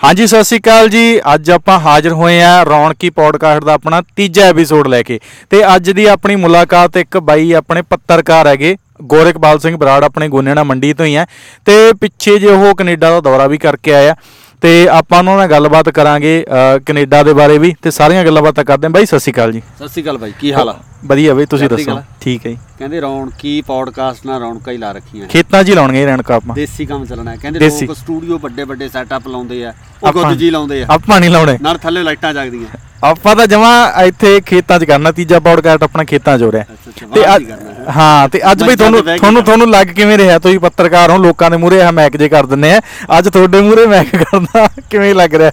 ਹਾਂਜੀ ਸਤਿ ਸ਼੍ਰੀ ਅਕਾਲ ਜੀ। ਅੱਜ ਆਪਾਂ ਹਾਜ਼ਰ ਹੋਏ ਆ ਰੌਣਕੀ ਪੌਡਕਾਸਟ ਦਾ ਆਪਣਾ ਤੀਜਾ ਐਪੀਸੋਡ ਲੈ ਕੇ। ਤੇ ਅੱਜ ਦੀ ਆਪਣੀ ਮੁਲਾਕਾਤ ਇੱਕ ਬਾਈ ਆਪਣੇ ਪੱਤਰਕਾਰ ਹੈਗੇ ਗੋਰਖਪਾਲ ਸਿੰਘ ਬਰਾੜ ਆਪਣੇ ਗੋਨੇਣਾ ਮੰਡੀ ਤੋਂ ਹੀ ਆ। ਤੇ ਪਿੱਛੇ ਜੇ ਉਹ ਕੈਨੇਡਾ ਦਾ ਦੌਰਾ ਵੀ ਕਰਕੇ ਆਇਆ ਤੇ ਆਪਾਂ ਉਹਨਾਂ ਨਾਲ ਗੱਲਬਾਤ ਕਰਾਂਗੇ ਕੈਨੇਡਾ ਦੇ ਬਾਰੇ ਵੀ। ਤੇ ਸਾਰੀਆਂ ਗੱਲਾਂ ਬਾਤਾਂ ਕਰਦੇ ਹਾਂ। ਬਾਈ ਸਤਿ ਸ਼੍ਰੀ ਅਕਾਲ ਜੀ। ਸਤਿ ਸ਼੍ਰੀ ਅਕਾਲ ਬਾਈ ਕੀ ਹਾਲ ਆ? ਵਧੀਆ ਬਈ ਤੁਸੀਂ ਦੱਸੋ। ਠੀਕ ਹੈ ਜੀ। ਕਹਿੰਦੇ ਰੌਣਕੀ ਪੌਡਕਾਸਟ ਨਾਲ ਰੌਣਕਾਂ ਹੀ ਲਾ ਰੱਖੀਆਂ। ਖੇਤਾਂ 'ਚ ਹੀ ਲਾਉਣਗੇ ਰਣਕਾ ਆਪਾਂ। ਦੇਸੀ ਕੰਮ ਚੱਲਣਾ ਹੈ। ਕਹਿੰਦੇ ਦੇਸੀ। ਲੋਕ ਸਟੂਡੀਓ ਵੱਡੇ ਵੱਡੇ ਸੈਟਅਪ ਲਾਉਂਦੇ ਆ। ਉਹ ਆਪਾਂ- ਗੁੱਦ ਜੀ ਲਾਉਂਦੇ ਆ। ਆਪਾਂ ਨਹੀਂ ਲਾਉਣੇ। ਨਾਲ ਥੱਲੇ ਲਾਈਟਾਂ ਜਗਦੀਆਂ। ਆਪਾਂ ਤਾਂ ਜਮਾ ਇੱਥੇ ਖੇਤਾਂ 'ਚ ਕਰਨਾ ਤੀਜਾ ਪੌਡਕਾਸਟ ਆਪਣਾ ਖੇਤਾਂ 'ਚ ਹੋ ਰਿਹਾ। ਅੱਛਾ ਅੱਛਾ ਤੇ ਅੱਜ ਕਰਨਾ ਹੈ। ਹਾਂ ਤੇ ਅੱਜ ਬਈ ਤੁਹਾਨੂੰ ਬਹਿ ਕੇ ਤੁਹਾਨੂੰ ਤੁਹਾਨੂੰ ਲੱਗ ਕਿਵੇਂ ਰਿਹਾ? ਤੁਸੀਂ ਪੱਤਰਕਾਰ ਹੋ ਲੋਕਾਂ ਦੇ ਮੂਹਰੇ ਆ ਮੈਕ ਜੇ ਕਰ ਦਿੰਨੇ ਆ। ਅੱਜ ਤੁਹਾਡੇ ਮੂਹਰੇ ਮੈਕ ਕਰਨਾ ਕਿਵੇਂ ਲੱਗ ਰਿਹਾ?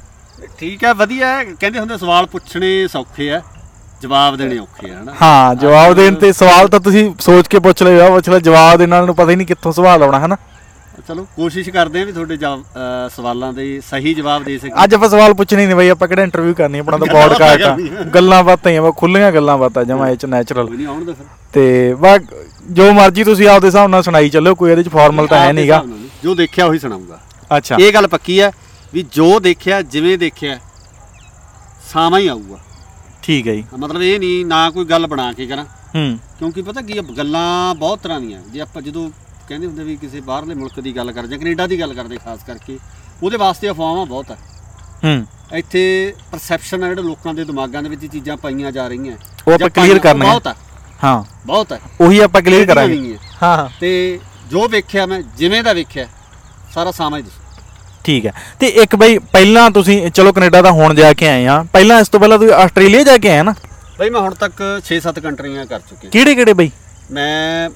ਠੀਕ ਹੈ ਵਧੀਆ ਹੈ। ਕਹਿੰਦੇ ਹੁੰਦੇ ਸਵਾਲ ਪੁੱਛਣੇ ਸੌਖੇ ਆ। ਜਵਾਬ ਦੇਣੇ ਔਖੇ ਆ ਹਨਾ? ਹਾਂ ਜਵਾਬ ਦੇਣ ਤੇ ਸਵਾਲ ਤਾਂ ਤੁਸੀਂ ਸੋਚ ਕੇ ਪੁੱਛ ਲਿਓ ਪੁੱਛ ਲਿਓ ਜਵਾਬ ਦੇਣ ਨਾਲ ਨੂੰ ਪਤਾ ਹੀ ਨਹੀਂ ਕਿੱਥੋਂ ਸਵਾਲ ਆਉਣਾ ਹਨਾ? ਚਲੋ ਕੋਸ਼ਿਸ਼ ਕਰਦੇ ਆ ਵੀ ਤੁਹਾਡੇ ਜਵਾਬ- ਅਹ ਸਵਾਲਾਂ ਦੇ ਸਹੀ ਜਵਾਬ ਦੇ ਸਕੀਏ। ਅੱਜ ਆਪਾਂ ਸਵਾਲ ਪੁੱਛਣੇ ਨਹੀਂ ਬਈ ਆਪਾਂ ਕਿਹੜਾ ਇੰਟਰਵਿਊ ਕਰਨੀ ਆਪਣਾ ਤਾਂ ਪੌਡਕਾਸਟ ਆ। ਗੱਲਾਂ ਬਾਤਾਂ ਹੀ ਆ ਖੁੱਲੀਆਂ ਗੱਲਾਂ ਬਾਤਾਂ ਜਮਾ ਇਹ ਚ ਨੈਚੁਰਲ ਕੋਈ ਨਹੀਂ ਆਉਣ ਦੇ ਫਿਰ। ਤੇ ਬਾ ਜੋ ਮਰਜ਼ੀ ਤੁਸੀਂ ਆਪਦੇ ਹਿਸਾਬ ਨਾਲ ਸੁਣਾਈ ਚੱਲਿਓ ਕੋਈ ਇਹਦੇ ਚ ਫਾਰਮਲ ਤਾਂ ਹੈ ਆਪਦੇ ਨਹੀਂਗਾ ਹਿਸਾਬ ਨਾਲ ਨੀ। ਜੋ ਦੇਖਿਆ ਉਹੀ ਸੁਣਾਉਂਗਾ ਅੱਛਾ। ਇਹ ਗੱਲ ਪੱਕੀ ਹੈ ਵੀ ਜੋ ਦੇਖਿਆ ਜਿਵੇਂ ਦੇਖਿਆ ਸਾਵਾਂ ਹੀ ਆਊਗਾ। ਠੀਕ ਹੈ ਜੀ। ਮਤਲਬ ਇਹ ਨਹੀਂ ਨਾ ਕੋਈ ਗੱਲ ਬਣਾ ਕੇ ਕਰਾਂ। ਹੂੰ। ਕਿਉਂਕਿ ਪਤਾ ਕੀ ਆ, ਗੱਲਾਂ ਬਹੁਤ ਤਰ੍ਹਾਂ ਦੀਆਂ। ਜੇ ਆਪਾਂ ਜਦੋਂ ਕਹਿੰਦੇ ਹੁੰਦੇ ਵੀ ਕਿਸੇ ਬਾਹਰਲੇ ਮੁਲਕ ਦੀ ਗੱਲ ਕਰਦੇ ਜਾਂ ਕੈਨੇਡਾ ਦੀ ਗੱਲ ਕਰਦੇ ਖਾਸ ਕਰਕੇ ਉਹਦੇ ਵਾਸਤੇ ਅਫਵਾਹਾਂ ਬਹੁਤ ਆ। ਹੂੰ। ਇੱਥੇ ਪਰਸੈਪਸ਼ਨ ਆ ਜਿਹੜੇ ਲੋਕਾਂ ਦੇ ਦਿਮਾਗਾਂ ਦੇ ਵਿੱਚ ਇਹ ਚੀਜ਼ਾਂ ਪਾਈਆਂ ਜਾ ਰਹੀਆਂ। ਉਹ ਆਪਾਂ ਜਾਂ clear ਪਾਈਆਂ- ਕਰਨਾ ਹੈ। ਬਹੁਤ ਆ। ਹਾਂ। ਬਹੁਤ ਆ। ਉਹੀ ਆਪਾਂ ਕਲੀਅਰ ਇਹਦੀਆਂ ਕਰਾਂਗੇ। ਨਹੀਂ ਹੈ। ਹਾਂ ਹਾਂ ਤੇ ਜੋ ਵੇਖਿਆ ਮੈਂ ਜਿਵੇਂ ਦਾ ਵੇਖਿਆ ਸਾਰਾ ਸਾਮਾਂ ਹੀ ਦੱਸੋ। ਠੀਕ ਹੈ। ਤੇ ਇੱਕ ਬਈ ਪਹਿਲਾਂ ਤੁਸੀਂ ਚਲੋ ਕੈਨੇਡਾ ਤਾਂ ਹੁਣ ਜਾ ਕੇ ਆਏ ਆ ਪਹਿਲਾਂ ਇਸ ਤੋਂ ਪਹਿਲਾਂ ਤੁਸੀਂ ਆਸਟ੍ਰੇਲੀਆ ਜਾ ਕੇ ਆਏ ਨਾ? ਬਈ ਮੈਂ ਹੁਣ ਤੱਕ 6-7 ਕੰਟਰੀਆਂ ਕਰ ਚੁੱਕਿਆ। ਕਿਹੜੇ ਕਿਹੜੇ ਬਈ? ਮੈਂ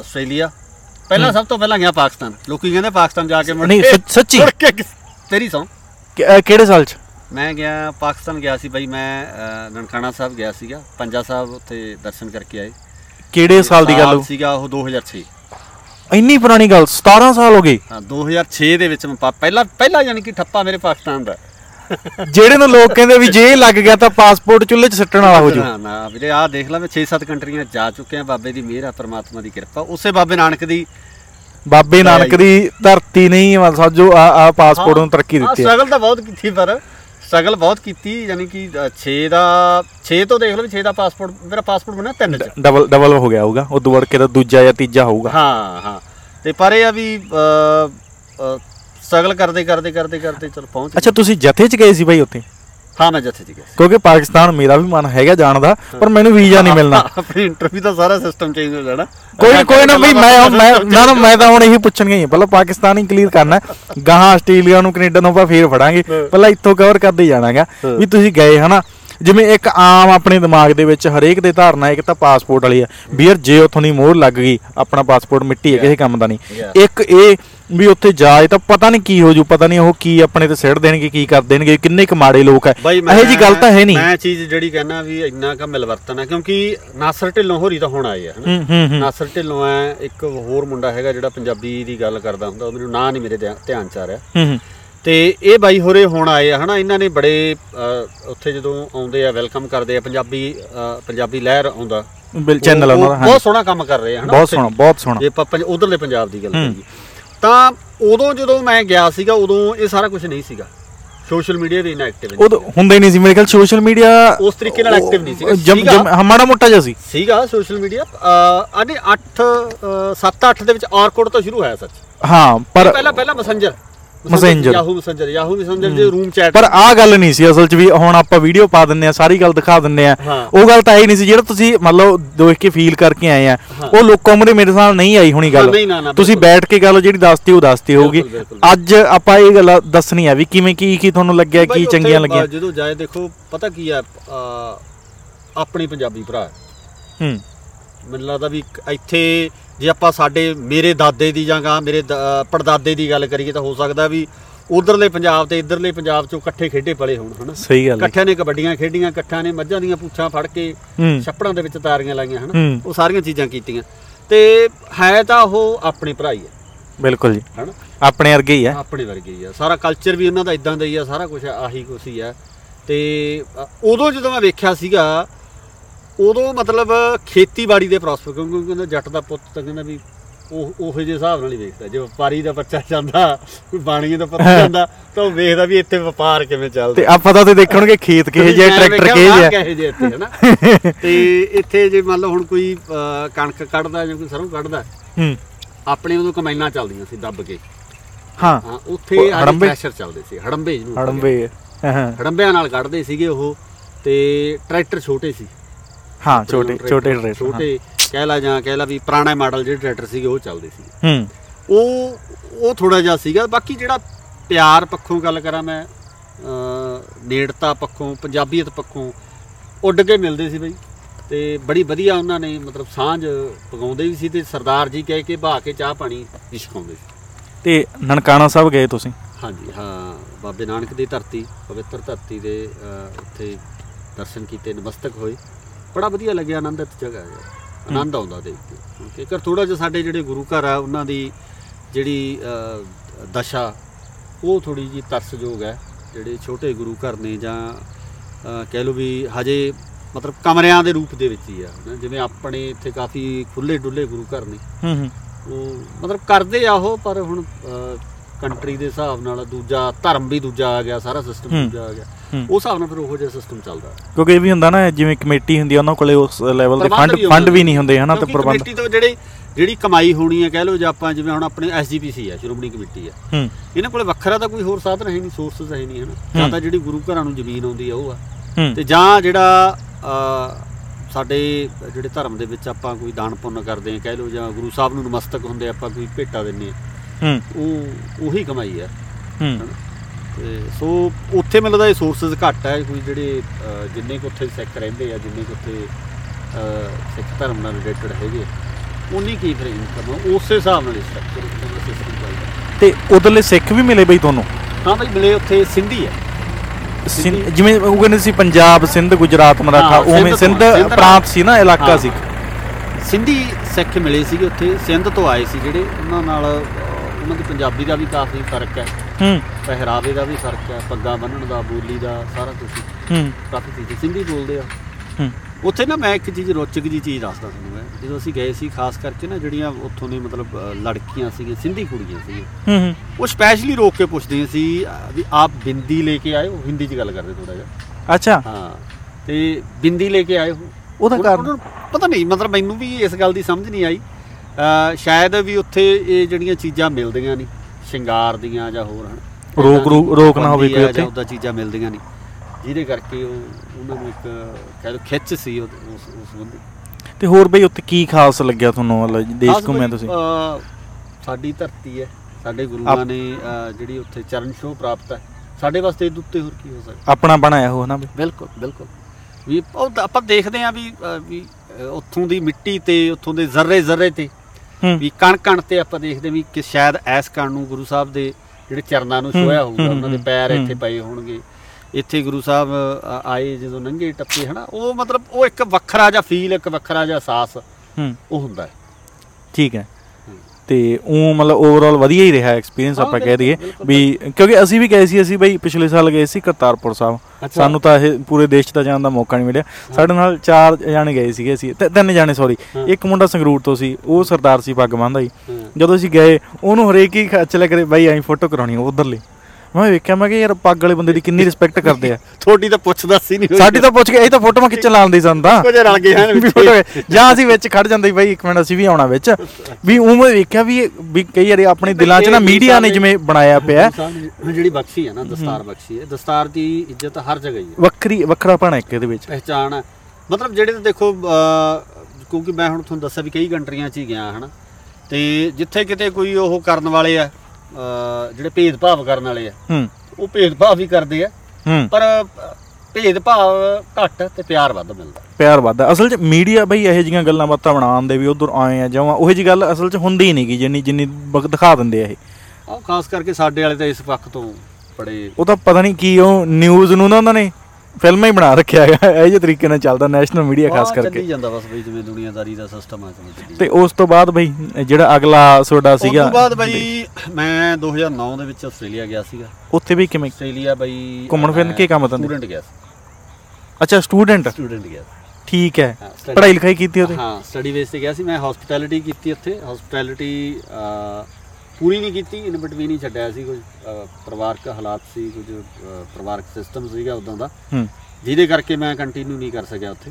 ਆਸਟ੍ਰੇਲੀਆ। ਪਹਿਲਾਂ ਸਭ ਤੋਂ ਪਹਿਲਾਂ ਗਿਆ ਪਾਕਿਸਤਾਨ। ਲੋਕੀ ਕਹਿੰਦੇ ਪਾਕਿਸਤਾਨ ਜਾ ਕੇ ਮੁੜ ਨਹੀਂ ਸੱਚ- ਤੇਰੀ ਸੌ। ਕਿਹੜੇ ਸਾਲ ਚ? ਮੈਂ ਗਿਆ ਪਾਕਿਸਤਾਨ ਗਿਆ ਸੀ ਬਈ ਮੈਂ ਨਨਕਾਣਾ ਸਾਹਿਬ ਗਿਆ ਸੀਗਾ। ਪੰਜਾ ਸਾਹਿਬ ਉੱਥੇ ਦਰਸ਼ਨ ਕਰਕੇ ਆਏ। ਕਿਹੜੇ ਸਾਲ ਦੀ ਗੱਲ ਸੀਗਾ ਉਹ 2006 ਇੰਨੀ ਪੁਰਾਣੀ ਗੱਲ 17 ਸਾਲ ਹੋ ਗਏ। ਹਾਂ 2006 ਦੇ ਵਿੱਚ ਮੈਂ ਪਾ- ਪਹਿਲਾ ਪਹਿਲਾ ਯਾਨੀ ਕਿ ਠੱਪਾ ਮੇਰੇ ਪਾਕਿਸਤਾਨ ਦਾ। ਜਿਹੜੇ ਨੂੰ ਲੋਕ ਕਹਿੰਦੇ ਵੀ ਜੇ ਇਹ ਲੱਗ ਗਿਆ ਤਾਂ ਪਾਸਪੋਰਟ ਚੁੱਲ੍ਹੇ 'ਚ ਸੱਟਣ ਵਾਲਾ ਹੋ ਜੂ ਨਾ ਨਾ ਵੀਰੇ ਆਹ ਦੇਖ ਲੈ ਮੈਂ 6-7 ਕੰਟਰੀਆਂ ਜਾ ਚੁੱਕਿਆ ਬਾਬੇ ਦੀ ਮਿਹਰ ਆ ਪ੍ਰਮਾਤਮਾ ਦੀ ਕਿਰਪਾ। ਉਸੇ ਬਾਬੇ ਨਾਨਕ ਦੀ ਬਾਬੇ ਨਾਨਕ ਦੀ ਧਰਤੀ ਨਹੀਂ ਮਤਲਬ ਸਮਝੋ ਆ ਆ ਪਾਸਪੋਰਟ ਨੂੰ ਤਰੱਕੀ ਦਿੱਤੀ ਹੈ। ਸਟਰਗਲ ਤਾਂ ਬਹੁਤ ਕੀਤੀ ਪਰ ਸਟਰਗਲ ਬਹੁਤ ਕੀਤੀ ਯਾਨੀ ਕਿ 6 ਦਾ 6 ਤੋਂ ਦੇਖ ਲਓ ਵੀ 6 ਦਾ ਪਾਸਪੋਰਟ ਮੇਰਾ ਪਾਸਪੋਰਟ ਬਣਿਆ 3 ਚ। ਡਬਲ ਡਬਲ ਹੋ ਗਿਆ ਹੋਊਗਾ ਉਦੋਂ ਵੜ ਕੇ ਤਾਂ ਦੂਜਾ ਜਾਂ ਤੀਜਾ ਹੋਊਗਾ। ਹਾਂ ਹਾਂ। ਤੇ ਪਰ ਇਹ ਆ ਵੀ ਸਟਰਗਲ ਕਰਦੇ ਕਰਦੇ ਕਰਦੇ ਕਰਦੇ ਚਲ ਪਹੁੰਚ ਅੱਛਾ ਤੁਸੀਂ ਜਥੇ 'ਚ ਗਏ ਸੀ ਬਾਈ ਉੱਥੇ? ਹਾਂ ਮੈਂ ਜੱਥੇ ਚ ਗਿਆ ਸੀ। ਕਿਉਂਕਿ ਪਾਕਿਸਤਾਨ ਮੇਰਾ ਵੀ ਮਨ ਹੈਗਾ ਜਾਣ ਦਾ ਪਰ ਮੈਨੂੰ ਵੀਜ਼ਾ ਨਹੀਂ ਮਿਲਣਾ। ਆਪਣੀ ਇੰਟਰਵਿਊ ਦਾ ਸਾਰਾ ਸਿਸਟਮ ਚੇਂਜ ਹੋ ਜਾਣਾ। ਕੋਈ ਕੋਈ ਨਾ ਬਈ ਮੈਂ ਮੈਂ ਨਾ ਨਾ ਮੈਂ ਤਾਂ ਹੁਣ ਇਹੀ ਪੁੱਛਣ ਗਈ ਹਾਂ। ਪਹਿਲਾਂ ਪਾਕਿਸਤਾਨ ਹੀ ਕਲੀਅਰ ਕਰਨਾ ਹੈ। ਗਾਹਾਂ ਆਸਟ੍ਰੇਲੀਆ ਨੂੰ ਕੈਨੇਡਾ ਨੂੰ ਆਪਾਂ ਫੇਰ ਫੜਾਂਗੇ। ਪਹਿਲਾਂ ਇੱਥੋਂ ਕਵਰ ਕਰਦੇ ਜਾਣਾਗਾ। ਵੀ ਤੁਸੀਂ ਗਏ ਹਨਾ ਜਿਵੇਂ ਇੱਕ ਆਮ ਆਪਣੇ ਦਿਮਾਗ ਦੇ ਵਿੱਚ ਹਰੇਕ ਦੇ ਧਾਰਨਾ ਇੱਕ ਤਾਂ ਪਾਸਪੋਰਟ ਵਾਲੀ ਆ ਵੀ ਯਾਰ ਜੇ ਉੱਥੋਂ ਦੀ ਮੋਹਰ ਲੱਗ ਗਈ ਆਪਣਾ ਪਾਸਪੋਰਟ ਮਿੱਟੀ ਹੈ ਕਿਸੇ ਕੰਮ ਦਾ ਨਹੀਂ. ਇੱਕ ਇਹ ਵੀ ਉੱਥੇ ਜਾਏ ਤਾਂ ਪਤਾ ਨਹੀਂ ਕੀ ਹੋ ਜੂ ਪਤਾ ਨਹੀਂ ਉਹ ਕੀ ਆਪਣੇ ਤੇ ਸਿੱਟ ਦੇਣਗੇ ਕੀ ਕਰ ਦੇਣਗੇ ਕਿੰਨੇ ਕੁ ਮਾੜੇ ਲੋਕ ਹੈ ਬਾਈ ਇਹੋ ਜੀ ਗੱਲ ਤਾਂ ਹੈ ਨਹੀਂ। ਮੈਂ ਚੀਜ਼ ਜਿਹੜੀ ਕਹਿਣਾ ਵੀ ਇੰਨਾ ਕਾ ਮਿਲਵਰਤਨ ਹੈ ਕਿਉਂਕਿ ਨਾਸਰ ਢਿੱਲੋਂ ਹੋਰੀ ਤਾਂ ਹੁਣ ਆਏ ਆ ਹਨਾ? ਹੂੰ ਹੂੰ ਹੂੰ। ਨਾਸਰ ਢਿੱਲੋਂ ਹੈ ਇੱਕ ਹੋਰ ਮੁੰਡਾ ਹੈਗਾ ਜਿਹੜਾ ਪੰਜਾਬੀ ਦੀ ਗੱਲ ਕਰਦਾ ਹੁੰਦਾ ਉਹ ਮੈਨੂੰ ਨਾਂ ਨਹੀਂ ਮੇਰੇ ਧਿਆਨ ਧਿਆਨ ਚ ਆ ਰਿਹਾ। ਹੂੰ ਹੂੰ। ਤੇ ਇਹ ਬਾਈ ਹੋਰੇ ਹੁਣ ਆਏ ਆ ਹਨਾ? ਇਹਨਾਂ ਨੇ ਬੜੇ ਅ, ਉੱਥੇ ਜਦੋਂ ਆਉਂਦੇ ਆ ਵੈਲਕਮ ਕਰਦੇ ਆ ਪੰਜਾਬੀ ਅ, ਪੰਜਾਬੀ ਲਹਿਰ ਆਉਂਦਾ। ਬਿਲ ਚੈਨਲ ਉਹ- ਉਹਨਾਂ ਉਹ ਦਾ ਹਾਂ ਬਹੁਤ ਸੋਹਣਾ ਕੰਮ ਕਰ ਰਹੇ ਆ ਹਨਾ? ਬਹੁਤ ਉੱਥੇ। ਸੋਹਣਾ ਬਹੁਤ ਸੋਹਣਾ। ਜੇ ਆਪਾਂ ਉਧਰਲੇ ਪੰਜਾਬ ਦੀ ਗੱਲ ਕਰੀਏ। ਤਾਂ ਉਦੋਂ ਜਦੋਂ ਮੈਂ ਗਿਆ ਸੀਗਾ ਉਦੋਂ ਇਹ ਸਾਰਾ ਕੁਝ ਨਹੀਂ ਸੀਗਾ। ਸੋਸ਼ਲ ਮੀਡੀਆ ਵੀ ਇਨਾ ਐਕਟਿਵ ਉਹ ਤਾਂ ਹੁੰਦਾ ਹੀ ਨਹੀਂ ਸੀ। ਮੇਰੇ ਖਿਆਲ ਸੋਸ਼ਲ ਮੀਡੀਆ ਉਸ ਤਰੀਕੇ ਨਾਲ ਐਕਟਿਵ ਨਹੀਂ ਸੀਗਾ। ਜਮ। ਜਮ ਹਮਾੜਾ ਮੋਟਾ ਜਿਹਾ ਸੀ। ਸੀਗਾ ਸੋਸ਼ਲ ਮੀਡੀਆ। ਅਨੇ 8 7 8 ਦੇ ਵਿੱਚ ਆਰਕੋਡ ਤੋਂ ਸ਼ੁਰੂ ਹੋਇਆ ਸੱਚ। ਹਾਂ ਪਰ ਪਹਿਲਾਂ ਪਹਿਲਾਂ messenger Messenger। Yahoo messenger Yahoo messenger ਦੇ ਰੂਮ ਚੈਟ ਪਰ ਆਹ ਗੱਲ ਨਹੀਂ ਸੀ ਅਸਲ 'ਚ ਵੀ ਹੁਣ ਆਪਾਂ ਵੀਡੀਓ ਪਾ ਦਿੰਨੇ ਆ ਸਾਰੀ ਗੱਲ ਦਿਖਾ ਦਿੰਨੇ ਆ। ਉਹ ਗੱਲ ਤਾਂ ਇਹ ਨਹੀਂ ਸੀ ਜਿਹੜਾ ਤੁਸੀਂ ਮਤਲਬ ਦੇਖ ਕੇ ਫੀਲ ਕਰਕੇ ਆਏ ਆ। ਉਹ ਲੋਕਾਂ ਮੂਹਰੇ ਮੇਰੇ ਨਾਲ ਨਹੀਂ ਆਈ ਹੋਣੀ ਗੱਲ ਤੁਸੀਂ। ਬੈਠ ਕੇ ਗੱਲ ਜਿਹੜੀ ਦੱਸਤੀ ਉਹ ਦੱਸਤੀ ਹੋਊਗੀ। ਅੱਜ ਆਪਾਂ ਇਹ ਗੱਲ ਦੱਸਣੀ ਆ ਵੀ ਕਿਵੇਂ ਕੀ ਕੀ ਤੁਹਾਨੂੰ ਲੱਗਿਆ ਕੀ ਚੰਗੀਆਂ ਲੱਗੀਆਂ ਜਦੋਂ ਜਾਏ ਦੇਖੋ ਪਤਾ ਕੀ ਆ ਆਪਣੇ ਪੰਜਾਬੀ ਭਰਾ ਹੂੰ ਮੈਨੂੰ ਲੱਗਦਾ ਵੀ ਇੱਥੇ ਜੇ ਆਪਾਂ ਸਾਡੇ ਮੇਰੇ ਦਾਦੇ ਦੀ ਜਾਂ ਗਾ ਮੇਰੇ ਪੜਦਾਦੇ ਦੀ ਗੱਲ ਕਰੀਏ ਤਾਂ ਹੋ ਸਕਦਾ ਵੀ ਉਧਰਲੇ ਪੰਜਾਬ ਤੇ ਇਧਰਲੇ ਪੰਜਾਬ ਚੋਂ ਇਕੱਠੇ ਖੇਡੇ ਪਲੇ ਹੋਣ ਹਨਾ? ਸਹੀ ਗੱਲ ਹੈ। ਇਕੱਠਿਆਂ ਨੇ ਕਬੱਡੀਆਂ ਖੇਡੀਆਂ ਇਕੱਠਿਆਂ ਨੇ ਮੱਝਾਂ ਦੀਆਂ ਪੁੱਛਾਂ ਫੜ ਕੇ ਹੂੰ। ਛੱਪੜਾਂ ਦੇ ਵਿੱਚ ਤਾਰੀਆਂ ਲਾਈਆਂ ਹਨਾ? ਹੂੰ। ਉਹ ਸਾਰੀਆਂ ਚੀਜ਼ਾਂ ਕੀਤੀਆਂ। ਤੇ ਹੈ ਤਾਂ ਉਹ ਆਪਣੇ ਭਰਾ ਹੀ ਆ ਬਿਲਕੁਲ ਜੀ। ਹਨਾ? ਆਪਣੇ ਵਰਗੇ ਹੀ ਆ ਆਪਣੇ ਵਰਗੇ ਹੀ ਆ ਸਾਰਾ ਕਲਚਰ ਵੀ ਉਹਨਾਂ ਦਾ ਇਦਾਂ ਦਾ ਹੀ ਆ ਸਾਰਾ ਕੁਝ ਆਹੀ ਕੁਛ ਹੀ ਆ ਤੇ ਉਦੋਂ ਜਦੋਂ ਮੈਂ ਵੇਖਿਆ ਸੀਗਾ ਉਦੋਂ ਮਤਲਬ ਖੇਤੀਬਾੜੀ ਦੇ ਪ੍ਰੋਸਪਰ ਕਿਉਂਕਿ ਕਹਿੰਦਾ ਜੱਟ ਦਾ ਪੁੱਤ ਤਾਂ ਕਹਿੰਦਾ ਵੀ ਉਹ ਉਹੋ ਜਿਹੇ ਹਿਸਾਬ ਨਾਲ ਹੀ ਵੇਖਦਾ। ਜੇ ਵਪਾਰੀ ਦਾ ਬੱਚਾ ਜਾਂਦਾ ਕੋਈ ਬਾਣੀਏ ਦਾ ਪਤਾ ਜਾਂਦਾ ਤਾਂ ਉਹ ਵੇਖਦਾ ਵੀ ਇੱਥੇ ਵਪਾਰ ਕਿਵੇਂ ਚੱਲਦਾ। ਤੇ ਆਪਾਂ ਤਾਂ ਤੇ ਦੇਖਣਗੇ ਖੇਤ ਕਿਹੇ ਜੇ ਟਰੈਕਟਰ ਕਿਹੇ ਜੇ ਇੱਥੇ ਹਨਾ ਤੇ ਇੱਥੇ ਜੇ ਮੰਨ ਲਓ ਹੁਣ ਕੋਈ ਕਣਕ ਕੱਢਦਾ ਜਾਂ ਕੋਈ ਸਰੋਂ ਕੱਢਦਾ ਹੂੰ। ਆਪਣੇ ਉਦੋਂ ਕਮਾਈਆਂ ਚੱਲਦੀਆਂ ਸੀ ਦੱਬ ਕੇ। ਹਾਂ। ਉੱਥੇ ਹੜੰਬੇ? ਪ੍ਰੈਸ਼ਰ ਚੱਲਦੇ ਸੀ ਹੜੰਬੇ ਜਿਹਨੂੰ ਹੜੰਬੇ। ਹਾਂ। ਹੜੰਬਿਆਂ ਨਾਲ ਕੱਢਦੇ ਸੀਗੇ ਉਹ ਤੇ ਟਰੈਕਟਰ ਛੋਟੇ ਸੀ। ਹਾਂ ਛੋਟੇ ਛੋਟੇ ਟਰੈਕਟਰ ਛੋਟੇ ਕਹਿ ਲਾ ਜਾਂ ਕਹਿ ਲਾ ਵੀ ਪੁਰਾਣਾ ਮਾਡਲ ਜਿਹੜੇ ਟਰੈਕਟਰ ਸੀਗੇ ਉਹ ਚੱਲਦੇ ਸੀ। ਹੂੰ। ਉਹ ਉਹ ਥੋੜਾ ਜਿਹਾ ਸੀਗਾ ਬਾਕੀ ਜਿਹੜਾ ਪਿਆਰ ਪੱਖੋਂ ਗੱਲ ਕਰਾਂ ਮੈਂ ਅ ਨੇੜਤਾ ਪੱਖੋਂ ਪੰਜਾਬੀਅਤ ਪੱਖੋਂ ਉੱਡ ਕੇ ਮਿਲਦੇ ਸੀ ਬਈ। ਤੇ ਬੜੀ ਵਧੀਆ ਉਹਨਾਂ ਨੇ ਮਤਲਬ ਸਾਂਝ ਪਗਾਉਂਦੇ ਵੀ ਸੀ ਤੇ ਸਰਦਾਰ ਜੀ ਕਹਿ ਕੇ ਬਹਾ ਕੇ ਚਾਹ ਪਾਣੀ ਵੀ ਛਕਾਉਂਦੇ ਸੀ। ਤੇ ਨਨਕਾਣਾ ਸਾਹਿਬ ਗਏ ਤੁਸੀਂ? ਹਾਂਜੀ ਹਾਂ ਬਾਬੇ ਨਾਨਕ ਦੀ ਧਰਤੀ ਪਵਿੱਤਰ ਧਰਤੀ ਦੇ ਉੱਥੇ ਦਰਸ਼ਨ ਕੀਤੇ ਨਮਸਤਕ ਹੋਏ। ਬੜਾ ਵਧੀਆ ਲੱਗਿਆ ਆਨੰਦਿਤ ਜਗ੍ਹਾ ਹੈ। ਆਨੰਦ ਆਉਂਦਾ ਦੇਖ ਕੇ। ਕਿਉਂਕਿ ਕਰ ਥੋੜਾ ਜਿਹਾ ਸਾਡੇ ਜਿਹੜੇ ਗੁਰੂ ਘਰ ਆ ਉਹਨਾਂ ਦੀ ਜਿਹੜੀ ਦਸ਼ਾ ਉਹ ਥੋੜੀ ਜੀ ਤਰਸਯੋਗ ਹੈ। ਜਿਹੜੇ ਛੋਟੇ ਗੁਰੂ ਘਰ ਨੇ ਜਾਂ ਕਹਿ ਲਓ ਵੀ ਹਜੇ ਮਤਲਬ ਕਮਰਿਆਂ ਦੇ ਰੂਪ ਦੇ ਵਿੱਚ ਹੀ ਆ। ਜਿਵੇਂ ਆਪਣੇ ਇੱਥੇ ਕਾਫੀ ਖੁੱਲੇ ਡੁੱਲੇ ਗੁਰੂ ਘਰ ਨੇ। ਹੂੰ ਹੂੰ। ਉਹ ਮਤਲਬ ਕਰਦੇ ਆ ਉਹ ਪਰ ਹੁਣ ਕੰਟਰੀ ਦੇ ਹਿਸਾਬ ਨਾਲ ਦੂਜਾ ਧਰਮ ਵੀ ਦੂਜਾ ਆ ਗਿਆ ਸਾਰਾ ਸਿਸਟਮ। ਦੂਜਾ ਆ ਗਿਆ। ਉਸ ਹਿਸਾਬ ਨਾਲ ਫਿਰ ਉਹੋ ਜਿਹਾ ਸਿਸਟਮ ਚੱਲਦਾ। ਕਿਉਂਕਿ ਇਹ ਵੀ ਹੁੰਦਾ ਨਾ ਜਿਵੇਂ ਕਮੇਟੀ ਹੁੰਦੀ ਆ ਉਹਨਾਂ ਕੋਲੇ ਉਸ ਲੈਵਲ ਦੇ ਫੰਡ ਫੰਡ ਵੀ ਨਹੀਂ ਹੁੰਦੇ ਹਨਾ ਤੇ ਪ੍ਰਬੰਧ ਕਮੇਟੀ ਤੋਂ ਜਿਹੜੇ ਜਿਹੜੀ ਕਮਾਈ ਹੋਣੀ ਹੈ ਕਹਿ ਲਓ ਜਾਂ ਆਪਾਂ ਜਿਵੇਂ ਹੁਣ ਆਪਣੇ ਐਸਜੀਪੀਸੀ ਹੈ ਸ਼੍ਰੋਮਣੀ ਕਮੇਟੀ ਹੂੰ। ਇਹਨਾਂ ਕੋਲੇ ਵੱਖਰਾ ਤਾਂ ਕੋਈ ਹੋਰ ਸਾਧਨ ਹੈ ਨਹੀਂ ਸੋਰਸਸ ਹੈ ਨਹੀਂ ਹਨਾ। ਜਾਂ ਤਾਂ ਜਿਹੜੀ ਗੁਰੂ ਘਰਾਂ ਨੂੰ ਜ਼ਮੀਨ ਆਉਂਦੀ ਆ ਉਹ ਆ। ਤੇ ਜਾਂ ਜਿਹੜਾ ਸਾਡੇ ਜਿਹੜੇ ਧਰਮ ਦੇ ਵਿੱਚ ਆਪਾਂ ਕੋਈ ਦਾਨ ਪੁੰਨ ਕਰਦੇ ਆ ਕਹਿ ਲਓ ਜਾਂ ਗੁਰੂ ਸਾਹਿਬ ਨੂੰ ਨਮਸਤਕ ਹੁੰਦੇ ਆਪਾਂ ਕੋਈ ਭੇਟਾ ਦਿੰਨੇ ਆ। ਹੂੰ। ਉਹ ਉਹੀ ਕਮਾਈ ਹੈ। ਹੂੰ ਤੇ ਸੋ ਉੱਥੇ ਮੈਨੂੰ ਲੱਗਦਾ ਇਹ ਸੋਰਸਸ ਘੱਟ ਹੈ ਕੋਈ ਜਿਹੜੇ ਅਹ, ਜਿੰਨੇ ਕੁ ਉੱਥੇ ਸਿੱਖ ਰਹਿੰਦੇ ਆ ਜਿੰਨੇ ਕੁ ਉੱਥੇ ਅਹ, ਸਿੱਖ ਧਰਮ ਨਾਲ ਰਿਲੇਟਡ ਹੈਗੇ ਉਨੀ ਕੀ ਫਿਰ ਇਨਕਮ ਉਸੇ ਹਿਸਾਬ ਨਾਲ ਸਟਰਕਚਰ ਸਿਸਟਮ ਚੱਲਦਾ। ਤੇ ਉਧਰਲੇ ਸਿੱਖ ਵੀ ਮਿਲੇ ਬਈ ਤੁਹਾਨੂੰ? ਹਾਂ ਭਾਈ ਮਿਲੇ ਉੱਥੇ ਸਿੰਧੀ ਹੈ ਸਿੰਧ- ਜਿਵੇਂ ਉਹ ਕਹਿੰਦੇ ਸੀ ਪੰਜਾਬ ਸਿੰਧ ਗੁਜਰਾਤ ਮਰਾਠਾ ਹਾਂ, ਉਵੇਂ ਸਿੰਧ ਸਿੰਧ ਤੋਂ- ਸਿੰਧ ਪ੍ਰਾਂਤ ਸੀ ਨਾ ਇਲਾਕਾ ਹਾਂ। ਸੀ। ਸਿੰਧੀ ਸਿੱਖ ਮਿਲੇ ਸੀਗੇ ਉੱਥੇ ਸਿੰਧ ਤੋਂ ਆਏ ਸੀ ਜਿਹੜੇ ਉਹਨਾਂ ਨਾਲ ਉਹਨਾਂ ਦੀ ਪੰਜਾਬੀ ਦਾ ਵੀ ਕਾਫੀ ਫ਼ਰਕ ਹੈ। ਹੂੰ। ਪਹਿਰਾਵੇ ਦਾ ਵੀ ਫ਼ਰਕ ਹੈ ਪੱਗਾਂ ਬੰਨਣ ਦਾ ਬੋਲੀ ਦਾ ਸਾਰਾ ਕੁਝ ਹੂੰ। ਕਾਫੀ ਚੀਜ਼ਾਂ ਸਿੰਧੀ ਬੋਲਦੇ ਆ। ਹੂੰ। ਉੱਥੇ ਨਾ ਮੈਂ ਇੱਕ ਚੀਜ਼ ਰੋਚਕ ਜੀ ਚੀਜ਼ ਦੱਸਦਾ ਤੁਹਾਨੂੰ ਮੈਂ। ਜਦੋਂ ਅਸੀਂ ਗਏ ਸੀ ਖਾਸ ਕਰਕੇ ਨਾ ਜਿਹੜੀਆਂ ਉੱਥੋਂ ਦੇ ਮਤਲਬ ਅ, ਲੜਕੀਆਂ ਸੀਗੀਆਂ ਸਿੰਧੀ ਕੁੜੀਆਂ ਸੀਗੀਆਂ। ਹੂੰ ਹੂੰ। ਉਹ ਸਪੈਸ਼ਲੀ ਰੋਕ ਕੇ ਪੁੱਛਦੀਆਂ ਸੀ ਅ, ਵੀ ਆਪ ਬਿੰਦੀ ਲੈ ਕੇ ਆਏ ਹੋ? ਹਿੰਦੀ 'ਚ ਗੱਲ ਕਰਦੇ ਥੋੜਾ ਜਿਹਾ। ਅੱਛਾ। ਹਾਂ ਤੇ ਬਿੰਦੀ ਲੈ ਕੇ ਆਏ ਹੋ? ਉਹਦਾ ਕਾਰਨ? ਨੂੰ ਪਤਾ ਨਹੀਂ ਮਤਲਬ ਮੈਨੂੰ ਵੀ ਇਸ ਗੱਲ ਦੀ ਸਮਝ ਨਹੀਂ ਆਈ। ਸ਼ਾਇਦ ਵੀ ਉੱਥੇ ਇਹ ਜਿਹੜੀਆਂ ਚੀਜ਼ਾਂ ਮਿਲਦੀਆਂ ਨਹੀਂ ਸ਼ਿੰਗਾਰ ਦੀਆਂ ਜਾਂ ਹੋਰ ਹਨ। ਰੋਕ- ਰੋਕ- ਨਾ ਹੋਵੇ ਕੋਈ ਉੱਥੇ। ਉਹਦਾ ਚੀਜ਼ਾਂ ਮਿਲਦੀਆਂ ਨਹੀਂ। ਜਿਹਦੇ ਕਰਕੇ ਉਹ ਉਹਨਾਂ ਨੂੰ ਇੱਕ ਕਹਿ ਲਓ ਖਿੱਚ ਸੀ ਉਸ ਉਸ ਸੰਬੰਧੀ ਤੇ ਹੋਰ ਬਈ ਉੱਥੇ ਕੀ ਖਾਸ ਲੱਗਿਆ ਤੁਹਾਨੂੰ ਮਤਲਬ ਦੇਸ਼ ਘੁੰਮਿਆ ਤੁਸੀਂ? ਸਾਡੀ ਧਰਤੀ ਹੈ। ਸਾਡੇ ਗੁਰੂਆਂ ਨੇ ਜਿਹੜੀ ਉੱਥੇ ਚਰਨ ਛੋਹ ਪ੍ਰਾਪਤ ਹੈ। ਸਾਡੇ ਵਾਸਤੇ ਇਹਦੇ ਉੱਤੇ ਹੋਰ ਕੀ ਹੋ ਸਕਦਾ? ਆਪਣਾ ਬਣਾਇਆ ਹੋ ਨਾ ਬਈ? ਬਿਲਕੁਲ ਬਿਲਕੁਲ। ਵੀ ਆਪਾਂ ਦੇਖਦੇ ਆਂ ਵੀ ਵੀ ਉੱਥੋਂ ਦੀ ਮਿੱਟੀ ਤੇ ਉੱਥੋਂ ਦੇ ਜ਼ਰਰੇ ਜ਼ਰਰੇ ਤੇ ਵੀ ਕਣ ਕਣ ਤੇ ਆਪਾਂ ਦੇਖਦੇ ਵੀ ਕਿ ਸ਼ਾਇਦ ਐਸ ਕਣ ਨੂੰ ਗੁਰੂ ਸਾਹਿਬ ਦੇ ਜਿਹੜੇ ਚਰਨਾਂ ਨੂੰ ਛੋਇਆ ਹੋਊਗਾ ਉਹਨਾਂ ਦੇ ਪੈਰ ਇੱਥੇ। ਪਏ ਹੋਣਗੇ ਇੱਥੇ ਗੁਰੂ ਸਾਹਿਬ ਆਏ ਜਦੋਂ ਨੰਗੇ ਟੱਪੇ ਹਨਾ ਉਹ ਮਤਲਬ ਉਹ ਇੱਕ ਵੱਖਰਾ ਜਿਹਾ ਫੀਲ ਇੱਕ ਵੱਖਰਾ ਜਿਹਾ ਅਹਿਸਾਸ ਉਹ ਹੁੰਦਾ ਹੈ ਠੀਕ ਹੂੰ। ਤੇ ਉਹ ਮਤਲਬ ਓਵਰਆਲ ਵਧੀਆ ਹੀ ਰਿਹਾ ਐਕਸਪੀਰੀਅੰਸ ਆਪਾਂ ਕਹਿ ਦਈਏ ਵੀ ਕਿਉਂਕਿ ਅਸੀਂ ਵੀ ਗਏ ਸੀ ਅਸੀਂ ਬਈ ਪਿਛਲੇ ਸਾਲ ਗਏ ਸੀ ਕਰਤਾਰਪੁਰ ਸਾਹਿਬ। ਸਾਨੂੰ ਤਾਂ ਇਹ ਪੂਰੇ ਦੇਸ਼ 'ਚ ਤਾਂ ਜਾਣ ਦਾ ਮੌਕਾ ਨਹੀਂ ਮਿਲਿਆ। ਸਾਡੇ ਨਾਲ ਚਾਰ ਜਾਣੇ ਗਏ ਸੀਗੇ ਅਸੀਂ ਤਿੰਨ ਜਾਣੇ ਸੌਰੀ। ਇੱਕ ਮੁੰਡਾ ਸੰਗਰੂਰ ਤੋਂ ਸੀ ਉਹ ਸਰਦਾਰ ਸੀ ਪੱਗ ਬੰਨ੍ਹਦਾ ਸੀ। ਜਦੋਂ ਅਸੀਂ ਗਏ ਉਹਨੂੰ ਹਰੇਕ ਹੀ ਖੱਚ ਲਿਆ ਕਰੇ ਬਾਈ ਐਂ ਫੋਟੋ ਕਰਾਉਣੀ ਉਧਰਲੀ। ਮੈਂ ਵੇਖਿਆ ਮੈਂ ਕਿ ਯਾਰ ਪੱਗ ਵਾਲੇ ਬੰਦੇ ਦੀ ਕਿੰਨੀ ਰਿਸਪੈਕਟ ਕਰਦੇ ਆ। ਤੁਹਾਡੀ ਤਾਂ ਪੁੱਛਦਾ ਸੀ ਨਹੀਂ। ਸਾਡੀ ਤਾਂ ਪੁੱਛ ਕੇ ਇਹ ਤਾਂ ਫੋਟੋਆਂ ਖਿੱਚਣ ਲਾਉਂਦੇ ਸਨ ਤਾਂ ਜਿਹੇ ਰਲ ਗਏ ਹਨ ਵਿੱਚ। ਜਾਂ ਅਸੀਂ ਵਿੱਚ ਖੜ ਜਾਂਦੇ ਬਾਈ ਇੱਕ ਮਿੰਟ ਅਸੀਂ ਵੀ ਆਉਣਾ ਵਿੱਚ। ਵੀ ਉਹ ਮੈਂ ਵੇਖਿਆ ਵੀ ਵੀ ਕਈ ਵਾਰੀ ਆਪਣੇ ਦਿਲਾਂ 'ਚ ਨਾ ਮੀਡੀਆ ਨੇ ਜਿਵੇਂ ਬਣਾਇਆ ਪਿਆ ਜਿਹੜੀ ਬਖਸ਼ੀ ਹੈ ਨਾ ਦਸਤਾਰ ਬਖਸ਼ੀ ਹੈ ਦਸਤਾਰ ਦੀ ਇੱਜ਼ਤ ਹਰ ਜਗ੍ਹਾ ਹੀ ਹੈ। ਵੱਖਰੀ ਵੱਖਰਾ ਪਣ ਇੱਕ ਇਹਦੇ ਵਿੱਚ। ਪਹਿਚਾਣ ਹੈ। ਮਤਲਬ ਜਿਹੜੇ ਤਾਂ ਦੇਖੋ ਕਿਉਂਕਿ ਮੈਂ ਹੁਣ ਤੁਹਾਨੂੰ ਦੱਸਿਆ ਵੀ ਕਈ ਕੰਟਰੀਆਂ 'ਚ ਹੀ ਗਿਆ ਹਨਾ। ਤੇ ਜਿੱਥੇ ਕਿਤੇ ਕੋਈ ਉਹ ਕਰਨ ਵਾਲੇ ਆ ਜਿਹੜੇ ਭੇਦਭਾਵ ਕਰਨ ਵਾਲੇ ਆ ਹੂੰ। ਉਹ ਭੇਦਭਾਵ ਹੀ ਕਰਦੇ ਆ। ਹੂੰ। ਪਰ ਭੇਦਭਾਵ ਘੱਟ ਤੇ ਪਿਆਰ ਵੱਧ ਮਿਲਦਾ। ਪਿਆਰ ਵੱਧਦਾ ਅਸਲ 'ਚ ਮੀਡੀਆ ਬਈ ਇਹੋ ਜਿਹੀਆਂ ਗੱਲਾਂ ਬਾਤਾਂ ਬਣਾਉਣ ਦੇ ਵੀ ਉਧਰ ਆਏ ਆ ਜਾਵਾਂ ਉਹੋ ਜੀ ਗੱਲ ਅਸਲ 'ਚ ਹੁੰਦੀ ਨਹੀਂ ਗੀ ਜਿੰਨੀ ਜਿੰਨੀ ਦਿਖਾ ਦਿੰਦੇ ਆ ਇਹ। ਆਹ ਖਾਸ ਕਰਕੇ ਸਾਡੇ ਵਾਲੇ ਤਾਂ ਇਸ ਪੱਖ ਤੋਂ ਬੜੇ ਉਹ ਤਾਂ ਪਤਾ ਨਹੀਂ ਕੀ ਉਹ ਨਿਊਜ਼ ਨੂੰ ਨਾ ਉਹਨਾਂ ਨੇ ਫਿਲਮਾਂ ਹੀ ਬਣਾ ਰੱਖਿਆ ਹੈਗਾ। ਇਹ ਜਿਹੇ ਤਰੀਕੇ ਨਾਲ ਚੱਲਦਾ ਨੈਸ਼ਨਲ ਮੀਡੀਆ ਖਾਸ ਕਰਕੇ। ਚੱਲੀ ਜਾਂਦਾ ਬਸ ਬਈ ਜਿਵੇਂ ਦੁਨੀਆਦਾਰੀ ਦਾ ਸਿਸਟਮ ਆ ਚੱਲੀ ਤੇ ਉਸ ਤੋਂ ਬਾਅਦ ਬਈ ਜਿਹੜਾ ਅਗਲਾ ਤੁਹਾਡਾ ਉਸ ਸੀਗਾ। ਤੋਂ ਬਾਅਦ ਬਈ ਮੈਂ 2009 ਦੇ ਵਿੱਚ ਆਸਟ੍ਰੇਲੀਆ ਗਿਆ ਸੀਗਾ। ਉੱਥੇ ਵੀ ਕਿਵੇਂ? ਆਸਟ੍ਰੇਲੀਆ ਬਈ ਘੁੰਮਣ ਫਿਰਨ ਕੀ ਕੰਮ ਧੰਦੇ? ਸਟੂਡੈਂਟ ਗਿਆ ਅੱਛਾ ਸਟੂਡੈਂਟ ਸਟੂਡੈਂਟ ਗਿਆ ਠੀਕ ਹੈ। ਪੜ੍ਹਾਈ ਲਿਖਾਈ ਕੀਤੀ ਉਹਦੇ? ਹਾਂ ਸਟੱਡੀ ਬੇਸ ਤੇ ਗਿਆ ਸੀ। ਮੈਂ ਹਸਪਿਟੈਲਿਟੀ ਕੀਤੀ ਉੱਥੇ। ਹਸਪਿਟੈਲਿਟੀ ਪੂਰੀ ਨਹੀਂ ਕੀਤੀ ਇਨ ਬਿਟਵੀਨ ਹੀ ਛੱਡਿਆ ਸੀ ਕੁਝ ਅਹ, ਪਰਿਵਾਰਕ ਹਾਲਾਤ ਸੀ ਕੁਝ ਅਹ, ਪਰਿਵਾਰਕ ਸਿਸਟਮ ਸੀਗਾ ਉਦਾਂ ਦਾ। ਹੂੰ। ਜਿਹਦੇ ਕਰਕੇ ਮੈਂ ਕੰਟੀਨਿਊ ਨਹੀਂ ਕਰ ਸਕਿਆ ਉੱਥੇ।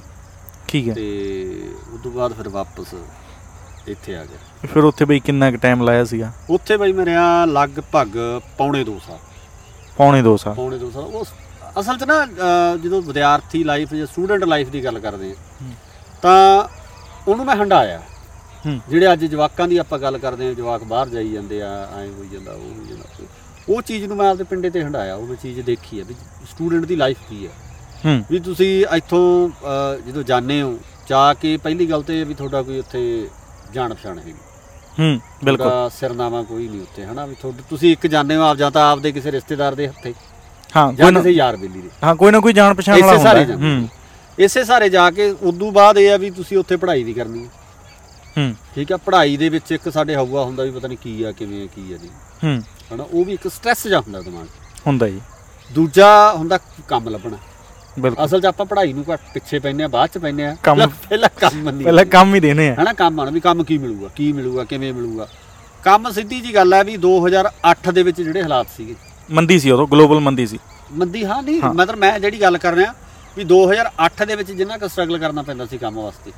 ਠੀਕ ਹੈ। ਤੇ ਉਸ ਤੋਂ ਬਾਅਦ ਫਿਰ ਵਾਪਸ ਇੱਥੇ ਆ ਗਿਆ। ਫਿਰ ਉੱਥੇ ਬਈ ਕਿੰਨਾ ਕੁ ਟਾਈਮ ਲਾਇਆ ਸੀਗਾ? ਉੱਥੇ ਬਈ ਮੈਂ ਰਿਹਾ ਲਗਭਗ ਪੌਣੇ 2 ਸਾਲ। ਪੌਣੇ 2 ਸਾਲ। ਪੌਣੇ 2 ਸਾਲ। ਉਸ ਅਸਲ 'ਚ ਨਾ ਅਹ, ਜਦੋਂ ਵਿਦਿਆਰਥੀ ਲਾਈਫ ਜਾਂ ਸਟੂਡੈਂਟ ਲਾਈਫ ਦੀ ਗੱਲ ਕਰਦੇ ਆ ਹੂੰ। ਤਾਂ ਉਹਨੂੰ ਮੈਂ ਹੰਡਾਇਆ ਜਿਹੜੇ ਅੱਜ ਜਵਾਕਾਂ ਦੀ ਆਪਾਂ ਗੱਲ ਕਰਦੇ ਆ ਜਵਾਕ ਬਾਹਰ ਜਾਈ ਜਾਂਦੇ ਆ ਐਂ ਹੋਈ ਜਾਂਦਾ ਉਹ ਹੋਈ ਜਾਂਦਾ। ਉਹ ਚੀਜ਼ ਨੂੰ ਮੈਂ ਆਪਦੇ ਪਿੰਡੇ ਤੇ ਹੰਡਾਇਆ ਉਹ ਚੀਜ਼ ਦੇਖੀ ਆ ਵੀ ਸਟੂਡੈਂਟ ਦੀ ਲਾਈਫ ਕੀ ਆ। ਹੂੰ। ਵੀ ਤੁਸੀਂ ਇੱਥੋਂ ਜਦੋਂ ਜਾਂਦੇ ਹੋ ਜਾ ਕੇ ਪਹਿਲੀ ਗੱਲ ਤੇ ਵੀ ਤੁਹਾਡਾ ਕੋਈ ਉੱਥੇ ਜਾਣ ਪਛਾਣ ਹੈਗੀ ਹੂੰ ਬਿਲਕੁਲ। ਸਿਰਨਾਮਾ ਕੋਈ ਨਹੀਂ ਉੱਥੇ ਹਨਾ? ਵੀ ਤੁਹਾਡੇ ਤੁਸੀਂ ਇੱਕ ਜਾਂਦੇ ਹੋ ਆਪ ਜਾਂ ਤਾਂ ਆਪਦੇ ਕਿਸੇ ਰਿਸ਼ਤੇਦਾਰ ਦੇ ਹੱਥੇ। ਹਾਂ ਜਾਂ ਕੋਈ ਨਾ ਕਿਸੇ ਯਾਰ ਬੇਲੀ ਦੇ। ਹਾਂ ਕੋਈ ਨਾ ਕੋਈ ਜਾਣ ਪਛਾਣ ਵਾਲਾ ਇਸੇ ਹੁੰਦਾ। ਸਾਰੇ ਹੈ। ਜਾਂਦੇ ਹੂੰ। ਇਸੇ ਸਾਰੇ ਜਾ ਕੇ ਉਦੋਂ ਬਾਅਦ ਇਹ ਆ ਵੀ ਤੁਸੀਂ ਉੱਥੇ ਪੜ੍ਹਾਈ ਵੀ ਕਰਨੀ ਹੈ। ਹੂੰ। ਠੀਕ ਆ ਪੜ੍ਹਾਈ ਦੇ ਵਿੱਚ ਇੱਕ ਸਾਡੇ ਹਊਆ ਹੁੰਦਾ ਵੀ ਪਤਾ ਨਹੀਂ ਕੀ ਆ ਕਿਵੇਂ ਆ ਕੀ ਆ ਨਹੀਂ ਹੂੰ। ਹਨਾ ਉਹ ਵੀ ਇੱਕ ਸਟ੍ਰੈਸ ਜਾ ਹੁੰਦਾ ਦਿਮਾਗ 'ਚ। ਹੁੰਦਾ ਜੀ। ਦੂਜਾ ਹੁੰਦਾ ਕੰਮ ਲੱਭਣਾ। ਬਿਲਕੁਲ। ਅਸਲ 'ਚ ਆਪਾਂ ਪੜ੍ਹਾਈ ਨੂੰ ਘੱਟ ਪਿੱਛੇ ਪੈਂਦੇ ਆ ਬਾਅਦ 'ਚ ਪੈਂਦੇ ਆ। ਕੰਮ- ਪਹਿਲਾਂ- ਪਹਿਲਾਂ ਕੰਮ ਮੰਨੀ ਪਹਿਲਾਂ ਕੰਮ ਹੀ ਦੇਣੇ ਆ। ਹਨਾ ਕੰਮ ਆਣਾ ਵੀ ਕੰਮ ਕੀ ਮਿਲੂਗਾ ਕੀ ਮਿਲੂਗਾ ਕਿਵੇਂ ਮਿਲੂਗਾ। ਕੰਮ ਸਿੱਧੀ ਜੀ ਗੱਲ ਹੈ ਵੀ 2008 ਦੇ ਵਿੱਚ ਜਿਹੜੇ ਹਾਲਾਤ ਸੀਗੇ। ਮੰਦੀ ਸੀ ਉਦੋਂ ਗਲੋਬਲ ਮੰਦੀ ਸੀ। ਮੰਦੀ ਹਾਂ ਨਹੀਂ ਹਾਂ। ਮਤਲਬ ਮੈਂ ਜਿਹੜੀ ਗੱਲ ਕਰ ਰਿਹਾ ਵੀ 2008 ਦੇ ਵਿੱਚ ਜਿੰਨਾ ਕੁ ਸਟਰਗਲ ਕਰਨਾ ਪੈਂਦਾ ਸੀ ਕੰਮ ਵਾਸਤੇ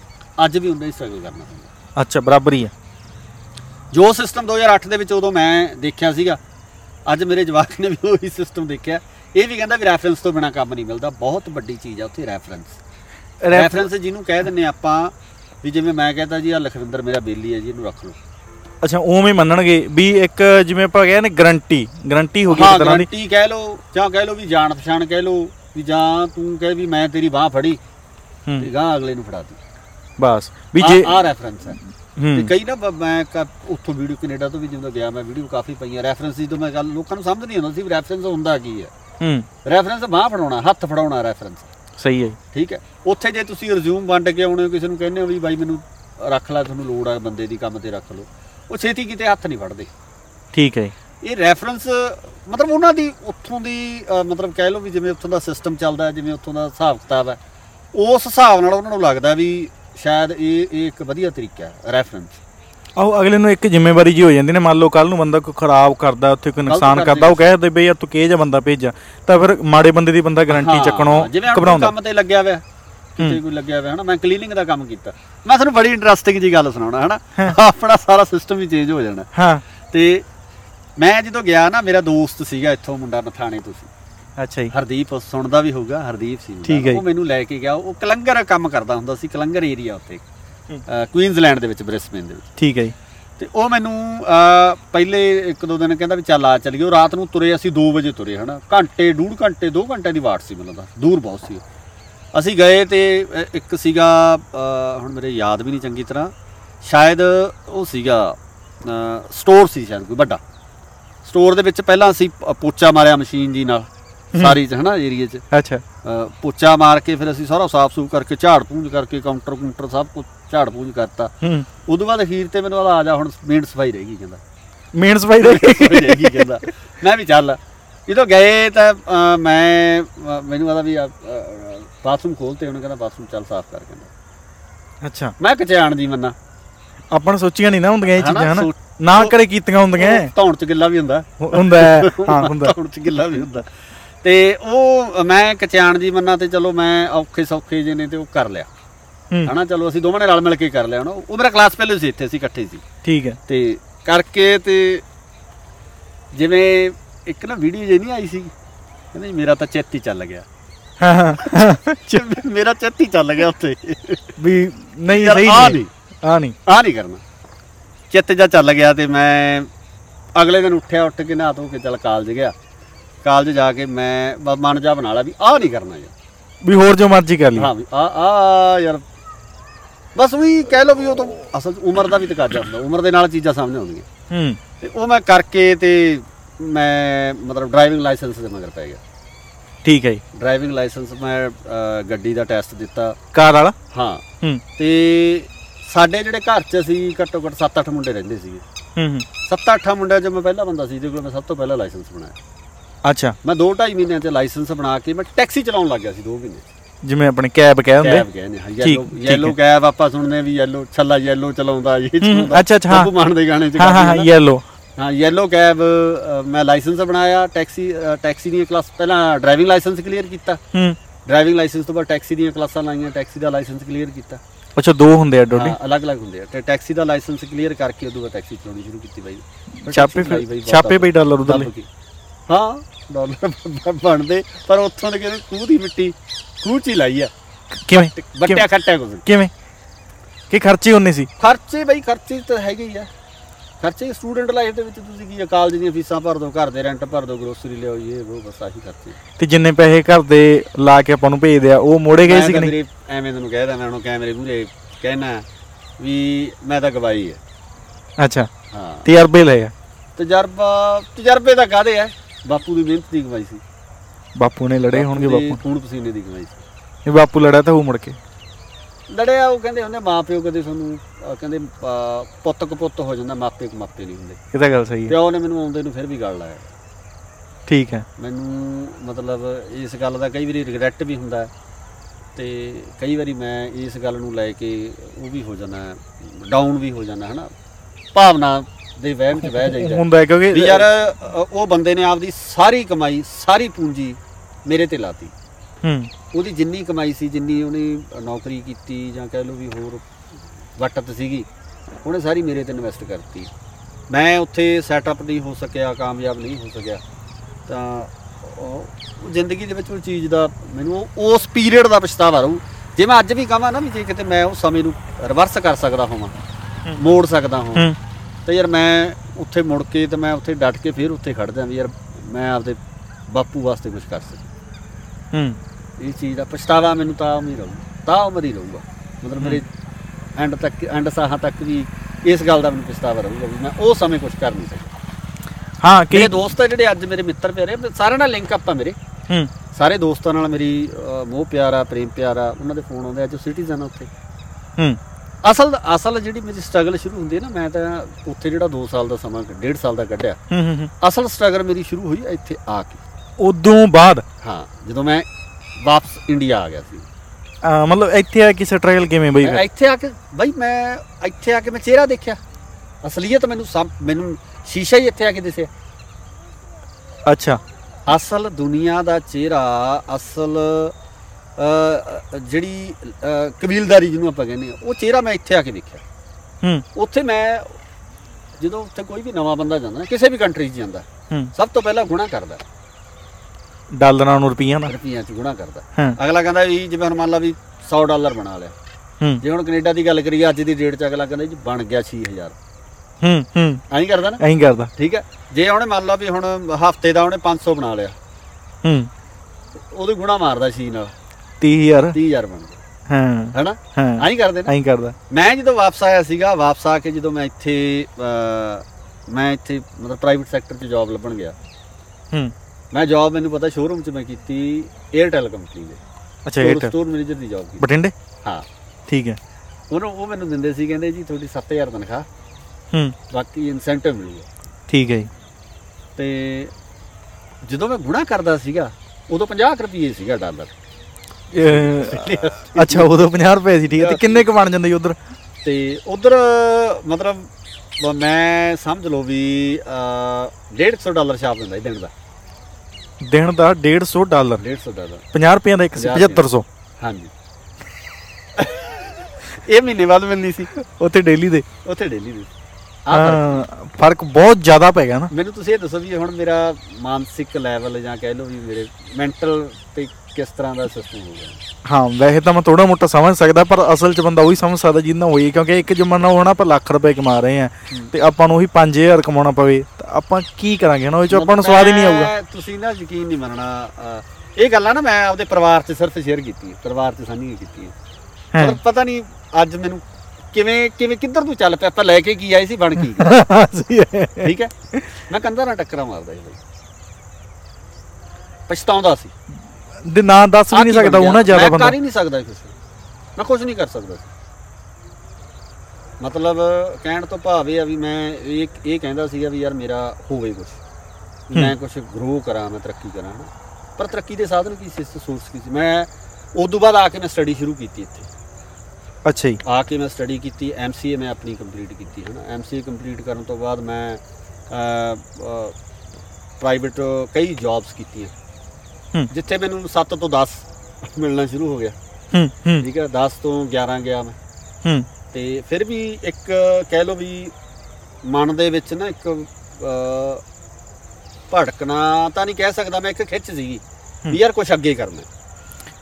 ਅੱਜ ਵੀ ਉਨਾ ਹੀ ਸਟਰਗਲ ਕਰਨਾ ਪੈਂਦਾ। ਅੱਛਾ ਬਰਾਬਰ ਹੈ ਜੋ ਸਿਸਟਮ 2008 ਦੇ ਵਿੱਚ ਉਦੋਂ ਮੈਂ ਦੇਖਿਆ ਸੀਗਾ ਅੱਜ ਮੇਰੇ ਜਵਾਕ ਨੇ ਵੀ ਉਹੀ ਸਿਸਟਮ ਦੇਖਿਆ। ਇਹ ਵੀ ਕਹਿੰਦਾ ਵੀ ਰੈਫਰੈਂਸ ਤੋਂ ਬਿਨਾ ਕੰਮ ਨਹੀਂ ਮਿਲਦਾ ਬਹੁਤ ਵੱਡੀ ਚੀਜ਼ ਆ ਉੱਥੇ ਰੈਫਰੈਂਸ ਰੈਫਰੈਂਸ ਜਿਹਨੂੰ ਕਹਿ ਦਿੰਨੇ ਆਪਾਂ ਵੀ ਜਿਵੇਂ ਮੈਂ ਕਹਿੰਦਾ ਜੀ ਆ ਲਖਵਿੰਦਰ ਮੇਰਾ ਬੇਲੀ ਹੈ ਜੀ ਇਹਨੂੰ ਰੱਖ ਲਓ। ਅੱਛਾ ਉਵੇਂ ਮੰਨਣਗੇ ਵੀ ਇੱਕ ਜਿਵੇਂ ਆਪਾਂ ਕਹਿੰਦੇ ਨੇ ਗਰੰਟੀ ਗਰੰਟੀ ਹੋ ਗਈ ਇੱਕ ਤਰ੍ਹਾਂ ਦੀ। ਗਰੰਟੀ ਕਹਿ ਲਓ ਜਾਂ ਕਹਿ ਲਓ ਵੀ ਜਾਣ ਪਛਾਣ ਕਹਿ ਲਓ ਵੀ ਜਾਂ ਤੂੰ ਕਹੇ ਵੀ ਮੈਂ ਤੇਰੀ ਬਾਹ ਫੜੀ ਤੇ ਗਾਂ ਅਗਲੇ ਨੂੰ ਫੜਾਤੀ ਬਸ। ਵੀ ਜੇ ਆ ਰੈਫਰੈਂਸ ਹੈ। ਤੇ ਹੂੰ। ਕਈ ਨਾ ਬ- ਮੈਂ ਕ- ਉੱਥੋਂ ਵੀਡੀਓ ਕੈਨੇਡਾ ਤੋਂ ਵੀ ਜਦੋਂ ਗਿਆ ਮੈਂ ਵੀਡੀਓ ਕਾਫੀ ਪਈਆਂ। ਰੈਫਰੈਂਸ ਦੀ ਤੋਂ ਮੈਂ ਗੱਲ ਲੋਕਾਂ ਨੂੰ ਸਮਝ ਨਹੀਂ ਆਉਂਦਾ ਸੀ ਵੀ ਰੈਫਰੈਂਸ ਹੁੰਦਾ ਕੀ ਹੈ। ਹੂੰ। ਰੈਫਰੈਂਸ ਬਾਹ ਫੜਾਉਣਾ ਹੱਥ ਫੜਾਉਣਾ ਰੈਫਰੈਂਸ ਸਹੀ ਹੈ ਠੀਕ ਹੈ। ਉੱਥੇ ਜੇ ਤੁਸੀਂ ਰਿਜ਼ਿਊਮ ਵੰਡ ਕੇ ਆਉਣੇ ਹੋ ਕਿਸੇ ਨੂੰ ਕਹਿੰਦੇ ਹੋ ਵੀ ਬਾਈ ਮੈਨੂੰ ਰੱਖ ਲੈ ਤੁਹਾਨੂੰ ਲੋੜ ਆ ਬੰਦੇ ਦੀ ਕੰਮ ਤੇ ਰੱਖ ਲਓ। ਉਹ ਛੇਤੀ ਕਿਤੇ ਹੱਥ ਨਹੀਂ ਫੜਦੇ। ਠੀਕ ਹੈ ਇਹ ਰੈਫਰੈਂਸ ਮਤਲਬ ਉਹਨਾਂ ਦੀ ਉੱਥੋਂ ਦੀ ਅ, ਮਤਲਬ ਕਹਿ ਲਓ ਵੀ ਜਿਵੇਂ ਉੱਥੋਂ ਦਾ ਸਿਸਟਮ ਚੱਲਦਾ ਹੈ, ਜਿਵੇਂ ਉੱਥੋਂ ਦਾ ਹਿਸਾਬ ਕਿਤਾਬ ਹੈ ਉਸ ਹਿਸਾਬ ਨਾਲ ਉਹਨਾਂ ਨੂੰ ਲੱਗਦਾ ਵੀ ਸ਼ਾਇਦ ਇਹ ਇਹ ਇੱਕ ਵਧੀਆ ਤਰੀਕਾ ਹੈ ਰੈਫਰੈਂਸ ਆਹੋ ਅਗਲੇ ਨੂੰ ਇੱਕ ਜ਼ਿੰਮੇਵਾਰੀ ਜੀ ਹੋ ਜਾਂਦੀ ਨੇ ਮੰਨ ਲਓ ਕੱਲ ਨੂੰ ਬੰਦਾ ਕੋਈ ਖਰਾਬ ਕਰਦਾ ਉੱਥੇ ਕੋਈ ਨੁਕਸਾਨ ਕਰ ਕਰਦਾ ਉਹ ਕਹਿੰਦੇ ਬਈ ਯਾਰ ਤੂੰ ਕਿਹ ਜਾ ਬੰਦਾ ਭੇਜਾ ਤਾਂ ਫਿਰ ਮਾੜੇ ਬੰਦੇ ਦੀ ਬੰਦਾ ਗਾਰੰਟੀ ਚੱਕਣੋਂ ਘਬਰਾਉਂਦਾ। ਕੰਮ ਤੇ ਲੱਗਿਆ ਹੋਇਆ ਕਿਤੇ। ਕੋਈ ਲੱਗਿਆ ਹੋਇਆ ਹਨਾ? ਮੈਂ ਕਲੀਨਿੰਗ ਦਾ ਕੰਮ ਕੀਤਾ। ਮੈਂ ਤੁਹਾਨੂੰ ਬੜੀ ਇੰਟਰਸਟਿੰਗ ਜੀ ਗੱਲ ਸੁਣਾਉਣਾ ਹਨਾ? ਆਪਣਾ ਸਾਰਾ ਸਿਸਟਮ ਹੀ ਚੇਂਜ ਹੋ ਜਾਣਾ। ਹਾਂ। ਤੇ ਮੈਂ ਜਦੋਂ ਗਿਆ ਨਾ ਮੇਰਾ ਦੋਸਤ ਸੀਗਾ ਇੱਥੋਂ ਮੁੰਡਾ ਨਥਾਣੇ ਤੋਂ ਸੀ। ਅੱਛਾ ਜੀ। ਹਰਦੀਪ ਸੁਣਦਾ ਵੀ ਹੋਊਗਾ ਹਰਦੀਪ ਸੀ ਮੁੰਡਾ। ਠੀਕ ਹੈ ਜੀ। ਉਹ ਮੈਨੂੰ ਲੈ ਕੇ ਗਿਆ ਉਹ ਕਲੰਗਰ ਕੰਮ ਕਰਦਾ ਹੁੰਦਾ ਸੀ ਕਲੰਗਰ ਏਰੀਆ ਹੂੰ। ਅਹ ਕੁਈਨਜ਼ਲੈਂਡ ਦੇ ਵਿੱਚ ਬ੍ਰਿਸਬੇਨ ਦੇ ਵਿੱਚ। ਠੀਕ ਹੈ ਜੀ। ਤੇ ਉਹ ਮੈਨੂੰ ਅਹ, ਪਹਿਲੇ ਇੱਕ ਦੋ ਦਿਨ ਕਹਿੰਦਾ ਵੀ ਚੱਲ ਆ ਚੱਲੀਏ ਉਹ ਰਾਤ ਨੂੰ ਤੁਰੇ ਅਸੀਂ 2 ਵਜੇ ਤੁਰੇ ਹਨਾ। ਘੰਟੇ ਡੂਢ ਘੰਟੇ 2 ਘੰਟੇ ਦੀ ਵਾਟ ਸੀ ਮੈਨੂੰ ਤਾਂ। ਦੂਰ ਬਹੁਤ ਸੀ ਉਹ। ਅਸੀਂ ਗਏ ਤੇ ਅ, ਇੱਕ ਸੀਗਾ ਅ, ਹੁਣ ਮੇਰੇ ਯਾਦ ਵੀ ਨਹੀਂ ਚੰਗੀ ਤਰ੍ਹਾਂ। ਸ਼ਾਇਦ ਉਹ ਸੀਗਾ ਸਟੋਰ ਸੀ ਸ਼ਾਇਦ ਕੋਈ ਵੱਡਾ। ਸਟੋਰ ਦੇ ਵਿੱਚ ਪਹਿਲਾਂ ਅਸੀਂ ਪ- ਪੋਚਾ ਮਾਰਿਆ ਮਸ਼ੀਨ ਜੀ ਨਾਲ। ਸਾਰੀ ਚ ਹਨਾ ਏਰੀਏ 'ਚ। ਅੱਛਾ। ਅ, ਪੋਚਾ ਮਾਰ ਕੇ ਫਿਰ ਅਸੀਂ ਸਾਰਾ ਸਾਫ਼ ਸੂਫ ਕਰਕੇ ਝਾੜ ਪੂੰਝ ਕਰਕੇ ਕਾਊਂਟਰ ਕਾਊਂਟਰ ਸਭ ਕੁਝ ਝਾੜ ਪੂੰਝ ਕਰਤਾ। ਹੂੰ। ਉਦੋਂ ਬਾਅਦ ਅਖੀਰ ਤੇ ਮੈਨੂੰ ਆਦਾ ਆ ਜਾ ਹੁਣ ਮੇਨ ਸਫ਼ਾਈ ਰਹਿ ਗਈ ਕਹਿੰਦਾ। ਮੇਨ ਸਫ਼ਾਈ ਦੇ ਰਹਿ ਗਈ ਕਹਿੰਦਾ। ਮੈਂ ਵੀ ਚੱਲ। ਜਦੋਂ ਗਏ ਤਾਂ ਅ, ਮੈਂ ਅ, ਮੈਨੂੰ ਆਦਾ ਵੀ ਬਾਥਰੂਮ ਖੋਲਤੇ ਉਹਨੇ ਕਹਿੰਦਾ ਬਾਥਰੂਮ ਚੱਲ ਸਾਫ਼ ਕਰ ਕਹਿੰਦਾ। ਅੱਛਾ। ਮੈਂ ਕਚਾਣ ਦੀ ਮੰਨਾ। ਆਪਾਂ ਨੂੰ ਸੋਚੀਆਂ ਨਹੀਂ ਨਾ ਹੁੰਦੀਆਂ ਇਹ ਹਨਾ, ਚੀਜ਼ਾਂ ਹਨਾ। ਸੋਚ- ਨਾ ਕਰੇ ਕੀਤੀਆਂ ਹੁੰਦੀਆਂ। ਧੌਣ ਚ ਗਿੱਲਾ ਵੀ ਹੁੰਦਾ। ਹੁ- ਹੁੰਦਾ ਹੈ, ਹਾਂ ਹੁੰਦਾ ਧੌਣ ਚ ਗਿੱਲਾ ਵੀ ਹੁੰਦਾ। ਤੇ ਉਹ ਮੈਂ ਕਚਾਣ ਦੀ ਮੰਨਾ ਤੇ ਚਲੋ ਮੈਂ ਔਖੇ ਸੌਖੇ ਜਿਹੇ ਨੇ ਤੇ ਉਹ ਕਰ ਲਿਆ। ਹਨਾ ਚਲੋ ਅਸੀਂ ਦੋਵਾਂ ਨੇ ਰਲ ਮਿਲ ਕੇ ਕਰ ਲਿਆ। ਹਨਾ ਉਹ ਮੇਰਾ ਕਲਾਸ ਪਹਿਲੇ ਸੀ ਇੱਥੇ ਅਸੀਂ ਇਕੱਠੇ ਸੀ। ਠੀਕ ਹੈ। ਤੇ ਕਰਕੇ ਤੇ ਜਿਵੇਂ ਇੱਕ ਨਾ ਵੀਡੀਓ ਜੇ ਨਹੀਂ ਆਈ ਸੀ ਕਹਿੰਦੇ ਜੀ, ਮੇਰਾ ਤਾਂ ਚਿੱਤ ਹੀ ਚੱਲ ਗਿਆ। ਹਾਂ ਹਾਂ ਚ- ਮੇਰਾ ਚਿੱਤ ਹੀ ਚੱਲ ਗਿਆ ਉੱਥੇ। ਵੀ ਨਹੀਂ ਸਹੀ ਆ ਨਹੀਂ। ਨਹੀਂ। ਆ ਨਹੀਂ। ਆ ਨਹੀਂ ਕਰਨਾ। ਚਿੱਤ ਜਾ ਚੱਲ ਗਿਆ ਤੇ ਮੈਂ ਅਗਲੇ ਦਿਨ ਉੱਠਿਆ ਉੱਠ ਕੇ ਨਹਾ ਧੋ ਕੇ ਚੱਲ ਕਾਲਜ ਗਿਆ। ਕਾਲਜ ਜਾ ਕੇ ਮੈਂ ਬ- ਮਨ ਜਾ ਬਣਾ ਲਿਆ ਵੀ ਆ ਨਹੀਂ ਕਰਨਾ ਯਾਰ। ਵੀ ਹੋਰ ਜੋ ਮਰਜ਼ੀ ਕਰ ਲਈ। ਹਾਂ ਵੀ ਆ ਆ ਯਾਰ। ਬਸ ਵੀ ਕਹਿ ਲਓ ਵੀ ਉਹ ਤਾਂ ਅਸਲ 'ਚ ਉਮਰ ਦਾ ਵੀ ਤਕਾਜ਼ਾ ਹੁੰਦਾ। ਉਮਰ ਦੇ ਨਾਲ ਚੀਜ਼ਾਂ ਸਾਹਮਣੇ ਆਉਂਦੀਆਂ। ਹੂੰ। ਤੇ ਉਹ ਮੈਂ ਕਰਕੇ ਤੇ ਮੈਂ ਮਤਲਬ ਡਰਾਈਵਿੰਗ ਲਾਇਸੈਂਸ ਦੇ ਮਗਰ ਪੈ ਗਿਆ। ਠੀਕ ਹੈ ਜੀ। ਡਰਾਈਵਿੰਗ ਲਾਇਸੈਂਸ ਮੈਂ ਅ, ਗੱਡੀ ਦਾ ਟੈਸਟ ਦਿੱਤਾ। ਕਾਰ ਵਾਲਾ? ਹਾਂ। ਹੂੰ। ਤੇ ਸਾਡੇ ਜਿਹੜੇ ਘਰ 'ਚ ਅਸੀਂ ਘੱਟੋ ਘੱਟ 7-8 ਮੁੰਡੇ ਰਹਿੰਦੇ ਸੀਗੇ। ਹੂੰ ਹੂੰ। 7-8 ਮੁੰਡਿਆਂ 'ਚ ਮੈਂ ਪਹਿਲਾ ਬੰਦਾ ਸੀ ਜਿਹਦੇ ਕੋਲ ਮੈਂ ਸਭ ਤੋਂ ਪਹਿਲਾਂ ਲਾਇਸੈਂਸ ਬਣਾਇਆ। ਅੱਛਾ। ਮੈਂ 2-2.5 ਮਹੀਨਿਆਂ 'ਚ ਲਾਇਸੈਂਸ ਬਣਾ ਕੇ ਮੈਂ ਟੈਕਸੀ ਚਲਾਉਣ ਲੱਗ ਗਿਆ ਸੀ 2 ਮਹੀਨੇ। ਜਿਵੇਂ ਆਪਣੇ ਕੈਬ ਕਹਿ ਹੁੰਦੇ ਕੈਬ ਕਹਿੰਦੇ ਹਾਂ ਯੈਲੋ ਯੈਲੋ। ਕੈਬ ਆਪਾਂ ਸੁਣਦੇ ਵੀ ਯੈਲੋ ਛੱਲਾ ਯੈਲੋ ਚਲਾਉਂਦਾ ਇਹ ਚਲਾਉਂਦਾ। ਅੱਛਾ, ਅੱਛਾ, ਹਾਂ। ਮਾਨ ਦੇ ਗਾਣੇ ਚ ਹਾਂ ਹਾਂ। ਯੈਲੋ ਹਾਂ ਯੈਲੋ ਕੈਬ ਮੈਂ ਲਾਇਸੈਂਸ ਬਣਾਇਆ ਟੈਕਸੀ ਟੈਕਸੀ ਦੀਆਂ ਕਲਾਸ ਪਹਿਲਾਂ ਡਰਾਈਵਿੰਗ ਲਾਇਸੈਂਸ ਕਲੀਅਰ ਕੀਤਾ। ਹੂੰ। ਡਰਾਈਵਿੰਗ ਲਾਇਸੈਂਸ ਤੋਂ ਬਾਅਦ ਟੈਕਸੀ ਦੀਆਂ ਕਲਾਸਾਂ ਲਾਈਆਂ ਟੈਕਸੀ ਦਾ ਲਾਇਸੈਂਸ ਕਲੀਅਰ ਕੀਤਾ। ਅੱਛਾ ਦੋ ਹੁੰਦੇ ਆ ਡੋਡੀ ਹਾਂ ਅਲੱਗ-ਅਲੱਗ ਹੁੰਦੇ ਆ। ਤੇ ਟੈਕਸੀ ਦਾ ਲਾਇਸੈਂਸ ਕਲੀਅਰ ਕਰਕੇ ਉਦੋਂ ਬਾਅਦ ਟੈਕਸੀ ਚਲਾਉਣੀ ਸ਼ੁਰੂ ਕੀਤੀ ਬਾਈ। ਛਾਪੇ ਛਾਪੇ ਬਈ ਡਾਲਰ ਕੇ। ਹਾਂ। ਡਾਲਰ ਬਣਦੇ ਪਰ ਉੱਥੋਂ ਦੇ ਕਹਿੰਦੇ ਖੂਹ ਦੀ ਮਿੱਟੀ ਖੂਹ ਚ ਹੀ ਲਾਈ ਆ। ਕਿਵੇਂ? ਵੱਟਿਆ ਖੱਟਿਆ ਕੁਝ ਕਿਵੇਂ? ਕਿ ਖਰਚੇ ਉਹਨੇ ਸੀ? ਖਰਚੇ ਬਈ ਖਰਚੇ ਤਾਂ ਹੈਗੇ ਹੀ ਆ। ਖਰਚੇ ਸਟੂਡੈਂਟ ਲਾਈਫ ਦੇ ਵਿੱਚ ਤੁਸੀਂ ਕੀ ਆ ਕਾਲਜ ਦੀਆਂ ਫੀਸਾਂ ਭਰ ਦੋ ਘਰ ਦੇ ਰੈਂਟ ਭਰ ਦੋ ਗਰੋਸਰੀ ਲਿਓ ਇਹ ਉਹ ਬਸ ਆਹੀ ਖਰਚੇ। ਤੇ ਜਿੰਨੇ ਪੈਸੇ ਘਰ ਦੇ ਲਾ ਕੇ ਆਪਾਂ ਨੂੰ ਭੇਜਦੇ ਆ ਉਹ ਮੋੜੇ ਗਏ ਸੀ ਕਿ ਨਹੀਂ? ਐਵੇਂ ਤੈਨੂੰ ਕਹਿਦਾ ਮੈਂ ਹੁਣ ਕੈਮਰੇ ਮੂਰੇ ਕਹਿਣਾ ਵੀ ਮੈਂ ਤਾਂ ਗਵਾਈ ਹੈ। ਅੱਛਾ। ਹਾਂ। ਤਜਰਬੇ ਲਏ ਆ। ਤਜਰਬਾ ਤਜਰਬੇ ਤਾਂ ਕਾਦੇ ਆ? ਬਾਪੂ ਦੀ ਮਿਹਨਤ ਦੀ ਕਮਾਈ ਸੀ। ਬਾਪੂ ਨੇ ਲੜੇ ਹੋਣਗੇ ਬਾਪੂ। ਖੂਨ ਪਸੀਨੇ ਦੀ ਕਮਾਈ ਸੀ। ਇਹ ਬਾਪੂ ਲੜਿਆ ਤਾਂ ਉਹ ਮੁੜ ਕੇ। ਲੜਿਆ ਉਹ ਕਹਿੰਦੇ ਹੁੰਦੇ ਮਾਪਿਓ ਕਦੇ ਤੁਹਾਨੂੰ ਅਹ ਕਹਿੰਦੇ ਅਹ ਪੁੱਤ ਕਪੁੱਤ ਹੋ ਜਾਂਦਾ ਮਾਪੇ ਕੁ ਮਾਪੇ ਨਹੀਂ ਹੁੰਦੇ। ਇਹ ਤਾਂ ਗੱਲ ਸਹੀ ਹੈ। ਪਿਓ ਨੇ ਮੈਨੂੰ ਆਉਂਦੇ ਨੂੰ ਫਿਰ ਵੀ ਗੱਲ ਲਾਇਆ। ਠੀਕ ਹੈ। ਮੈਨੂੰ ਮਤਲਬ ਇਸ ਗੱਲ ਦਾ ਕਈ ਵਾਰੀ ਰਿਗਰੈਟ ਵੀ ਹੁੰਦਾ ਹੈ। ਤੇ ਕਈ ਵਾਰੀ ਮੈਂ ਇਸ ਗੱਲ ਨੂੰ ਲੈ ਕੇ ਉਹ ਵੀ ਹੋ ਜਾਂਦਾ ਡਾਊਨ ਵੀ ਹੋ ਜਾਂਦਾ ਹਨਾ। ਭਾਵਨਾ ਦੇ ਵਹਿਮ 'ਚ ਬਹਿ ਜਾਈਦਾ। ਹੁੰਦਾ ਹੈ ਕਿਉਂਕਿ ਵੀ ਯਾਰ ਅ, ਉਹ ਬੰਦੇ ਨੇ ਆਪਦੀ ਸਾਰੀ ਕਮਾਈ ਸਾਰੀ ਪੂੰਜੀ ਮੇਰੇ ਤੇ ਲਾਤੀ। ਹੂੰ। ਉਹਦੀ ਜਿੰਨੀ ਕਮਾਈ ਸੀ ਜਿੰਨੀ ਉਹਨੇ ਨੌਕਰੀ ਕੀਤੀ ਜਾਂ ਕਹਿ ਲਓ ਵੀ ਹੋਰ ਵਟਤ ਸੀਗੀ ਉਹਨੇ ਸਾਰੀ ਮੇਰੇ ਤੇ ਇਨਵੈਸਟ ਕਰਤੀ। ਮੈਂ ਉੱਥੇ ਸੈਟਅਪ ਨਹੀਂ ਹੋ ਸਕਿਆ ਕਾਮਯਾਬ ਨਹੀਂ ਹੋ ਸਕਿਆ। ਤਾਂ ਉਹ ਉਹ ਜ਼ਿੰਦਗੀ ਦੇ ਵਿੱਚ ਉਹ ਚੀਜ਼ ਦਾ ਮੈਨੂੰ ਉਹ- ਉਸ ਪੀਰੀਅਡ ਦਾ ਪਛਤਾਵਾ ਰਹੂ। ਜੇ ਮੈਂ ਅੱਜ ਵੀ ਕਹਾਂ ਨਾ ਵੀ ਜੇ ਕਿਤੇ ਮੈਂ ਉਸ ਸਮੇਂ ਨੂੰ ਰਿਵਰਸ ਕਰ ਸਕਦਾ ਹੋਵਾਂ ਮੋੜ ਸਕਦਾ ਹਾਂ। ਹੂੰ ਤੇ ਯਾਰ ਮੈਂ ਉੱਥੇ ਮੁੜ ਕੇ ਤੇ ਮੈਂ ਉੱਥੇ ਡਟ ਕੇ ਫਿਰ ਉੱਥੇ ਖੜ ਜਾਂ ਵੀ ਯਾਰ ਮੈਂ ਆਪਦੇ ਬਾਪੂ ਵਾਸਤੇ ਕੁਝ ਕਰ ਸਕਾਂ ਹੂੰ। ਇਹ ਚੀਜ਼ ਦਾ ਪਛਤਾਵਾ ਮੈਨੂੰ ਤਾਂ ਉਮਰ ਹੀ ਰਹੂ ਤਾਂ ਉਮਰ ਹੀ ਰਹੂਗਾ। ਮਤਲਬ ਮੇਰੇ ਐਂਡ ਤੱਕ ਐਂਡ ਸਾਹਾਂ ਤੱਕ ਵੀ ਇਸ ਗੱਲ ਦਾ ਮੈਨੂੰ ਪਛਤਾਵਾ ਰਹੂਗਾ ਵੀ ਮੈਂ ਉਹ ਸਮੇਂ ਕੁਝ ਕਰ ਨਹੀਂ ਸਕਿਆ ਹਾਂ ਕਿ ਮੇਰੇ ਦੋਸਤ ਆ ਜਿਹੜੇ ਅੱਜ ਮੇਰੇ ਮਿੱਤਰ ਪਿਆਰੇ ਸਾਰਿਆਂ ਨਾਲ ਲਿੰਕ ਅਪ ਆ ਮੇਰੇ। ਹੂੰ। ਸਾਰੇ ਦੋਸਤਾਂ ਨਾਲ ਮੇਰੀ ਮੋਹ ਪਿਆਰ ਆ ਪ੍ਰੇਮ ਪਿਆਰ ਆ ਉਹਨਾਂ ਦੇ ਫੋਨ ਆਉਂਦੇ ਅੱਜ ਸਿਟੀਜ਼ਨ ਆ ਉੱਥੇ। ਹੂੰ। ਅਸਲ ਅਸਲ ਜਿਹੜੀ ਮੇਰੀ ਸਟਰਗਲ ਸ਼ੁਰੂ ਹੁੰਦੀ ਹੈ ਨਾ ਮੈਂ ਤਾਂ ਉੱਥੇ ਜਿਹੜਾ 2 ਸਾਲ ਦਾ ਸਮਾਂ 1.5 ਸਾਲ ਦਾ ਕੱਢਿਆ। ਹੂੰ ਹੂੰ, ਅਸਲ ਸਟਰਗਲ ਮੇਰੀ ਸ਼ੁਰੂ ਹੋਈ ਇੱਥੇ ਆ ਕੇ। ਉਦੋਂ ਬਾਅਦ? ਹਾਂ ਜਦੋਂ ਮੈਂ ਵਾਪਸ ਇੰਡੀਆ ਆ ਗਿਆ ਸੀ। ਮਤਲਬ ਇੱਥੇ ਆ ਕਿ ਸਟਰਗਲ ਕਿਵੇਂ ਬਈ? ਇੱਥੇ ਆ ਕੇ ਬਈ ਮੈਂ ਇੱਥੇ ਆ ਕੇ ਮੈਂ ਚਿਹਰਾ ਦੇਖਿਆ। ਅਸਲੀਅਤ ਮੈਨੂੰ ਸਭ ਮੈਨੂੰ ਸ਼ੀਸ਼ਾ ਹੀ ਇੱਥੇ ਆ ਕੇ ਦਿਸਿਆ। ਅੱਛਾ। ਅਸਲ ਦੁਨੀਆ ਦਾ ਚਿਹਰਾ ਅਸਲ ਜਿਹੜੀ ਕਬੀਲਦਾਰੀ ਜਿਹਨੂੰ ਆਪਾਂ ਕਹਿੰਦੇ ਆ ਉਹ ਚਿਹਰਾ ਮੈਂ ਇੱਥੇ ਆ ਕੇ ਦੇਖਿਆ। ਹੂੰ। ਉੱਥੇ ਮੈਂ ਜਦੋਂ ਉੱਥੇ ਕੋਈ ਵੀ ਨਵਾਂ ਬੰਦਾ ਜਾਂਦਾ ਨਾ ਕਿਸੇ ਵੀ ਕੰਟਰੀ 'ਚ ਜਾਂਦਾ ਹੂੰ। ਸਭ ਤੋਂ ਪਹਿਲਾਂ ਗੁਣਾ ਕਰਦਾ। ਡਾਲਰਾਂ ਨੂੰ ਰੁਪਈਆ ਨਾਲ? ਰੁਪਈਆਂ 'ਚ ਗੁਣਾ ਕਰਦਾ। ਅਗਲਾ ਕਹਿੰਦਾ ਵੀ ਜਿਵੇਂ ਹੁਣ ਮੰਨ ਲਾ ਵੀ 100 ਡਾਲਰ ਬਣਾ ਲਿਆ। ਹੂੰ। ਜੇ ਹੁਣ ਕੈਨੇਡਾ ਦੀ ਗੱਲ ਕਰੀਏ ਅੱਜ ਦੀ ਡੇਟ 'ਚ ਅਗਲਾ ਕਹਿੰਦਾ ਜੀ ਬਣ ਗਿਆ 6000 ਹੂੰ ਹੂੰ। ਐਂ ਕਰਦਾ ਨਾ? ਐਂ ਕਰਦਾ। ਠੀਕ ਹੈ? ਜੇ ਉਹਨੇ ਮੰਨ ਲਾ ਵੀ ਹੁਣ ਹਫ਼ਤੇ ਦਾ ਉਹਨੇ 500 ਬਣਾ ਲਿਆ। ਹੂੰ। ਉਹਦੇ ਗੁਣਾ ਮਾਰਦਾ ਛੀ ਨਾਲ। 30000 30000 ਬਣ ਗਿਆ ਹਾਂ। ਹੈਨਾ? ਹਾਂ। ਐਂ ਕਰਦੇ ਨਾ। ਐਂ ਕਰਦਾ। ਮੈਂ ਜਦੋਂ ਵਾਪਸ ਆਇਆ ਸੀਗਾ ਵਾਪਸ ਆ ਕੇ ਜਦੋਂ ਮੈਂ ਇੱਥੇ ਮੈਂ ਇੱਥੇ ਮਤਲਬ ਪ੍ਰਾਈਵੇਟ ਸੈਕਟਰ 'ਚ ਜੌਬ ਲੱਭਣ ਗਿਆ। ਹੂੰ। ਮੈਂ ਜੌਬ ਮੈਨੂੰ ਪਤਾ ਸ਼ੋਰੂਮ 'ਚ ਮੈਂ ਕੀਤੀ 에ਅਰਟੈਲ ਕੰਪਨੀ ਦੇ। ਅੱਛਾ ਸਟੋਰ ਇਹ ਸਟੋਰ ਮੈਨੇਜਰ ਦੀ ਜੌਬ ਕੀਤੀ। ਬਟਿੰਡੇ ਹਾਂ। ਠੀਕ ਹੈ। ਉਹਨੂੰ ਉਹ ਮੈਨੂੰ ਦਿੰਦੇ ਸੀ ਕਹਿੰਦੇ ਜੀ ਤੁਹਾਡੀ 7000 ਤਨਖਾਹ। ਹੂੰ। ਬਾਕੀ ਇਨਸੈਂਟਿਵ ਮਿਲੂਗਾ ਠੀਕ ਹੈ ਜੀ। ਤੇ ਜਦੋਂ ਮੈਂ ਗੁਣਾ ਕਰਦਾ ਸੀਗਾ ਉਦੋਂ 50 ਰੁਪਏ ਸੀਗਾ ਡਾਲਰ। ਅਹ, ਅੱਛਾ ਉਦੋਂ 50 ਰੁਪਏ ਸੀ ਠੀਕ ਹੈ। ਤੇ ਕਿੰਨੇ ਕੁ ਬਣ ਜਾਂਦੇ ਜੀ ਉਧਰ? ਤੇ ਉਧਰ ਮਤਲਬ ਬ- ਮੈਂ ਸਮਝ ਲਓ ਵੀ ਅਹ, 150 ਡਾਲਰ ਛਾਪ ਦਿੰਦਾ ਸੀ ਦਿਨ ਦਾ। ਦਿਨ ਦਾ 150 ਡਾਲਰ। 150 ਡਾਲਰ। 50 ਰੁਪਏ ਦਾ ਇੱਕ ਸੀ 7500 ਹਾਂਜੀ। ਇਹ ਮਹੀਨੇ ਬਾਅਦ ਮਿਲਣੀ ਸੀ। ਉੱਥੇ ਡੇਲੀ ਦੇ। ਉੱਥੇ ਡੇਲੀ ਦੀ। ਫ਼ਰਕ। ਹਾਂ ਫ਼ਰਕ। ਬਹੁਤ ਜ਼ਿਆਦਾ ਪੈ ਗਿਆ ਨਾ। ਮੈਨੂੰ ਤੁਸੀਂ ਇਹ ਦੱਸੋ ਵੀ ਹੁਣ ਮੇਰਾ ਮਾਨਸਿਕ ਲੈਵਲ ਜਾਂ ਕਹਿ ਲਓ ਵੀ ਮੇਰੇ ਮੈਂਟਲ ਤੇ ਕਿਸ ਤਰ੍ਹਾਂ ਦਾ ਸਿਸਟਮ ਹੋ ਗਿਆ? ਹਾਂ ਵੈਸੇ ਤਾਂ ਮੈਂ ਥੋੜਾ ਮੋਟਾ ਸਮਝ ਸਕਦਾ ਪਰ ਅਸਲ 'ਚ ਬੰਦਾ ਉਹੀ ਸਮਝ ਸਕਦਾ ਜਿੰਨਾ ਹੋਈ ਕਿਉਂਕਿ ਇੱਕ ਜ਼ਮਾਨਾ ਹੋਣਾ ਆਪਾਂ ਲੱਖ ਰੁਪਏ ਕਮਾ ਰਹੇ ਆ ਤੇ ਆਪਾਂ ਨੂੰ ਉਹੀ 5000 ਕਮਾਉਣਾ ਪਵੇ ਤਾਂ ਆਪਾਂ ਕੀ ਕਰਾਂਗੇ ਨਾ ਉਹ 'ਚ ਆਪਾਂ ਨੂੰ ਸਵਾਦ ਹੀ ਨਹੀਂ ਆਊਗਾ। ਤੁਸੀਂ ਨਾ ਯਕੀਨ ਨਹੀਂ ਮੰਨਣਾ ਇਹ ਗੱਲਾਂ ਨਾ ਮੈਂ ਆਪਦੇ ਪਰਿਵਾਰ 'ਚ ਸਿਰਫ ਸ਼ੇਅਰ ਕੀਤੀ ਹੈ ਪਰਿਵਾਰ 'ਚ ਸਾਂਝੀ ਕੀਤੀ ਹੈ। ਪਰ ਪਤਾ ਨਹੀਂ ਅੱਜ ਮੈਨੂੰ ਕਿਵੇਂ ਕਿਵੇਂ ਕਿੱਧਰ ਨੂੰ ਚੱਲ ਪਿਆ ਆਪਾਂ ਲੈ ਕੇ ਕੀ ਆਏ ਸੀ ਬਣ ਕੀ ਗਏ। ਠੀਕ ਹੈ? ਮੈਂ ਕੰਧਾਂ ਨਾਲ ਟੱਕਰਾਂ ਮਾਰਦਾ ਸੀ ਪਛਤਾਉਂਦਾ ਸੀ। ਦੇ ਨਾਂ ਦੱਸ ਵੀ ਆਹ ਨਹੀਂ ਕੀ ਬਣ ਸਕਦਾ ਗਿਆ? ਉਹ ਨਾ ਜ਼ਿਆਦਾ ਮੈਂ ਬੰਦਾ। ਕਰ ਹੀ ਨਹੀਂ ਸਕਦਾ ਕੁਝ ਮੈਂ ਕੁਝ ਨਹੀਂ ਕਰ ਸਕਦਾ। ਮਤਲਬ ਕਹਿਣ ਤੋਂ ਭਾਵ ਇਹ ਆ ਵੀ ਮੈਂ ਇਹ ਇਹ ਕਹਿੰਦਾ ਸੀਗਾ ਵੀ ਯਾਰ ਮੇਰਾ ਹੋਵੇ ਕੁਝ ਮੈਂ ਕੁਝ ਗਰੋ ਕਰਾਂ ਮੈਂ ਤਰੱਕੀ ਕਰਾਂ ਹਨਾ। ਪਰ ਤਰੱਕੀ ਦੇ ਸਾਧਨ ਕੀ ਸੀ? ਸੋਰਸ ਕੀ ਸੀ? ਮੈਂ ਉਸ ਤੋਂ ਬਾਅਦ ਆ ਕੇ ਮੈਂ ਸਟੱਡੀ ਸ਼ੁਰੂ ਕੀਤੀ ਇੱਥੇ। ਅੱਛਾ ਜੀ। ਆ ਕੇ ਮੈਂ ਸਟੱਡੀ ਕੀਤੀ ਐਮਸੀਏ ਮੈਂ ਆਪਣੀ ਕੰਪਲੀਟ ਕੀਤੀ ਹੈ ਨਾ ਐਮਸੀਏ ਕੰਪਲੀਟ ਕਰਨ ਤੋਂ ਬਾਅਦ ਮੈਂ ਪ੍ਰਾਈਵੇਟ ਕਈ ਜੌਬਸ ਕੀਤੀਆਂ। ਜਿੱਥੇ ਮੈਨੂੰ 7 ਤੋਂ 10 ਮਿਲਣਾ ਸ਼ੁਰੂ ਹੋ ਗਿਆ। ਹੂੰ ਹੂੰ। ਠੀਕ ਹੈ 10 ਤੋਂ 11 ਗਿਆ ਮੈਂ। ਹੂੰ। ਤੇ ਫਿਰ ਵੀ ਇੱਕ ਕਹਿ ਲਓ ਵੀ ਮਨ ਦੇ ਵਿੱਚ ਨਾ ਇੱਕ ਭੜਕਣਾ ਤਾਂ ਨਹੀਂ ਕਹਿ ਸਕਦਾ ਮੈਂ ਇੱਕ ਖਿੱਚ ਸੀਗੀ ਵੀ ਯਾਰ ਕੁਝ ਅੱਗੇ ਕਰਨਾ।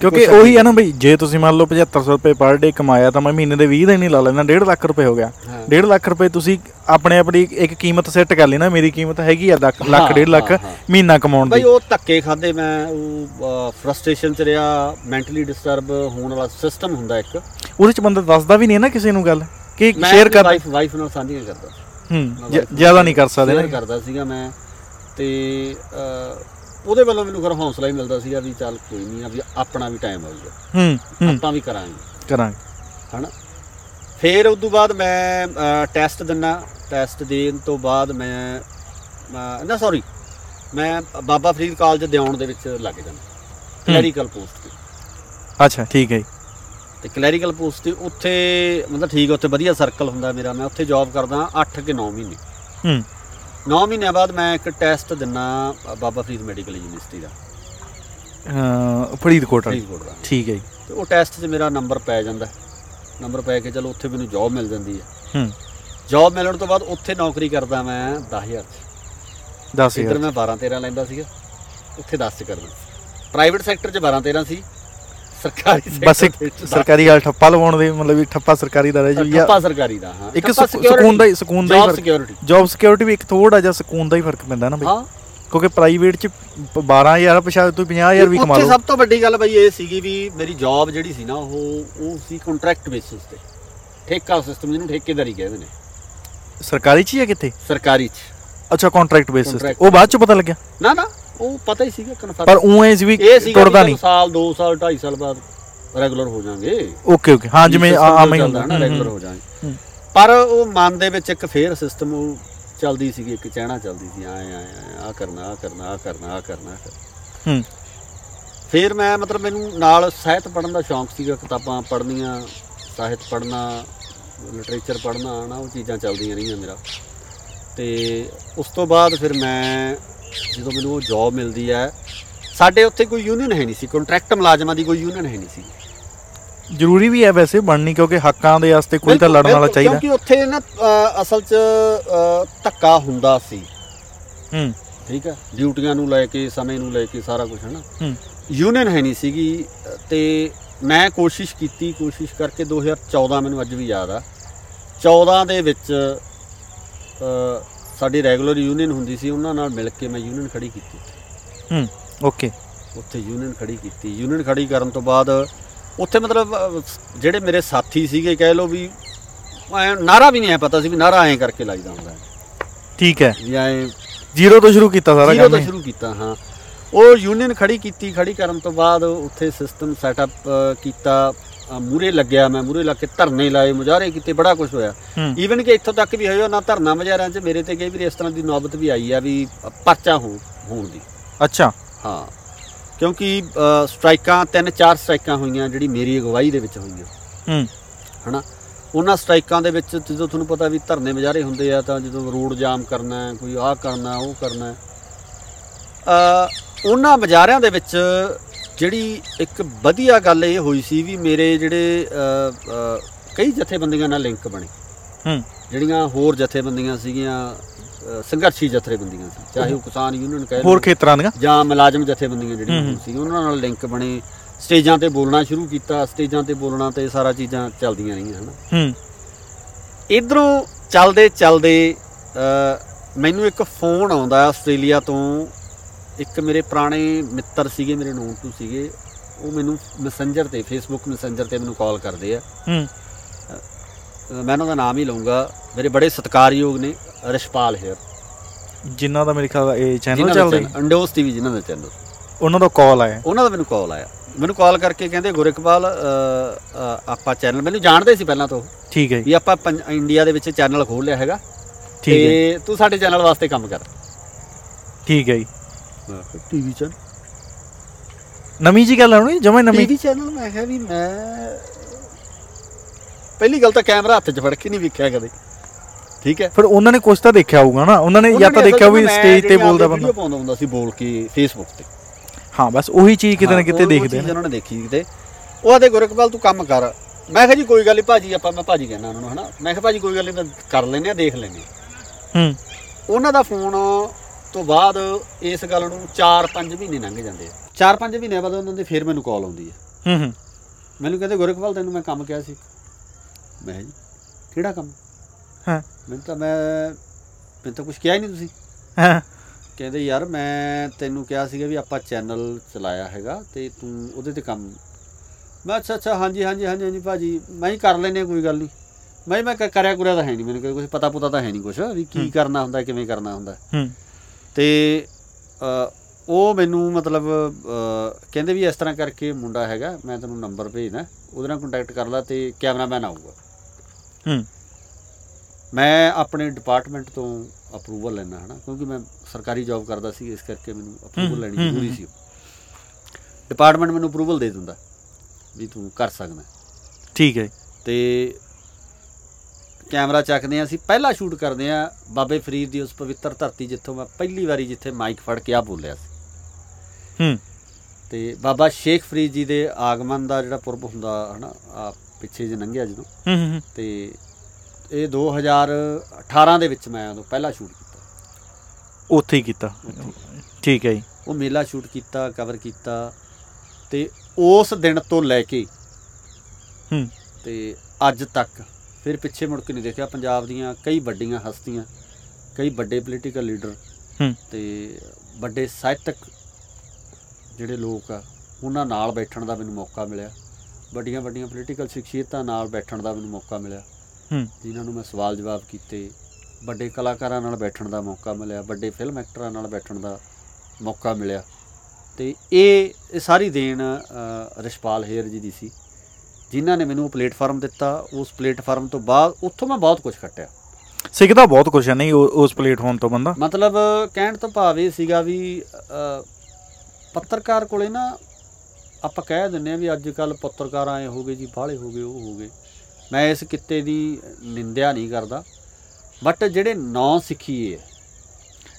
ਕਿਉਂਕਿ ਉਹੀ ਹੈ ਨਾ ਬਈ ਜੇ ਤੁਸੀਂ ਮੰਨ ਲਓ 7500 ਰੁਪਏ ਪਰ ਡੇ ਕਮਾਇਆ ਤਾਂ ਮੈਂ ਮਹੀਨੇ ਦੇ 20 ਦਿਨ ਹੀ ਲਾ ਲੈਣਾ 1.5 ਲੱਖ ਰੁਪਏ ਹੋ ਗਿਆ। ਹਾਂ। 1.5 ਲੱਖ ਰੁਪਏ ਤੁਸੀਂ ਆਪਣੇ ਆਪਣੀ ਇੱਕ ਕੀਮਤ ਸੈੱਟ ਕਰ ਨਾ ਮੇਰੀ ਕੀਮਤ ਹੈਗੀ ਆ ਲੱਖ ਲੱਖ ਹਾਂ, 1.5 ਲੱਖ। ਮਹੀਨਾ ਕਮਾਉਣ ਬਈ ਦੀ। ਉਹ ਧੱਕੇ ਖਾਦੇ ਮੈਂ ਉਹ ਫਰਸਟ੍ਰੇਸ਼ਨ ਚ ਰਿਹਾ ਮੈਂਟਲੀ ਡਿਸਟਰਬ ਹੋਣ ਵਾਲਾ ਸਿਸਟਮ ਹੁੰਦਾ ਇੱਕ। ਉਹਦੇ ਚ ਬੰਦਾ ਦੱਸਦਾ ਵੀ ਨਹੀਂ ਨਾ ਕਿਸੇ ਨੂੰ ਗੱਲ ਕਿ ਸ਼ੇਅਰ ਕਰ ਵਾਈਫ ਵਾਈਫ ਨਾਲ ਸਾਂਝੀਆਂ ਕਰਦਾ। ਹੂੰ ਜ਼ਿਆਦਾ ਨਹੀਂ ਕਰ ਸਕਦੇ ਨਾ। ਕਰਦਾ ਸੀਗਾ ਮੈਂ ਤੇ ਉਹਦੇ ਵੱਲੋਂ ਮੈਨੂੰ ਫਿਰ ਹੌਸਲਾ ਹੀ ਮਿਲਦਾ ਸੀਗਾ ਵੀ ਚੱਲ ਕੋਈ ਨਹੀਂ ਆ ਵੀ ਆਪਣਾ ਵੀ ਟਾਈਮ ਆਊਗਾ ਹੂੰ ਹੂੰ। ਆਪਾਂ ਵੀ ਕਰਾਂਗੇ। ਕਰਾਂਗੇ। ਹਨਾ? ਫਿਰ ਉਸ ਤੋਂ ਬਾਅਦ ਮੈਂ ਟੈਸਟ ਦਿੰਨਾ। ਟੈਸਟ ਦੇਣ ਤੋਂ ਬਾਅਦ ਮੈਂ ਅਹ, ਨਾ ਸੌਰੀ ਮੈਂ ਬਾਬਾ ਫਰੀਦ ਕਾਲਜ ਦਿਉਣ ਦੇ ਵਿੱਚ ਲੱਗ ਜਾਂਦਾ। ਕਲੈਰੀਕਲ ਪੋਸਟ ਤੇ। ਅੱਛਾ ਠੀਕ ਹੈ ਜੀ। ਤੇ ਕਲੈਰੀਕਲ ਪੋਸਟ ਤੇ ਉੱਥੇ ਮਤਲਬ ਠੀਕ ਹੈ ਉੱਥੇ ਵਧੀਆ ਸਰਕਲ ਹੁੰਦਾ ਮੇਰਾ। ਮੈਂ ਉੱਥੇ ਜੌਬ ਕਰਦਾ 8 ਕਿ 9 ਮਹੀਨੇ। ਹੂੰ। 9 ਮਹੀਨਿਆਂ ਬਾਅਦ ਮੈਂ ਇੱਕ ਟੈਸਟ ਦਿੰਨਾ ਬਾਬਾ ਫਰੀਦ ਮੈਡੀਕਲ ਯੂਨੀਵਰਸਿਟੀ ਦਾ। ਅਹ ਫਰੀਦਕੋਟ ਵਾਲੀ। ਫਰੀਦਕੋਟ ਦਾ। ਠੀਕ ਹੈ ਜੀ। ਤੇ ਉਹ ਟੈਸਟ 'ਚ ਮੇਰਾ ਨੰਬਰ ਪੈ ਜਾਂਦਾ। ਨੰਬਰ ਪੈ ਕੇ ਚਲੋ ਉੱਥੇ ਮੈਨੂੰ ਜੌਬ ਮਿਲ ਜਾਂਦੀ ਹੈ। ਹੂੰ। ਜੌਬ ਮਿਲਣ ਤੋਂ ਬਾਅਦ ਉੱਥੇ ਨੌਕਰੀ ਕਰਦਾ ਮੈਂ 10000 ਦੱਸ ਇੱਧਰ ਯਾਰ ਮੈਂ 12 13 ਲੈਂਦਾ ਸੀਗਾ। ਉੱਥੇ 10 ਚ ਕਰਦਾ ਪ੍ਰਾਈਵੇਟ ਸੈਕਟਰ 'ਚ 12 13 ਸੀ। ਸਰਕਾਰੀ ਬਸ ਇੱਕ। ਸਰਕਾਰੀ ਵਾਲ ਠੱਪਾ ਲਵਾਉਣ ਦੇ ਮਤਲਬ ਵੀ ਠੱਪਾ ਸਰਕਾਰੀ ਦਾ ਰਹਿ ਜੀ ਠੱਪਾ ਸਰਕਾਰੀ ਦਾ ਹਾਂ। ਇੱਕ ਸਕੂ- ਸਕੂਨ ਦਾ ਹੀ ਸਕੂਨ ਦਾ ਹੀ ਜੌਬ ਫ਼ਰਕ ਸਿਕਿਉਰਿਟੀ ਜੌਬ ਸਿਕਿਉਰਿਟੀ ਵੀ ਇੱਕ ਥੋੜਾ ਜਿਹਾ ਸਕੂਨ ਦਾ ਹੀ ਫ਼ਰਕ ਪੈਂਦਾ ਨਾ ਬਈ। ਹਾਂ। ਕਿਉਂਕਿ ਪ੍ਰਾਈਵੇਟ ਚ 12000 ਪਿਛਾ ਤੁਸੀਂ 50000 ਵੀ ਕਮਾ ਉੱਥੇ ਲਓ। ਸਭ ਤੋਂ ਵੱਡੀ ਗੱਲ ਬਈ ਇਹ ਸੀਗੀ ਵੀ ਮੇਰੀ ਜੌਬ ਜਿਹੜੀ ਸੀ ਨਾ ਉਹ ਉਹ ਸੀ ਕੰਟਰੈਕਟ ਬੇਸਿਸ ਤੇ। ਠੇਕਾ ਸਿਸਟਮ ਜਿਹਨੂੰ ਠੇਕੇਦਾਰੀ ਕਹਿੰਦੇ ਨੇ। ਸਰਕਾਰੀ ਚ ਹੀ ਹੈ ਕਿੱਥੇ? ਸਰਕਾਰੀ 'ਚ। ਅੱਛਾ ਕੰਟਰੈਕਟ ਬੇਸਿਸ ਉਹ ਬਾਅਦ ਚ ਪਤਾ ਲੱਗਿਆ? ਨਾ ਨਾ। ਉਹ ਪਤਾ ਹੀ ਸੀਗਾ ਪਰ ਕਨਫਰਮ ਉਹ ਐ ਵੀ ਇਹ ਸੀਗਾ ਵੀ ਨਹੀਂ। ਸਾਲ 2 ਸਾਲ 2.5 ਸਾਲ ਬਾਅਦ ਰੈਗੂਲਰ ਹੋ ਜਾਾਂਗੇ। ਓਕੇ ਓਕੇ ਹਾਂ ਜਿਵੇਂ ਆਮ ਹੀ ਹੁੰਦਾ ਨਾ ਰੈਗੂਲਰ ਹੂੰ, ਹੂੰ। ਪਰ ਉਹ ਮਨ ਦੇ ਵਿੱਚ ਇੱਕ ਫੇਰ ਸਿਸਟਮ ਉਹ ਚੱਲਦੀ ਸੀਗੀ ਇੱਕ ਚਹਿਣਾ ਚੱਲਦੀ ਸੀ ਆਏ ਆਏ ਆ ਕਰਨਾ ਆ ਕਰਨਾ ਆ ਕਰਨਾ ਆ ਕਰਨਾ। ਹੂੰ। ਫਿਰ ਮੈਂ ਮਤਲਬ ਮੈਨੂੰ ਨਾਲ ਸਾਹਿਤ ਪੜ੍ਹਨ ਦਾ ਸ਼ੌਂਕ ਸੀਗਾ ਕਿਤਾਬਾਂ ਪੜ੍ਹਨੀਆਂ ਸਾਹਿਤ ਪੜ੍ਹਨਾ ਲਿਟਰੇਚਰ ਪੜ੍ਹਨਾ ਨਾ ਉਹ ਚੀਜ਼ਾਂ ਚੱਲਦੀਆਂ ਰਹੀਆਂ ਮੇਰਾ। ਤੇ ਉਸ ਤੋਂ ਬਾਅਦ ਫਿਰ ਮੈਂ ਜਦੋਂ ਮੈਨੂੰ ਉਹ ਜੌਬ ਮਿਲਦੀ ਹੈ ਸਾਡੇ ਉੱਥੇ ਕੋਈ ਯੂਨੀਅਨ ਹੈ ਨਹੀਂ ਸੀ ਕੰਟਰੈਕਟ ਮੁਲਾਜ਼ਮਾਂ ਦੀ ਕੋਈ ਯੂਨੀਅਨ ਹੈ ਨਹੀਂ ਸੀ। ਜ਼ਰੂਰੀ ਵੀ ਹੈ ਵੈਸੇ ਬਣਨੀ ਕਿਉਂਕਿ ਹੱਕਾਂ ਦੇ ਵਾਸਤੇ ਕੋਈ ਤਾਂ ਲੜਨ ਵਾਲਾ ਚਾਹੀਦਾ। ਕਿਉਂਕਿ ਉੱਥੇ ਨਾ ਅਸਲ 'ਚ ਧੱਕਾ ਹੁੰਦਾ ਸੀ। ਹੂੰ। ਠੀਕ ਹੈ? ਡਿਊਟੀਆਂ ਨੂੰ ਲੈ ਕੇ ਸਮੇਂ ਨੂੰ ਲੈ ਕੇ ਸਾਰਾ ਕੁਝ ਹੈ ਨਾ ਹੂੰ। ਯੂਨੀਅਨ ਹੈ ਨਹੀਂ ਸੀਗੀ ਤੇ ਮੈਂ ਕੋਸ਼ਿਸ਼ ਕੀਤੀ ਕੋਸ਼ਿਸ਼ ਕਰਕੇ 2014 ਮੈਨੂੰ ਅੱਜ ਵੀ ਯਾਦ ਆ। 14 ਦੇ ਵਿੱਚ ਸਾਡੀ ਰੈਗੂਲਰ ਯੂਨੀਅਨ ਹੁੰਦੀ ਸੀ ਉਹਨਾਂ ਨਾਲ ਮਿਲ ਕੇ ਮੈਂ ਯੂਨੀਅਨ ਖੜੀ ਕੀਤੀ। ਹੂੰ ਓਕੇ। ਉੱਥੇ ਯੂਨੀਅਨ ਖੜੀ ਕੀਤੀ। ਯੂਨੀਅਨ ਖੜੀ ਕਰਨ ਤੋਂ ਬਾਅਦ ਉੱਥੇ ਮਤਲਬ ਜਿਹੜੇ ਮੇਰੇ ਸਾਥੀ ਸੀਗੇ ਕਹਿ ਲਓ ਵੀ ਨਾਰਾ ਵੀ ਨਹੀਂ ਐ ਪਤਾ ਸੀ ਵੀ ਨਾਰਾ ਐਂ ਕਰਕੇ ਲਾਈਦਾ ਹੁੰਦਾ ਹੈ। ਠੀਕ ਹੈ। ਵੀ ਐਂ ਜ਼ੀਰੋ ਤੋਂ ਸ਼ੁਰੂ ਕੀਤਾ ਸਾਰਾ ਜ਼ੀਰੋ ਕੰਮ ਤੋਂ ਇਹ। ਸ਼ੁਰੂ ਕੀਤਾ ਹਾਂ। ਉਹ ਯੂਨੀਅਨ ਖੜੀ ਕੀਤੀ ਖੜੀ ਕਰਨ ਤੋਂ ਬਾਅਦ ਉੱਥੇ ਸਿਸਟਮ ਸੈਟਅਪ ਕੀਤਾ। ਮੂਰੇ ਲੱਗਿਆ ਮੈਂ ਮੂਰੇ ਲੱਗ ਕੇ ਧਰਨੇ ਲਾਏ ਮੁਜ਼ਾਹਰੇ ਕੀਤੇ ਬੜਾ ਕੁਝ ਹੋਇਆ। ਈਵਨ ਕਿ ਇੱਥੋਂ ਤੱਕ ਵੀ ਹੋਇਆ ਨਾ ਧਰਨਾ ਮੁਜ਼ਾਹਰਿਆਂ 'ਚ ਮੇਰੇ ਤੇ ਕਈ ਵਾਰੀ ਇਸ ਤਰ੍ਹਾਂ ਦੀ ਨੌਬਤ ਵੀ ਆਈ ਆ ਵੀ ਪਰਚਾ ਹੋ ਹੋਣ ਦੀ। ਅੱਛਾ। ਹਾਂ। ਕਿਉਂਕਿ ਸਟ੍ਰਾਈਕਾਂ ਤਿੰਨ ਚਾਰ ਸਟ੍ਰਾਈਕਾਂ ਹੋਈਆਂ ਜਿਹੜੀ ਮੇਰੀ ਅਗਵਾਈ ਦੇ ਵਿੱਚ ਹੋਈਆਂ ਹੂੰ। ਹਨਾ? ਉਹਨਾਂ ਸਟ੍ਰਾਈਕਾਂ ਦੇ ਵਿੱਚ ਜਦੋਂ ਤੁਹਾਨੂੰ ਪਤਾ ਵੀ ਧਰਨੇ ਮੁਜ਼ਾਹਰੇ ਹੁੰਦੇ ਆ ਤਾਂ ਜਦੋਂ ਰੋਡ ਜਾਮ ਕਰਨਾ ਕੋਈ ਆਹ ਕਰਨਾ ਉਹ ਕਰਨਾ ਅ ਉਹਨਾਂ ਮੁਜ਼ਾਹਰਿਆਂ ਦੇ ਵਿੱਚ ਜਿਹੜੀ ਇੱਕ ਵਧੀਆ ਗੱਲ ਇਹ ਹੋਈ ਸੀ ਵੀ ਮੇਰੇ ਜਿਹੜੇ ਕਈ ਜਥੇਬੰਦੀਆਂ ਨਾਲ ਲਿੰਕ ਬਣੇ। ਹੂੰ। ਜਿਹੜੀਆਂ ਹੋਰ ਜਥੇਬੰਦੀਆਂ ਸੀਗੀਆਂ ਸੰਘਰਸ਼ੀ ਜਥੇਬੰਦੀਆਂ ਸੀ। ਚਾਹੇ ਉਹ ਕਿਸਾਨ ਯੂਨੀਅਨ ਕਹਿ ਹੋਰ ਖੇਤਰਾਂ ਦੀਆਂ? ਜਾਂ ਮੁਲਾਜ਼ਮ ਜਥੇਬੰਦੀਆਂ ਜਿਹੜੀਆਂ। ਸੀ ਉਹਨਾਂ ਨਾਲ ਲਿੰਕ ਬਣੇ। ਸਟੇਜਾਂ ਤੇ ਬੋਲਣਾ ਸ਼ੁਰੂ ਕੀਤਾ। ਸਟੇਜਾਂ ਤੇ ਬੋਲਣਾ ਤੇ ਸਾਰਾ ਚੀਜ਼ਾਂ ਚੱਲਦੀਆਂ ਰਹੀਆਂ ਹਨਾ। ਹੂੰ। ਇਧਰੋਂ ਚੱਲਦੇ ਚੱਲਦੇ ਮੈਨੂੰ ਇੱਕ ਫੋਨ ਆਉਂਦਾ ਆਸਟ੍ਰੇਲੀਆ ਤੋਂ ਇੱਕ ਮੇਰੇ ਪੁਰਾਣੇ ਮਿੱਤਰ ਸੀਗੇ ਮੇਰੇ ਨੋਨ ਟੂ ਸੀਗੇ। ਉਹ ਮੈਨੂੰ ਮੈਸੇਂਜਰ ਤੇ ਫੇਸਬੁੱਕ ਮੈਸੇਂਜਰ ਤੇ ਮੈਨੂੰ ਕਾਲ ਕਰਦੇ ਆ। ਹੂੰ। ਮੈਂ ਉਹਨਾਂ ਦਾ ਨਾਮ ਹੀ ਲਵਾਂਗਾ ਮੇਰੇ ਬੜੇ ਸਤਿਕਾਰਯੋਗ ਨੇ ਰਿਸ਼ਪਾਲ ਹੇਅਰ। ਜਿਨ੍ਹਾਂ ਦਾ ਮੇਰੇ ਖਿਆਲ ਇਹ ਚੈਨਲ ਚੱਲਦਾ ਅੰਡੋਸ ਟੀਵੀ ਜਿਨ੍ਹਾਂ ਦਾ ਚੈਨਲ ਉਹਨਾਂ ਦਾ ਕਾਲ ਆਇਆ। ਉਹਨਾਂ ਦਾ ਮੈਨੂੰ ਕਾਲ ਆਇਆ। ਮੈਨੂੰ ਕਾਲ ਕਰਕੇ ਕਹਿੰਦੇ ਗੁਰਿਕਪਾਲ ਆਪਾਂ ਚੈਨਲ ਮੈਨੂੰ ਜਾਣਦੇ ਸੀ ਪਹਿਲਾਂ ਤੋਂ ਠੀਕ ਹੈ ਵੀ ਆਪਾਂ ਇੰਡੀਆ ਦੇ ਵਿੱਚ ਚੈਨਲ ਖੋਲ ਲਿਆ ਹੈਗਾ। ਠੀਕ ਹੈ ਤੇ ਤੂੰ ਸਾਡੇ ਚੈਨਲ ਵਾਸਤੇ ਕੰਮ ਕਰ। ਠੀਕ ਹੈ ਜੀ। ਟੀਵੀ ਚੈਨਲ ਨਵੀਂ ਜੀ ਗੱਲ ਆਉਣੀ ਜਮਾ ਨਵੀਂ। ਟੀਵੀ ਚੈਨਲ ਮੈਂ ਕਿਹਾ ਵੀ ਮੈਂ ਪਹਿਲੀ ਗੱਲ ਤਾਂ ਕੈਮਰਾ ਹੱਥ 'ਚ ਫੜ ਕੇ ਨਹੀਂ ਵੇਖਿਆ ਕਦੇ। ਠੀਕ ਹੈ? ਫਿਰ ਉਹਨਾਂ ਨੇ ਕੁਝ ਤਾਂ ਦੇਖਿਆ ਹੋਊਗਾ ਨਾ ਉਹਨਾਂ ਨੇ ਜਾਂ ਤਾਂ ਦੇਖਿਆ ਵੀ ਸਟੇਜ ਤੇ ਬੋਲਦਾ ਬੰਦਾ। ਵੀਡੀਓ ਪਾਉਂਦਾ ਹੁੰਦਾ ਸੀ ਬੋਲ ਕੇ ਫੇਸਬੁੱਕ ਤੇ। ਹਾਂ ਬਸ ਉਹੀ ਚੀਜ਼ ਕਿਤੇ ਨਾ ਕਿਤੇ ਦੇਖਦੇ ਨੇ। ਉਹਨਾਂ ਨੇ ਦੇਖੀ ਕਿਤੇ। ਉਹ ਆਦੇ ਗੁਰਕਵਾਲ ਤੂੰ ਕੰਮ ਕਰ। ਮੈਂ ਕਿਹਾ ਜੀ ਕੋਈ ਗੱਲ ਨਹੀਂ ਭਾਜੀ ਆਪਾਂ ਮੈਂ ਭਾਜੀ ਕਹਿੰਦਾ ਉਹਨਾਂ ਨੂੰ ਹਨਾ। ਮੈਂ ਕਿਹਾ ਭਾਜੀ ਕੋਈ ਗੱਲ ਨਹੀਂ ਮੈਂ ਕਰ ਲੈਨੇ ਆ ਦੇਖ ਲੈਨੇ ਹੂੰ। ਉਹਨਾਂ ਦਾ ਫੋਨ ਤੋਂ ਬਾਅਦ ਇਸ ਗੱਲ ਨੂੰ 4-5 ਮਹੀਨੇ ਲੰਘ ਜਾਂਦੇ ਆ। 4-5 ਮਹੀਨੇ ਬਾਅਦ ਉਹਨਾਂ ਦੀ ਫਿਰ ਮੈਨੂੰ ਕਾਲ ਆਉਂਦੀ ਹੈ ਹੂੰ ਹੂੰ। ਮੈਨੂੰ ਕਹਿੰਦੇ ਗੁਰਕਵਾਲ ਤੈਨੂੰ ਮੈਂ ਕੰਮ ਕਿਹਾ ਸੀ? ਮੈਂ ਜੀ ਕਿਹੜਾ ਕੰਮ? ਹਾਂ। ਮੈਨੂੰ ਤਾਂ ਮੈਂ ਮੈਨੂੰ ਤਾਂ ਕੁਝ ਕਿਹਾ ਹੀ ਨਹੀਂ ਤੁਸੀਂ। ਹਾਂ। ਕਹਿੰਦੇ ਯਾਰ ਮੈਂ ਤੈਨੂੰ ਕਿਹਾ ਸੀਗਾ ਵੀ ਆਪਾਂ ਚੈਨਲ ਚਲਾਇਆ ਹੈਗਾ ਤੇ ਤੂੰ ਉਹਦੇ ਤੇ ਕੰਮ ਮੈਂ ਅੱਛਾ ਅੱਛਾ ਹਾਂਜੀ ਹਾਂਜੀ ਹਾਂਜੀ ਹਾਂਜੀ ਭਾਜੀ ਮੈਂ ਹੀ ਕਰ ਲੈਨੇ ਕੋਈ ਗੱਲ ਨਹੀਂ। ਮੈਂ ਮੈਂ ਕਰਿਆ ਕੁਰਿਆ ਤਾਂ ਹੈ ਨਹੀਂ ਮੈਨੂੰ ਕੁਝ ਪਤਾ ਪੁਤਾ ਤਾਂ ਹੈ ਨਹੀਂ ਕੁਝ ਵੀ ਕੀ। ਕਰਨਾ ਹੁੰਦਾ ਕਿਵੇਂ ਕਰਨਾ ਹੁੰਦਾ। ਹੂੰ। ਤੇ ਉਹ ਮੈਨੂੰ ਮਤਲਬ ਕਹਿੰਦੇ ਵੀ ਇਸ ਤਰ੍ਹਾਂ ਕਰਕੇ ਮੁੰਡਾ ਹੈਗਾ ਮੈਂ ਤੈਨੂੰ ਨੰਬਰ ਭੇਜਦਾ ਉਹਦੇ ਨਾਲ ਕੰਟੈਕਟ ਕਰ ਲੈ ਤੇ ਕੈਮਰਾਮੈਨ ਆਊਗਾ। ਹੂੰ। ਮੈਂ ਆਪਣੇ ਡਿਪਾਰਟਮੈਂਟ ਤੋਂ ਅਪਰੂਵਲ ਲੈਣਾ ਹਨਾ ਕਿਉਂਕਿ ਮੈਂ ਸਰਕਾਰੀ ਜੌਬ ਕਰਦਾ ਸੀ ਇਸ ਕਰਕੇ ਮੈਨੂੰ ਅਪਰੂਵਲ ਲੈਣੀ ਜ਼ਰੂਰੀ। ਸੀ। ਡਿਪਾਰਟਮੈਂਟ ਮੈਨੂੰ ਅਪਰੂਵਲ ਦੇ ਦਿੰਦਾ ਵੀ ਤੂੰ ਕਰ ਸਕਦਾ। ਠੀਕ ਹੈ ਤੇ ਕੈਮਰਾ ਚੱਕਦੇ ਆ ਅਸੀਂ ਪਹਿਲਾ ਸ਼ੂਟ ਕਰਦੇ ਆ ਬਾਬੇ ਫਰੀਦ ਦੀ ਉਸ ਪਵਿੱਤਰ ਧਰਤੀ ਜਿੱਥੋਂ ਮੈਂ ਪਹਿਲੀ ਵਾਰੀ ਜਿੱਥੇ ਮਾਈਕ ਫੜ ਕੇ ਆ ਬੋਲਿਆ ਸੀ। ਹੂੰ। ਤੇ ਬਾਬਾ ਸ਼ੇਖ ਫਰੀਦ ਜੀ ਦੇ ਆਗਮਨ ਦਾ ਜਿਹੜਾ ਪੁਰਬ ਹੁੰਦਾ ਹਨਾ ਆ ਪਿੱਛੇ ਜੇ ਲੰਘਿਆ ਜਦੋਂ। ਹੂੰ ਹੂੰ, ਤੇ ਇਹ 2018 ਦੇ ਵਿੱਚ ਮੈਂ ਉਦੋਂ ਪਹਿਲਾ ਸ਼ੂਟ ਕੀਤਾ। ਉੱਥੇ ਹੀ ਕੀਤਾ। ਠੀਕ ਹੈ ਜੀ। ਉਹ ਮੇਲਾ ਸ਼ੂਟ ਕੀਤਾ ਕਵਰ ਕੀਤਾ ਤੇ ਉਸ ਦਿਨ ਤੋਂ ਲੈ ਕੇ ਹੂੰ। ਤੇ ਅੱਜ ਤੱਕ ਫਿਰ ਪਿੱਛੇ ਮੁੜ ਕੇ ਨਹੀਂ ਦੇਖਿਆ। ਪੰਜਾਬ ਦੀਆਂ ਕਈ ਵੱਡੀਆਂ ਹਸਤੀਆਂ ਕਈ ਵੱਡੇ ਪੋਲੀਟੀਕਲ ਲੀਡਰ ਤੇ ਵੱਡੇ ਸਾਹਿਤਕ ਜਿਹੜੇ ਲੋਕ ਆ ਉਹਨਾਂ ਨਾਲ ਬੈਠਣ ਦਾ ਮੈਨੂੰ ਮੌਕਾ ਮਿਲਿਆ। ਵੱਡੀਆਂ ਵੱਡੀਆਂ ਪੋਲੀਟੀਕਲ ਸ਼ਖਸੀਅਤਾਂ ਨਾਲ ਬੈਠਣ ਦਾ ਮੈਨੂੰ ਮੌਕਾ ਮਿਲਿਆ। ਜਿਨ੍ਹਾਂ ਨੂੰ ਮੈਂ ਸਵਾਲ ਜਵਾਬ ਕੀਤੇ ਵੱਡੇ ਕਲਾਕਾਰਾਂ ਨਾਲ ਬੈਠਣ ਦਾ ਮੌਕਾ ਮਿਲਿਆ ਵੱਡੇ ਫਿਲਮ ਐਕਟਰਾਂ ਨਾਲ ਬੈਠਣ ਦਾ ਮੌਕਾ ਮਿਲਿਆ। ਤੇ ਇਹ ਸਾਰੀ ਦੇਣ ਰਿਸ਼ਪਾਲ ਹੇਰ ਜੀ ਦੀ ਸੀ। ਜਿਨ੍ਹਾਂ ਨੇ ਮੈਨੂੰ ਉਹ ਪਲੇਟਫਾਰਮ ਦਿੱਤਾ ਉਸ ਪਲੇਟਫਾਰਮ ਤੋਂ ਬਾਅਦ ਉੱਥੋਂ ਮੈਂ ਬਹੁਤ ਕੁਝ ਖੱਟਿਆ। ਸਿੱਖਦਾ ਬਹੁਤ ਕੁਝ ਹੈ ਨਹੀਂ ਉਸ ਪਲੇਟਫਾਰਮ ਤੋਂ ਬੰਦਾ? ਮਤਲਬ ਕਹਿਣ ਤੋਂ ਭਾਵ ਇਹ ਸੀਗਾ ਵੀ ਪੱਤਰਕਾਰ ਕੋਲੇ ਨਾ ਆਪਾਂ ਕਹਿ ਦਿੰਨੇ ਆ ਵੀ ਅੱਜ ਕੱਲ ਪੱਤਰਕਾਰ ਆਏ ਹੋਗੇ ਜੀ ਬਾਹਲੇ ਹੋਗੇ ਉਹ ਹੋਗੇ ਮੈਂ ਇਸ ਕਿੱਤੇ ਦੀ ਨਿੰਦਿਆ ਨਹੀਂ ਕਰਦਾ ਬਟ ਜਿਹੜੇ ਨੌ ਸਿੱਖੀਏ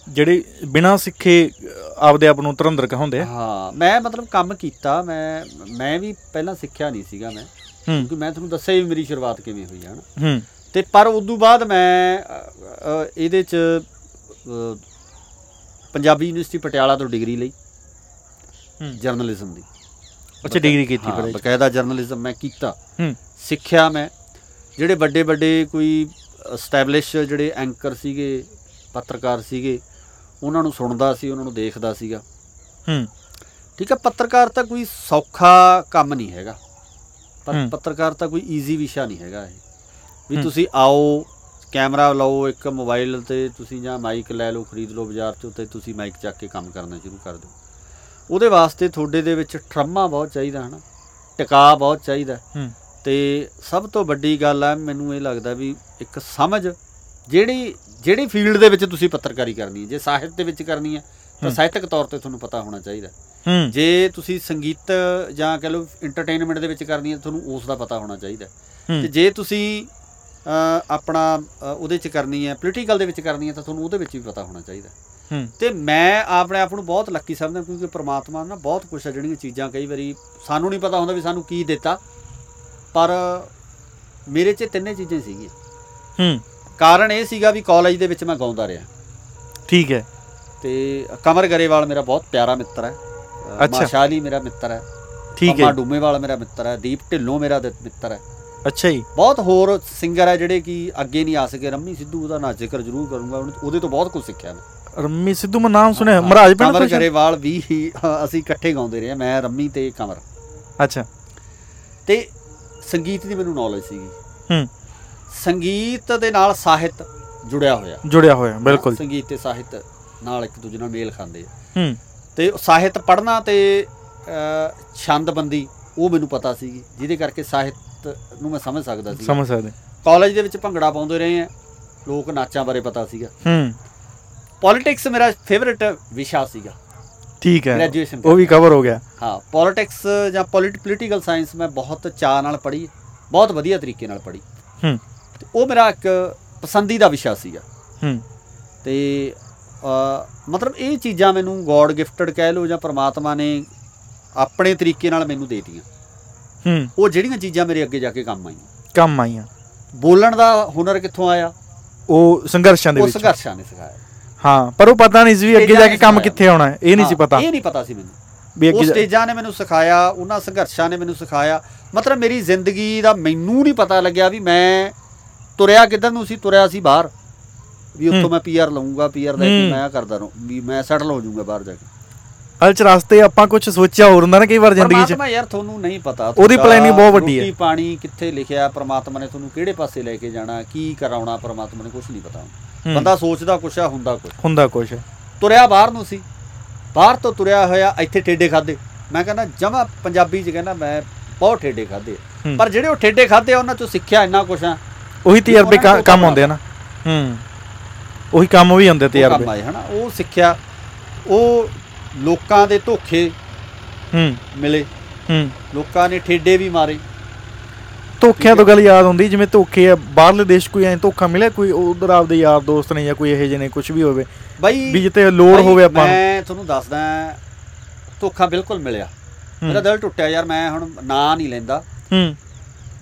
ਜਿਹੜੇ ਬਿਨਾਂ ਸਿੱਖੇ ਆਪਦੇ ਆਪ ਨੂੰ ਧਰੰਦਰ ਕਹਾਉਂਦੇ ਆ। ਹਾਂ ਮੈਂ ਮਤਲਬ ਕੰਮ ਕੀਤਾ ਮੈਂ ਮੈਂ ਵੀ ਪਹਿਲਾਂ ਸਿੱਖਿਆ ਨਹੀਂ ਸੀਗਾ ਮੈਂ। ਕਿਉਂਕਿ ਮੈਂ ਤੁਹਾਨੂੰ ਦੱਸਿਆ ਹੀ ਮੇਰੀ ਸ਼ੁਰੂਆਤ ਕਿਵੇਂ ਹੋਈ ਹੈ ਨਾ ਹੂੰ। ਤੇ ਪਰ ਉਦੋਂ ਬਾਅਦ ਮੈਂ ਇਹਦੇ ਚ ਪੰਜਾਬੀ ਯੂਨੀਵਰਸਿਟੀ ਪਟਿਆਲਾ ਤੋਂ ਡਿਗਰੀ ਲਈ। ਹੂੰ। ਜਰਨਲਿਜ਼ਮ ਦੀ। ਅੱਛਾ ਡਿਗਰੀ ਕੀਤੀ 'ਚ। ਬਕਾਇਦਾ ਜਰਨਲਿਜ਼ਮ ਮੈਂ ਕੀਤਾ। ਹੂੰ। ਸਿੱਖਿਆ ਮੈਂ। ਜਿਹੜੇ ਵੱਡੇ ਵੱਡੇ ਕੋਈ ਐਸਟੈਬਲਿਸ਼ ਜਿਹੜੇ ਐਂਕਰ ਸੀਗੇ ਪੱਤਰਕਾਰ ਸੀਗੇ ਉਹਨਾਂ ਨੂੰ ਸੁਣਦਾ ਸੀ ਉਹਨਾਂ ਨੂੰ ਦੇਖਦਾ ਸੀਗਾ। ਹੂੰ। ਠੀਕ ਹੈ ਪੱਤਰਕਾਰ ਤਾਂ ਕੋਈ ਸੌਖਾ ਕੰਮ ਨਹੀਂ ਹੈਗਾ। ਪਰ ਹੂੰ। ਪੱਤਰਕਾਰ ਤਾਂ ਕੋਈ ਈਜ਼ੀ ਵਿਸ਼ਾ ਨਹੀਂ ਹੈਗਾ ਇਹ ਵੀ। ਤੁਸੀਂ ਆਓ ਕੈਮਰਾ ਲਓ ਇੱਕ ਮੋਬਾਈਲ ਤੇ ਤੁਸੀਂ ਜਾਂ ਮਾਈਕ ਲੈ ਲਓ ਖਰੀਦ ਲਓ ਬਾਜ਼ਾਰ ਚੋਂ ਤੇ ਤੁਸੀਂ ਮਾਈਕ ਚੱਕ ਕੇ ਕੰਮ ਕਰਨਾ ਸ਼ੁਰੂ ਕਰ ਦਿਓ ਉਹਦੇ ਵਾਸਤੇ ਤੁਹਾਡੇ ਦੇ ਵਿੱਚ ਠਰਮਾ ਬਹੁਤ ਚਾਹੀਦਾ ਹਨਾ ਟਿਕਾ ਬਹੁਤ ਚਾਹੀਦਾ ਤੇ ਸਭ ਤੋਂ ਵੱਡੀ ਗੱਲ ਹੈ ਮੈਨੂੰ ਇਹ ਲੱਗਦਾ ਵੀ ਇੱਕ ਸਮਝ ਜਿਹੜੀ ਜਿਹੜੀ ਫੀਲਡ ਦੇ ਵਿੱਚ ਤੁਸੀਂ ਪੱਤਰਕਾਰੀ ਕਰਨੀ ਹੈ ਜੇ ਸਾਹਿਤ ਦੇ ਵਿੱਚ ਕਰਨੀ ਹੈ ਤਾਂ। ਸਾਹਿਤਕ ਤੌਰ ਤੇ ਤੁਹਾਨੂੰ ਪਤਾ ਹੋਣਾ ਚਾਹੀਦਾ ਜੇ ਤੁਸੀਂ ਸੰਗੀਤ ਜਾਂ ਕਹ ਲਓ ਐਂਟਰਟੇਨਮੈਂਟ ਦੇ ਵਿੱਚ ਕਰਨੀ ਹੈ ਤੁਹਾਨੂੰ ਉਸ ਦਾ ਪਤਾ ਹੋਣਾ ਚਾਹੀਦਾ। ਤੇ ਜੇ ਤੁਸੀਂ ਆਪਣਾ ਉਹਦੇ ਚ ਕਰਨੀ ਹੈ ਪੋਲੀਟੀਕਲ ਦੇ ਵਿੱਚ ਕਰਨੀ ਹੈ ਤਾਂ ਤੁਹਾਨੂੰ ਉਹਦੇ ਵਿੱਚ ਵੀ ਪਤਾ ਹੋਣਾ ਚਾਹੀਦਾ। ਤੇ ਮੈਂ ਆਪਣੇ ਆਪ ਨੂੰ ਬਹੁਤ ਲੱਕੀ ਸਮਝਦਾ ਕਿਉਂਕਿ ਪ੍ਰਮਾਤਮਾ ਨੇ ਨਾ ਬਹੁਤ ਕੁਝ ਹੈ ਜਿਹੜੀਆਂ ਚੀਜ਼ਾਂ ਕਈ ਵਾਰੀ ਸਾਨੂੰ ਨਹੀਂ ਪਤਾ ਹੁੰਦਾ ਵੀ ਸਾਨੂੰ ਕੀ ਦਿੱਤਾ। ਪਰ ਮੇਰੇ 'ਚ ਤਿੰਨੇ ਚੀਜ਼ਾਂ ਸੀਗੀਆਂ। ਹੂੰ। ਕਾਰਨ ਇਹ ਸੀਗਾ ਵੀ ਕਾਲਜ ਦੇ ਵਿੱਚ ਮੈਂ ਗਾਉਂਦਾ ਰਿਹਾ। ਠੀਕ ਹੈ। ਤੇ ਕਮਰ ਗਰੇਵਾਲ ਮੇਰਾ ਬਹੁਤ ਪਿਆਰਾ ਮਿੱਤਰ ਹੈ। ਅ, ਅੱਛਾ। ਮਾਸ਼ਾਲੀ ਮੇਰਾ ਮਿੱਤਰ ਹੈ। ਠੀਕ ਪੰਮਾ ਹੈ ਡੂਮੇਵਾਲ ਮੇਰਾ ਮਿੱਤਰ ਹੈ। ਦੀਪ ਢਿੱਲੋਂ ਮੇਰਾ ਦ- ਮਿੱਤਰ ਹੈ। ਅੱਛਾ ਜੀ। ਬਹੁਤ ਹੋਰ ਸਿੰਗਰ ਹੈ ਜਿਹੜੇ ਕਿ ਅੱਗੇ ਨਹੀਂ ਆ ਸਕੇ। ਰੰਮੀ ਸਿੱਧੂ ਉਹਦਾ ਨਾ ਜ਼ਿਕਰ ਜ਼ਰੂਰ ਕਰੂੰਗਾ। ਉਹਨੇ- ਉਹਦੇ ਤੋਂ ਬਹੁਤ ਕੁਝ ਸਿੱਖਿਆ ਮੈਂ। ਰੰਮੀ ਸਿੱਧੂ ਮੈਂ ਨਾਮ ਸੁਣਿਆ। ਮਹਾਰਾਜ ਪਿੰਡ ਤੋਂ ਸ਼ਾਇਦ? ਗਰੇਵਾਲ ਵੀ ਹਾਂ, ਅਸੀਂ ਇਕੱਠੇ ਗਾਉਂਦੇ ਰਹੇ ਹਾਂ, ਮੈਂ ਰੰਮੀ ਤੇ ਕਮਰ। ਅੱਛਾ। ਤੇ ਸੰਗੀਤ ਦੀ ਮੈਨੂੰ ਨੌਲੇਜ ਸੀਗੀ। ਹੂੰ। ਸੰਗੀਤ ਦੇ ਨਾਲ ਸਾਹਿਤ ਜੁੜਿਆ ਹੋਇਆ। ਜੁੜਿਆ ਹੋਇਆ ਬਿਲਕੁਲ। ਸੰਗੀਤ ਤੇ ਸਾਹਿਤ ਨਾਲ ਇੱਕ ਦੂਜੇ ਨਾਲ ਮੇਲ ਖਾਂਦੇ ਆ। ਹੂੰ। ਤੇ ਸਾਹਿਤ ਪੜ੍ਹਨਾ ਤੇ ਛੰਦਬੰਦੀ ਉਹ ਮੈਨੂੰ ਪਤਾ ਸੀਗੀ ਜਿਹਦੇ ਕਰਕੇ ਸਾਹਿਤ ਨੂੰ ਮੈਂ ਸਮਝ ਸਕਦਾ ਸੀ। ਸਮਝ ਸਕਦੇ। ਕਾਲਜ ਦੇ ਵਿੱਚ ਭੰਗੜਾ ਪਾਉਂਦੇ ਰਹੇ ਆ ਲੋਕ ਨਾਚਾਂ ਬਾਰੇ ਪਤਾ ਸੀਗਾ। ਹੂੰ। ਪੋਲਿਟਿਕਸ ਮੇਰਾ ਫੇਵਰਿਟ ਵਿਸ਼ਾ ਸੀਗਾ। ਠੀਕ ਹੈ। Graduation ਉਹ ਵੀ ਕਵਰ ਹੋ ਗਿਆ। ਹਾਂ ਪੋਲਿਟਿਕਸ ਜਾਂ ਪੋਲੀਟੀਕਲ ਸਾਇੰਸ ਮੈਂ ਬਹੁਤ ਚਾਅ ਨਾਲ ਪੜ੍ਹੀ ਬਹੁਤ ਵਧੀਆ ਤਰੀਕੇ ਨਾਲ ਪੜ੍ਹੀ। ਹੂੰ। ਉਹ ਮੇਰਾ ਇੱਕ ਪਸੰਦੀਦਾ ਵਿਸ਼ਾ ਸੀਗਾ। ਹੂੰ। ਤੇ ਮਤਲਬ ਇਹ ਚੀਜ਼ਾਂ ਮੈਨੂੰ ਗੋਡ ਗਿਫਟਡ ਕਹਿ ਲਓ ਜਾਂ ਪ੍ਰਮਾਤਮਾ ਨੇ ਆਪਣੇ ਤਰੀਕੇ ਨਾਲ ਮੈਨੂੰ ਦੇ ਦਿੱਤੀਆਂ। ਹੂੰ। ਉਹ ਜਿਹੜੀਆਂ ਚੀਜ਼ਾਂ ਮੇਰੇ ਅੱਗੇ ਜਾ ਕੇ ਕੰਮ ਆਈਆਂ। ਕੰਮ ਆਈਆਂ। ਬੋਲਣ ਦਾ ਹੁਨਰ ਕਿੱਥੋਂ ਆਇਆ? ਉਹ ਸੰਘਰਸ਼ਾਂ ਦੇ ਉਹ ਵਿੱਚ। ਸੰਘਰਸ਼ਾਂ ਨੇ ਸਿਖਾਇਆ। ਹਾਂ ਪਰ ਉਹ ਪਤਾ ਨਹੀਂ ਸੀ ਵੀ ਅੱਗੇ ਜਾ ਕੇ ਕੰਮ। ਕਿੱਥੇ ਆਉਣਾ ਹੈ। ਇਹ ਨਹੀਂ ਸੀ ਪਤਾ। ਇਹ ਨਹੀਂ ਪਤਾ ਸੀ ਮੈਨੂੰ। ਵੀ ਉਹ ਅੱਗੇ ਜਾ- ਸਟੇਜਾਂ ਨੇ ਮੈਨੂੰ ਸਿਖਾਇਆ ਉਹਨਾਂ ਸੰਘਰਸ਼ਾਂ ਨੇ ਮੈਨੂੰ ਸਿਖਾਇਆ। ਮਤਲਬ ਮੇਰੀ ਜ਼ਿੰਦਗੀ ਦਾ ਮੈਨੂੰ ਨਹੀਂ ਪਤਾ ਲੱਗਿਆ ਵੀ ਮੈਂ ਤੁਰਿਆ ਕਿੱਧਰ ਨੂੰ ਸੀ ਤੁਰਿਆ ਸੀ ਬਾਹਰ। ਵੀ ਉੱਥੋਂ। ਮੈਂ ਪੀਆਰ ਲਵਾਂਗਾ ਪੀਆਰ ਲੈ ਕੇ। ਮੈਂ ਕਰਦਾ ਰਹੂੰ ਵੀ ਮੈਂ ਸੈਟਲ ਹੋ ਜਾਊਂਗਾ ਬਾਹਰ ਜਾ ਕੇ। ਹਲ ਚ ਰਸਤੇ ਆਪਾਂ ਕੁਝ ਸੋਚਿਆ ਹੋਰ ਹੁੰਦਾ ਨਾ ਕਈ ਵਾਰ ਜ਼ਿੰਦਗੀ 'ਚ। ਪਰਮਾਤਮਾ ਯਾਰ ਤੁਹਾਨੂੰ ਨਹੀਂ ਪਤਾ ਉਹਦੀ planning ਬਹੁਤ ਵੱਡੀ ਹੈ। ਰੋਟੀ ਪਾਣੀ ਕਿੱਥੇ ਲਿਖਿਆ ਪਰਮਾਤਮਾ ਨੇ ਤੁਹਾਨੂੰ ਕਿਹੜੇ ਪਾਸੇ ਲੈ ਕੇ ਜਾਣਾ ਕੀ ਕਰਾਉਣਾ ਪਰਮਾਤਮਾ ਨੇ ਕੁਝ ਨਹੀਂ ਪਤਾ ਬੰਦਾ ਸੋਚਦਾ ਕੁਛ ਆ ਹੁੰਦਾ ਕੁਛ। ਹੁੰਦਾ ਕੁਝ ਤੁਰਿਆ ਬਾਹਰ ਨੂੰ ਸੀ। ਬਾਹਰ ਤੋਂ ਤੁਰਿਆ ਹੋਇਆ ਇੱਥੇ ਠੇਡੇ ਖਾਦੇ ਮੈਂ ਕਹਿੰਦਾ ਜਮਾ ਪੰਜਾਬੀ ਚ ਕਹਿੰਦਾ ਮੈਂ ਬਹੁਤ ਠੇਡੇ ਖਾਦੇ। ਪਰ ਜਿਹੜੇ ਉਹ ਠੇਡੇ ਖਾਦੇ ਆ ਉਹਨਾਂ ਚੋਂ ਸਿੱਖਿਆ ਇੰਨਾ ਕੁਛ ਆ। ਉਹੀ ਤਜਰਬੇ ਕੰਮ ਆਉਂਦੇ ਆ ਨਾ। ਹੂੰ। ਉਹੀ ਕੰਮ ਵੀ ਹੁੰਦੇ ਉਹ ਕੰਮ ਤਜਰਬੇ ਆਏ ਹਨਾ? ਉਹ ਸਿੱਖਿਆ ਉਹ ਲੋਕਾਂ ਦੇ ਧੋਖੇ ਹੂੰ। ਮਿਲੇ। ਹੂੰ। ਲੋਕਾਂ ਨੇ ਠੇਡੇ ਵੀ ਮਾਰੇ। ਧੋਖਿਆਂ ਤੋਂ ਗੱਲ ਯਾਦ ਆਉਂਦੀ ਜਿਵੇਂ ਧੋਖੇ ਆ ਬਾਹਰਲੇ ਦੇਸ਼ ਕੋਈ ਐ ਧੋਖਾ ਮਿਲਿਆ ਕੋਈ ਉਧਰ ਆਪਦੇ ਯਾਰ ਦੋਸਤ ਨੇ ਜਾਂ ਕੋਈ ਇਹੋ ਜਿਹੇ ਨੇ ਕੁਝ ਵੀ ਹੋਵੇ ਬਾਈ ਵੀ ਜਿੱਤੇ ਲੋੜ ਹੋਵੇ ਆਪਾਂ ਨੂੰ। ਮੈਂ ਤੁਹਾਨੂੰ ਦੱਸਦਾ ਧੋਖਾ ਬਿਲਕੁਲ ਮਿਲਿਆ। ਮੇਰਾ ਦਿਲ ਟੁੱਟਿਆ ਯਾਰ ਮੈਂ ਹੁਣ ਨਾਂ ਨਹੀਂ ਲੈਂਦਾ। ਹੂੰ।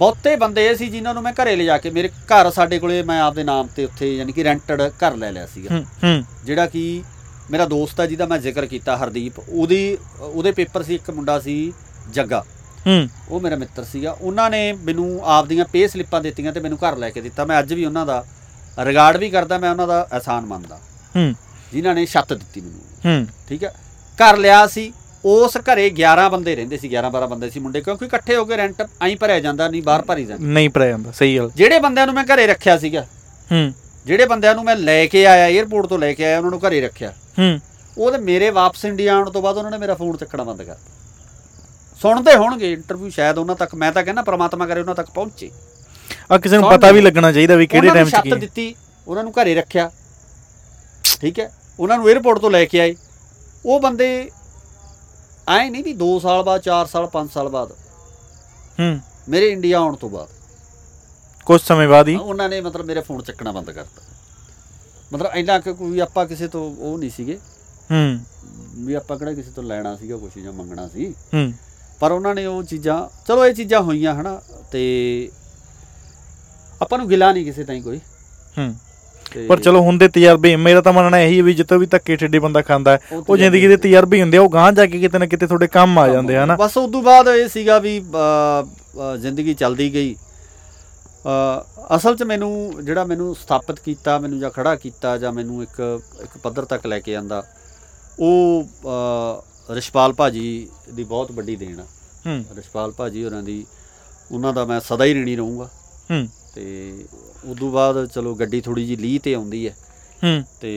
ਬਹੁਤੇ ਬੰਦੇ ਇਹ ਸੀ ਜਿਨ੍ਹਾਂ ਨੂੰ ਮੈਂ ਘਰੇ ਲਿਜਾ ਕੇ ਮੇਰੇ ਘਰ ਸਾਡੇ ਕੋਲੇ ਮੈਂ ਆਪਦੇ ਨਾਮ ਤੇ ਉੱਥੇ ਯਾਨੀ ਕਿ ਰੈਂਟਡ ਘਰ ਲੈ ਲਿਆ ਸੀਗਾ। ਜਿਹੜਾ ਕਿ ਮੇਰਾ ਦੋਸਤ ਆ ਜਿਹਦਾ ਮੈਂ ਜ਼ਿਕਰ ਕੀਤਾ ਹਰਦੀਪ। ਉਹਦੀ ਉਹਦੇ ਪੇਪਰ ਸੀ ਇੱਕ ਮੁੰਡਾ ਸੀ ਜੱਗਾ। ਹੂੰ। ਉਹ ਮੇਰਾ ਮਿੱਤਰ ਸੀਗਾ। ਉਹਨਾਂ ਨੇ ਮੈਨੂੰ ਆਪਦੀਆਂ ਪੇ ਸਲਿੱਪਾਂ ਦਿੱਤੀਆਂ ਤੇ ਮੈਨੂੰ ਘਰ ਲੈ ਕੇ ਦਿੱਤਾ। ਮੈਂ ਅੱਜ ਵੀ ਉਹਨਾਂ ਦਾ ਰਿਗਾਰਡ ਵੀ ਕਰਦਾ ਮੈਂ ਉਹਨਾਂ ਦਾ ਅਹਿਸਾਨ ਮੰਨਦਾ। ਹੂੰ। ਜਿਨ੍ਹਾਂ ਨੇ ਛੱਤ ਦਿੱਤੀ ਮੈਨੂੰ। ਹੂੰ। ਠੀਕ ਹੈ? ਘਰ ਲਿਆ ਸੀ। ਉਸ ਘਰੇ 11 ਬੰਦੇ ਰਹਿੰਦੇ ਸੀ 11 12 ਬੰਦੇ ਸੀ ਮੁੰਡੇ ਕਿਉਂਕਿ ਇਕੱਠੇ ਹੋ ਕੇ ਰੈਂਟ ਐਂ ਭਰਿਆ ਜਾਂਦਾ ਨਹੀਂ ਬਾਹਰ ਭਰੀ ਜਾਂਦਾ। ਨਹੀਂ ਪੜਿਆ ਜਾਂਦਾ ਸਹੀ ਗੱਲ। ਜਿਹੜੇ ਬੰਦਿਆਂ ਨੂੰ ਮੈਂ ਘਰੇ ਰੱਖਿਆ ਸੀਗਾ ਹੂੰ। ਜਿਹੜੇ ਬੰਦਿਆਂ ਨੂੰ ਮੈਂ ਲੈ ਕੇ ਆਇਆ 에ਅਰਪੋਰਟ ਤੋਂ ਲੈ ਕੇ ਆਇਆ ਉਹਨਾਂ ਨੂੰ ਘਰੇ ਰੱਖਿਆ। ਹੂੰ। ਉਹ ਤੇ ਮੇਰੇ ਵਾਪਸ ਇੰਡੀਆ ਆਉਣ ਤੋਂ ਬਾਅਦ ਉਹਨਾਂ ਨੇ ਮੇਰਾ ਫੋਨ ਚੱਕਣਾ ਬੰਦ ਕਰਤਾ। ਸੁਣਦੇ ਹੋਣਗੇ ਇੰਟਰਵਿਊ ਸ਼ਾਇਦ ਉਹਨਾਂ ਤੱਕ ਮੈਂ ਤਾਂ ਕਹਿੰਦਾ ਪ੍ਰਮਾਤਮਾ ਕਰੇ ਉਹਨਾਂ ਤੱਕ ਪਹੁੰਚੇ। ਆ ਕਿਸੇ ਨੂੰ ਪਤਾ ਵੀ। ਲੱਗਣਾ ਚਾਹੀਦਾ ਵੀ ਕਿਹੜੇ ਉਹਨਾਂ ਟਾਈਮ ਨੂੰ 'ਚ ਕੀ ਹੈ। ਦਿੱਤੀ ਉਹਨਾਂ ਨੂੰ ਘਰੇ ਰੱਖਿਆ। ਠੀਕ ਹੈ? ਉਹਨਾਂ ਨੂੰ 에ਅਰਪੋਰਟ ਤੋਂ ਲੈ ਕੇ ਆਏ। ਉਹ ਬੰਦੇ ਆਏ ਨਹੀਂ ਵੀ 2 ਸਾਲ ਬਾਅਦ 4 ਸਾਲ 5 ਸਾਲ ਬਾਅਦ। ਹੂੰ। ਮੇਰੇ ਇੰਡੀਆ ਆਉਣ ਤੋਂ ਬਾਅਦ। ਕੁਝ ਸਮੇਂ ਬਾਅਦ ਹੀ ਉਹਨਾਂ ਨੇ ਮਤਲਬ ਮੇਰੇ ਫੋਨ ਚੱਕਣਾ ਬੰਦ ਕਰਤਾ। ਮਤਲਬ ਇੰਨਾ ਕਿ ਕੋਈ ਆਪਾਂ ਕਿਸੇ ਤੋਂ ਉਹ ਨਹੀਂ ਸੀਗੇ। ਹੂੰ। ਵੀ ਆਪਾਂ ਕਿਹੜਾ ਕਿਸੇ ਤੋਂ ਲੈਣਾ ਸੀਗਾ ਕੁਛ ਜਾਂ ਮੰਗਣਾ ਸੀ। ਹੂੰ। ਪਰ ਉਹਨਾਂ ਨੇ ਉਹ ਚੀਜ਼ਾਂ ਚਲੋ ਇਹ ਚੀਜ਼ਾਂ ਹੋਈਆਂ ਹਨਾ ਤੇ ਆਪਾਂ ਨੂੰ ਗਿਲਾ ਨਹੀਂ ਕਿਸੇ ਤਾਈਂ ਕੋਈ। ਹੂੰ। ਪਰ ਚਲੋ ਹੁੰਦੇ ਤਜਰਬੇ ਮੇਰਾ ਤਾਂ ਮੰਨਣਾ ਇਹੀ ਹੈ ਵੀ ਜਿੱਥੇ ਵੀ ਧੱਕੇ ਠੇਡੇ ਬੰਦਾ ਖਾਂਦਾ ਹੈ, ਉਹ ਜ਼ਿੰਦਗੀ ਦੇ ਤਜਰਬੇ ਹੁੰਦੇ ਆ ਉਹ ਗਾਂਹ ਜਾ ਕੇ ਕਿਤੇ ਨਾ ਕਿਤੇ ਤੁਹਾਡੇ ਕੰਮ ਆ ਜਾਂਦੇ ਆ ਹਨਾ? ਬਸ ਉਸ ਤੋਂ ਬਾਅਦ ਇਹ ਸੀਗਾ ਵੀ ਅ, ਅ, ਜ਼ਿੰਦਗੀ ਚੱਲਦੀ ਗਈ। ਅ, ਅਸਲ 'ਚ ਮੈਨੂੰ ਜਿਹੜਾ ਮੈਨੂੰ ਸਥਾਪਿਤ ਕੀਤਾ ਮੈਨੂੰ ਜਾਂ ਖੜਾ ਕੀਤਾ ਜਾਂ ਮੈਨੂੰ ਇੱਕ ਇੱਕ ਪੱਧਰ ਤੱਕ ਲੈ ਕੇ ਆਂਦਾ ਉਹ ਅ, ਰਿਸ਼ਪਾਲ ਭਾਜੀ ਦੀ ਬਹੁਤ ਵੱਡੀ ਦੇਣ ਆ। ਹੂੰ। ਰਿਸ਼ਪਾਲ ਭਾਜੀ ਹੋਰਾਂ ਦੀ ਉਹਨਾਂ ਦਾ ਮੈਂ ਸਦਾ ਹੀ ਰਣੀ ਰਹੂੰਗਾ। ਹੂੰ। ਤੇ ਉਦੋਂ ਬਾਅਦ ਚਲੋ ਗੱਡੀ ਥੋੜੀ ਜੀ ਲੀਹ ਤੇ ਆਉਂਦੀ ਹੈ ਹੂੰ ਤੇ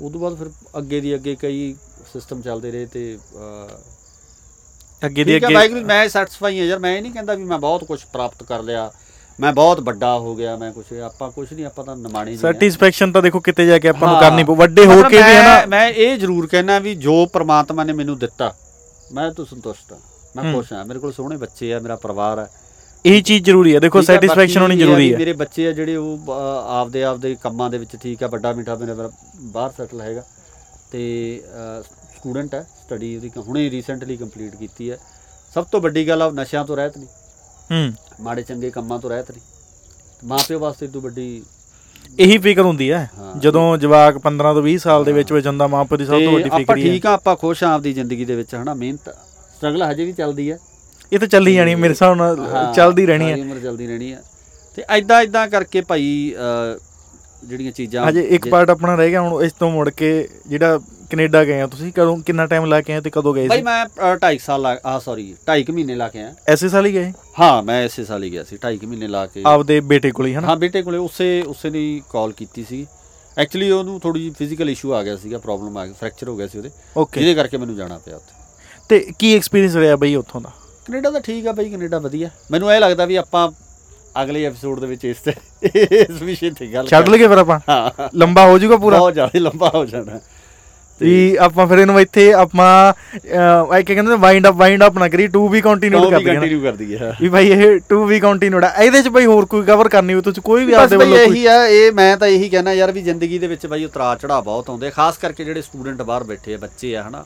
ਉਦੋਂ ਬਾਅਦ ਫਿਰ ਅੱਗੇ ਦੀ ਅੱਗੇ ਕਈ ਸਿਸਟਮ ਚੱਲਦੇ ਰਹੇ ਤੇ ਅੱਗੇ ਦੀ ਹੈ ਅੱਗੇ ਵਾਹਿਗੁਰੂ ਮੈਂ ਸੈਟੀਸਫਾਈ ਹਾਂ ਯਾਰ ਮੈਂ ਇਹ ਨਹੀਂ ਕਹਿੰਦਾ ਵੀ ਮੈਂ ਬਹੁਤ ਕੁਝ ਪ੍ਰਾਪਤ ਕਰ ਲਿਆ ਮੈਂ ਬਹੁਤ ਵੱਡਾ ਹੋ ਗਿਆ ਮੈਂ ਕੁਝ ਆਪਾਂ ਕੁਝ ਨਹੀਂ ਆਪਾਂ ਤਾਂ ਨਿਮਾਣੇ ਜਿਹੇ ਹਾਂ। ਸੈਟੀਸਫੈਕਸ਼ਨ ਤਾਂ ਦੇਖੋ ਕਿਤੇ ਜਾ ਕੇ ਆਪਾਂ ਨੂੰ ਹਾਂ। ਕਰਨੀ ਪਊ ਵੱਡੇ ਹੋ ਕੇ ਵੀ ਮੈਂ- ਹਨਾ ਮੈਂ ਇਹ ਜ਼ਰੂਰ ਕਹਿਣਾ ਵੀ ਜੋ ਪ੍ਰਮਾਤਮਾ ਨੇ ਮੈਨੂੰ ਦਿੱਤਾ ਮੈਂ ਤਾਂ ਸੰਤੁਸ਼ਟ ਹਾਂ ਮੈਂ ਹੂੰ। ਖੁਸ਼ ਹਾਂ ਮੇਰੇ ਕੋਲ ਸੋਹਣੇ ਬੱਚੇ ਆ ਮੇਰਾ ਪਰਿਵਾਰ ਹੈ ਇਹੀ ਚੀਜ਼ ਜ਼ਰੂਰੀ ਹੈ। ਦੇਖੋ ਠੀਕ ਹੈ, ਸੈਟੀਸਫੈਕਸ਼ਨ ਬਾਕੀ ਹੋਣੀ ਆ ਜ਼ਰੂਰੀ ਹੈ। ਮੇਰੇ ਬੱਚੇ ਆ ਜਿਹੜੇ ਉਹ ਅ, ਆਪਦੇ ਆਪਦੇ ਕੰਮਾਂ ਦੇ ਵਿੱਚ ਠੀਕ ਆ ਵੱਡਾ ਮਿੱਠਾ ਮੇਰਾ ਬਾਹਰ ਸੈਟਲ ਹੈਗਾ। ਤੇ ਸਟੂਡੈਂਟ ਹੈ ਸਟੱਡੀ ਉਹਦੀ ਕ- ਹੁਣੇ ਰੀਸੈਂਟਲੀ ਕੰਪਲੀਟ ਕੀਤੀ ਹੈ। ਸਭ ਤੋਂ ਵੱਡੀ ਗੱਲ ਆ ਉਹ ਨਸ਼ਿਆਂ ਤੋਂ ਰਹਿਤ ਨਹੀਂ। ਹੂੰ। ਮਾੜੇ ਚੰਗੇ ਕੰਮਾਂ ਤੋਂ ਰਹਿਤ ਨਹੀਂ। ਮਾਪਿਓ ਵਾਸਤੇ ਤੋਂ ਵੱਡੀ ਇਹੀ ਫਿਕਰ ਹੁੰਦੀ ਹੈ। ਹਾਂ। ਜਦੋਂ ਜਵਾਕ 15 ਤੋਂ 20 ਸਾਲ ਦੇ ਵਿੱਚ ਵਿੱਚ ਹੁੰਦਾ ਮਾਂ ਪਿਓ ਦੀ ਸਭ ਤੋਂ ਤੇ ਵੱਡੀ ਆਪਾਂ ਫਿਕਰ ਹੀ ਹੈ। ਠੀਕ ਆ ਆਪਾਂ ਖੁਸ਼ ਆ ਆਪਦੀ ਜ਼ਿੰਦਗੀ ਦੇ ਵਿੱਚ ਹਨਾ? ਮਿਹਨਤ ਸਟਰਗਲ ਹਜੇ ਵੀ ਚੱਲਦੀ ਹੈ। ਇਹ ਤਾਂ ਚੱਲੀ ਜਾਣੀ ਮੇਰੇ ਹਿਸਾਬ ਨਾਲ ਚੱਲਦੀ ਰਹਿਣੀ ਹੈ ਉਮਰ ਚੱਲਦੀ ਰਹਿਣੀ ਹੈ ਤੇ ਐਦਾਂ ਐਦਾਂ ਕਰਕੇ ਭਾਈ ਜਿਹੜੀਆਂ ਚੀਜ਼ਾਂ ਹਜੇ ਇੱਕ ਪਾਰਟ ਆਪਣਾ ਰਹਿ ਗਿਆ ਹੁਣ ਇਸ ਤੋਂ ਮੁੜ ਕੇ ਜਿਹੜਾ ਕੈਨੇਡਾ ਗਏ ਆ ਤੁਸੀਂ ਕਦੋਂ ਕਿੰਨਾ ਟਾਈਮ ਲਾ ਕੇ ਆਏ ਤੇ ਕਦੋਂ ਗਏ ਭਾਈ ਸੀ? ਮੈਂ 2.5 ਸਾਲ ਆ ਸੌਰੀ 2.5 ਮਹੀਨੇ ਲਾ ਕੇ ਆਇਆ। ਐਸੇ ਸਾਲ ਹੀ ਗਏ? ਹਾਂ ਮੈਂ ਇਸੇ ਸਾਲ ਹੀ ਗਿਆ ਸੀ 2.5 ਮਹੀਨੇ ਲਾ ਕੇ। ਆਪਦੇ ਬੇਟੇ ਕੋਲ ਹੀ ਹਨਾ? ਹਾਂ ਬੇਟੇ ਕੋਲੇ ਉਸੇ ਉਸੇ ਨੇ ਕਾਲ ਕੀਤੀ ਸੀ। ਐਕਚੁਅਲੀ ਉਹਨੂੰ ਥੋੜੀ ਜਿਹੀ ਫਿਜ਼ੀਕਲ ਇਸ਼ੂ ਆ ਗਿਆ ਸੀਗਾ ਪ੍ਰੋਬਲਮ ਆ ਗਈ ਫ੍ਰੈਕਚਰ ਹੋ ਗਿਆ ਸੀ ਉਹਦੇ। ਜਿਹਦੇ ਕਰਕੇ ਮੈਨੂੰ ਜਾਣਾ ਪਿਆ ਉੱਥੇ। ਤੇ ਕੀ ਐਕਸਪੀਰੀਅੰਸ ਰਿਹਾ ਬਈ ਉੱਥੋਂ ਦਾ? ਕੈਨੇਡਾ ਤਾਂ ਠੀਕ ਆ ਬਾਈ ਕੈਨੇਡਾ ਵਧੀਆ। ਮੈਨੂੰ ਇਹ ਲੱਗਦਾ ਵੀ ਆਪਾਂ ਅਗਲੇ ਐਪੀਸੋਡ ਦੇ ਵਿੱਚ ਇਸ ਤੇ ਇਸ ਵਿਸ਼ੇ ਤੇ ਗੱਲ ਛੱਡ ਲਈਏ ਫਿਰ ਆਪਾਂ? ਹਾਂ। ਲੰਬਾ ਹੋ ਜਾਊਗਾ ਪੂਰਾ। ਬਹੁਤ ਜ਼ਿਆਦਾ ਲੰਬਾ ਹੋ ਜਾਣਾ। ਵੀ ਆਪਾਂ ਫਿਰ ਇਹਨੂੰ ਇੱਥੇ ਆਪਾਂ ਕੀ ਕਹਿੰਦੇ ਨੇ ਵਾਈਂਡ ਅਪ ਵਾਈਂਡ ਅਪ ਨਾ ਕਰੀ 2 ਵੀ ਕੰਟੀਨਿਊ ਕਰ ਦਈਏ। ਕੰਟੀਨਿਊ ਕਰਦੀ ਹੈ। ਵੀ ਭਾਈ ਇਹ 2 ਵੀ ਕੰਟੀਨਿਊ ਆ। ਇਹਦੇ ਚ ਭਾਈ ਹੋਰ ਕੋਈ ਕਵਰ ਕਰਨੀ ਹੋ ਤੁਸੀਂ ਕੋਈ ਵੀ ਬਸ ਆਪਦੇ ਵੱਲੋਂ ਕੋਈ ਇਹੀ ਆ ਇਹ ਮੈਂ ਤਾਂ ਇਹੀ ਕਹਿਣਾ ਯਾਰ ਵੀ ਜ਼ਿੰਦਗੀ ਦੇ ਵਿੱਚ ਬਈ ਉਤਰਾ ਚੜਾ ਬਹੁਤ ਆਉਂਦੇ ਖਾਸ ਕਰਕੇ ਜਿਹੜੇ ਸਟੂਡੈਂਟ ਬਾਹਰ ਬੈਠੇ ਆ ਬੱਚੇ ਆ ਹਨਾ।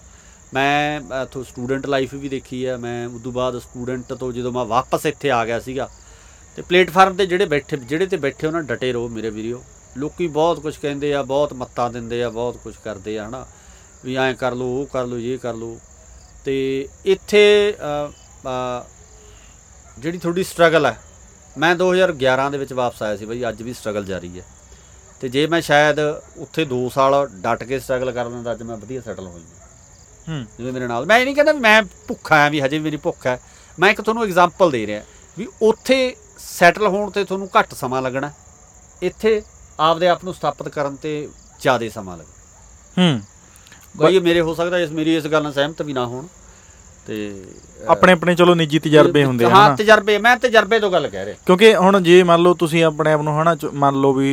ਮੈਂ ਇਥੋਂ ਸਟੂਡੈਂਟ ਲਾਈਫ ਵੀ ਦੇਖੀ ਆ। ਮੈਂ ਉਦੋਂ ਬਾਅਦ ਸਟੂਡੈਂਟ ਤੋਂ ਜਦੋਂ ਮੈਂ ਵਾਪਸ ਇੱਥੇ ਆ ਗਿਆ ਸੀਗਾ ਤੇ ਪਲੇਟਫਾਰਮ ਤੇ ਜਿਹੜੇ ਬੈਠੇ ਜਿਹੜੇ ਤੇ ਬੈਠੇ ਉਹਨਾਂ ਡਟੇ ਰਹੋ ਮੇਰੇ ਵੀਡੀਓ ਲੋਕੀ ਬਹੁਤ ਕੁਝ ਕਹਿੰਦੇ ਆ ਬਹੁਤ ਮੱਤਾਂ ਦਿੰਦੇ ਆ ਬਹੁਤ ਕੁਝ ਕਰਦੇ ਆ ਹਨਾ। ਵੀ ਐਂ ਕਰ ਲਓ ਉਹ ਕਰ ਲਓ ਇਹ ਕਰ ਲਓ। ਤੇ ਇੱਥੇ ਅ, ਅ, ਜਿਹੜੀ ਤੁਹਾਡੀ ਸਟਰਗਲ ਹੈ ਮੈਂ 2011 ਦੇ ਵਿੱਚ ਵਾਪਸ ਆਇਆ ਸੀ ਬਈ ਅੱਜ ਵੀ ਸਟਰਗਲ ਜਾਰੀ ਹੈ ਤੇ ਜੇ ਮੈਂ ਸ਼ਾਇਦ ਉੱਥੇ 2 ਸਾਲ ਡਟ ਕੇ ਸਟਰਗਲ ਕਰ ਲੈਂਦਾ ਅੱਜ ਮੈਂ ਵਧੀਆ ਸੈਟਲ ਹੋ ਜਾਂਦਾ ਹੂੰ ਜਿਵੇਂ ਮੇਰੇ ਨਾਲ। ਮੈਂ ਇਹ ਨਹੀਂ ਕਹਿੰਦਾ ਮੈਂ ਭੁੱਖਾ ਆ ਵੀ ਹਜੇ ਮੇਰੀ ਭੁੱਖ ਹੈ। ਮੈਂ ਇੱਕ ਤੁਹਾਨੂੰ ਐਗਜ਼ਾਮਪਲ ਦੇ ਰਿਹਾ। ਵੀ ਉੱਥੇ ਸੈਟਲ ਹੋਣ ਤੇ ਤੁਹਾਨੂੰ ਘੱਟ ਸਮਾਂ ਲੱਗਣਾ ਇੱਥੇ ਆਪਦੇ ਆਪ ਨੂੰ ਸਥਾਪਿਤ ਕਰਨ ਤੇ ਜ਼ਿਆਦਾ ਸਮਾਂ ਲੱਗਣਾ ਹੂੰ। ਕੋਈ ਮੇਰੇ ਹੋ ਸਕਦਾ ਇਸ ਮੇਰੀ ਇਸ ਗੱਲ ਨਾਲ ਸਹਿਮਤ ਵੀ ਨਾ ਹੋਣ। ਤੇ ਆਪਣੇ ਆਪਣੇ ਚਲੋ ਨਿੱਜੀ ਤਜਰਬੇ ਹੁੰਦੇ ਆ ਹਾਂ ਹਨਾ? ਤਜਰਬੇ ਮੈਂ ਤਜਰਬੇ ਤੋਂ ਗੱਲ ਕਹਿ ਰਿਹਾ। ਕਿਉਂਕਿ ਹੁਣ ਜੇ ਮੰਨ ਲਓ ਤੁਸੀਂ ਆਪਣੇ ਆਪ ਨੂੰ ਹਨਾ ਮੰਨ ਲਓ ਵੀ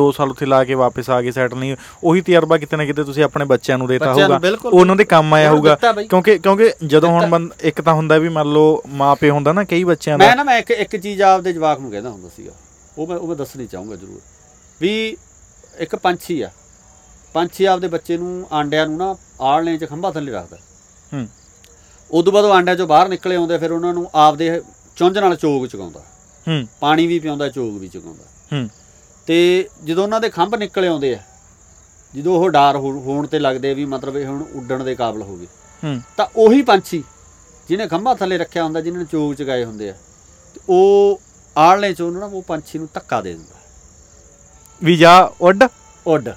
2 ਸਾਲ ਉੱਥੇ ਲਾ ਕੇ ਵਾਪਸ ਆ ਗਏ ਸੈਟਲ ਨਹੀਂ ਉਹੀ ਤਜਰਬਾ ਕਿਤੇ ਨਾ ਕਿਤੇ ਤੁਸੀਂ ਆਪਣੇ ਬੱਚਿਆਂ ਨੂੰ ਦੇਤਾ ਹੋਊਗਾ। ਉਹਨਾਂ ਦੇ ਕੰਮ ਆਇਆ ਹੋਊਗਾ। ਕਿਉਂਕਿ ਕਿਉਂਕਿ ਜਦੋਂ ਹੁਣ ਇੱਕ ਤਾਂ ਹੁੰਦਾ ਵੀ ਮੰਨ ਲਓ ਮਾਪੇ ਹੁੰਦਾ ਨਾ ਕਈ ਬੱਚਿਆਂ ਦਾ। ਮੈਂ ਨਾ ਮੈਂ ਇੱਕ ਇੱਕ ਚੀਜ਼ ਆਪਦੇ ਜਵਾਕ ਨੂੰ ਕਹਿੰਦਾ ਹੁੰਦਾ ਸੀਗਾ। ਉਹ ਮੈਂ ਉਹ ਮੈਂ ਦੱਸਣੀ ਚਾਹੂੰਗਾ ਜ਼ਰੂਰ। ਵੀ ਇੱਕ ਪੰਛੀ ਆ। ਪੰਛੀ ਆਪਦੇ ਬੱਚੇ ਨੂੰ ਆਂਡਿਆਂ ਨੂੰ ਨਾ ਆਲਣੇ 'ਚ ਖੰਭਾ ਥੱਲੇ ਰੱਖਦਾ। ਹੂੰ। ਉਦੋਂ ਬਾਅਦ ਉਹ ਆਂਡਿਆਂ 'ਚੋਂ ਬਾਹਰ ਨਿਕਲੇ ਆਉਂਦੇ ਫਿਰ ਉਹਨਾਂ ਨੂੰ ਆਪਦੇ ਚੁੰਝ ਨਾਲ ਚੋਗ ਚੁਕਾਉਂਦਾ ਹੂੰ। ਪਾਣੀ ਵੀ ਪਿਆਉਂਦਾ ਚੋਗ ਵੀ ਚੁਕਾਉਂਦਾ ਹੂੰ। ਤੇ ਜਦੋਂ ਉਹਨਾਂ ਦੇ ਖੰਭ ਨਿਕਲੇ ਆਉਂਦੇ ਆ ਜਦੋਂ ਉਹ ਡਾਰ ਹੋਣ ਤੇ ਲੱਗਦੇ ਵੀ ਮਤਲਬ ਇਹ ਹੁਣ ਉੱਡਣ ਦੇ ਕਾਬਿਲ ਹੋ ਗਏ ਹੂੰ। ਤਾਂ ਉਹੀ ਪੰਛੀ ਜਿਹਨੇ ਖੰਭਾ ਥੱਲੇ ਰੱਖਿਆ ਹੁੰਦਾ ਜਿਨ੍ਹਾਂ ਨੇ ਚੋਗ ਚਗਾਏ ਹੁੰਦੇ ਆ ਉਹ ਆਲਣੇ 'ਚ ਉਹਨਾਂ ਨੂੰ ਉਹ ਪੰਛੀ ਨੂੰ ਧੱਕਾ ਦੇ ਦਿੰਦਾ। ਵੀ ਜਾ ਉੱਡ। ਉੱਡ।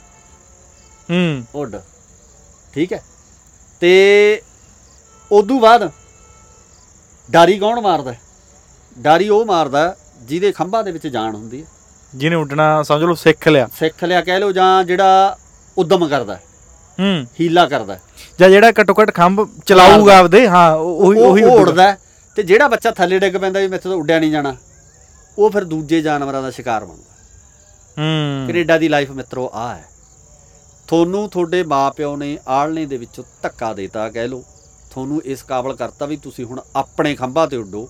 ਹੂੰ। ਉੱਡ। ਠੀਕ ਹੈ? ਤੇ ਉਦੋਂ ਬਾਅਦ ਡਾਰੀ ਕੌਣ ਮਾਰਦਾ? ਡਾਰੀ ਉਹ ਮਾਰਦਾ ਜਿਹਦੇ ਖੰਭਾਂ ਦੇ ਵਿੱਚ ਜਾਨ ਹੁੰਦੀ ਹੈ। ਜਿਹਨੇ ਉੱਡਣਾ ਸਮਝ ਲਓ ਸਿੱਖ ਲਿਆ। ਸਿੱਖ ਲਿਆ ਕਹਿ ਲਓ ਜਾਂ ਜਿਹੜਾ ਉਦਮ ਕਰਦਾ ਹੈ, ਹੀਲਾ ਕਰਦਾ। ਜਾਂ ਜਿਹੜਾ ਘੱਟੋ ਘੱਟ ਖੰਭ ਚਲਾਊਗਾ ਆਪਦੇ ਹਾਂ ਉਹ- ਉਹੀ ਹੈ ਤੇ ਜਿਹੜਾ ਬੱਚਾ ਥੱਲੇ ਡਿੱਗ ਪੈਂਦਾ ਵੀ ਮੈਥੋਂ ਤਾਂ ਉੱਡਿਆ ਨਹੀਂ ਜਾਣਾ ਉਹ ਫਿਰ ਦੂਜੇ ਜਾਨਵਰਾਂ ਦਾ ਸ਼ਿਕਾਰ ਬਣਦਾ ਹੂੰ। ਕੈਨੇਡਾ ਦੀ ਲਾਈਫ ਮਿੱਤਰੋ ਆ ਹੈ। ਤੁਹਾਨੂੰ ਤੁਹਾਡੇ ਮਾਪਿਓ ਨੇ ਆਲਣੇ ਦੇ ਵਿੱਚੋਂ ਧੱਕਾ ਦੇਤਾ ਕਹਿ ਲਓ। ਤੁਹਾਨੂੰ ਇਸ ਕਾਬਲ ਕਰਤਾ ਵੀ ਤੁਸੀਂ ਹੁਣ ਆਪਣੇ ਖੰਭਾਂ ਤੇ ਉੱਡੋ।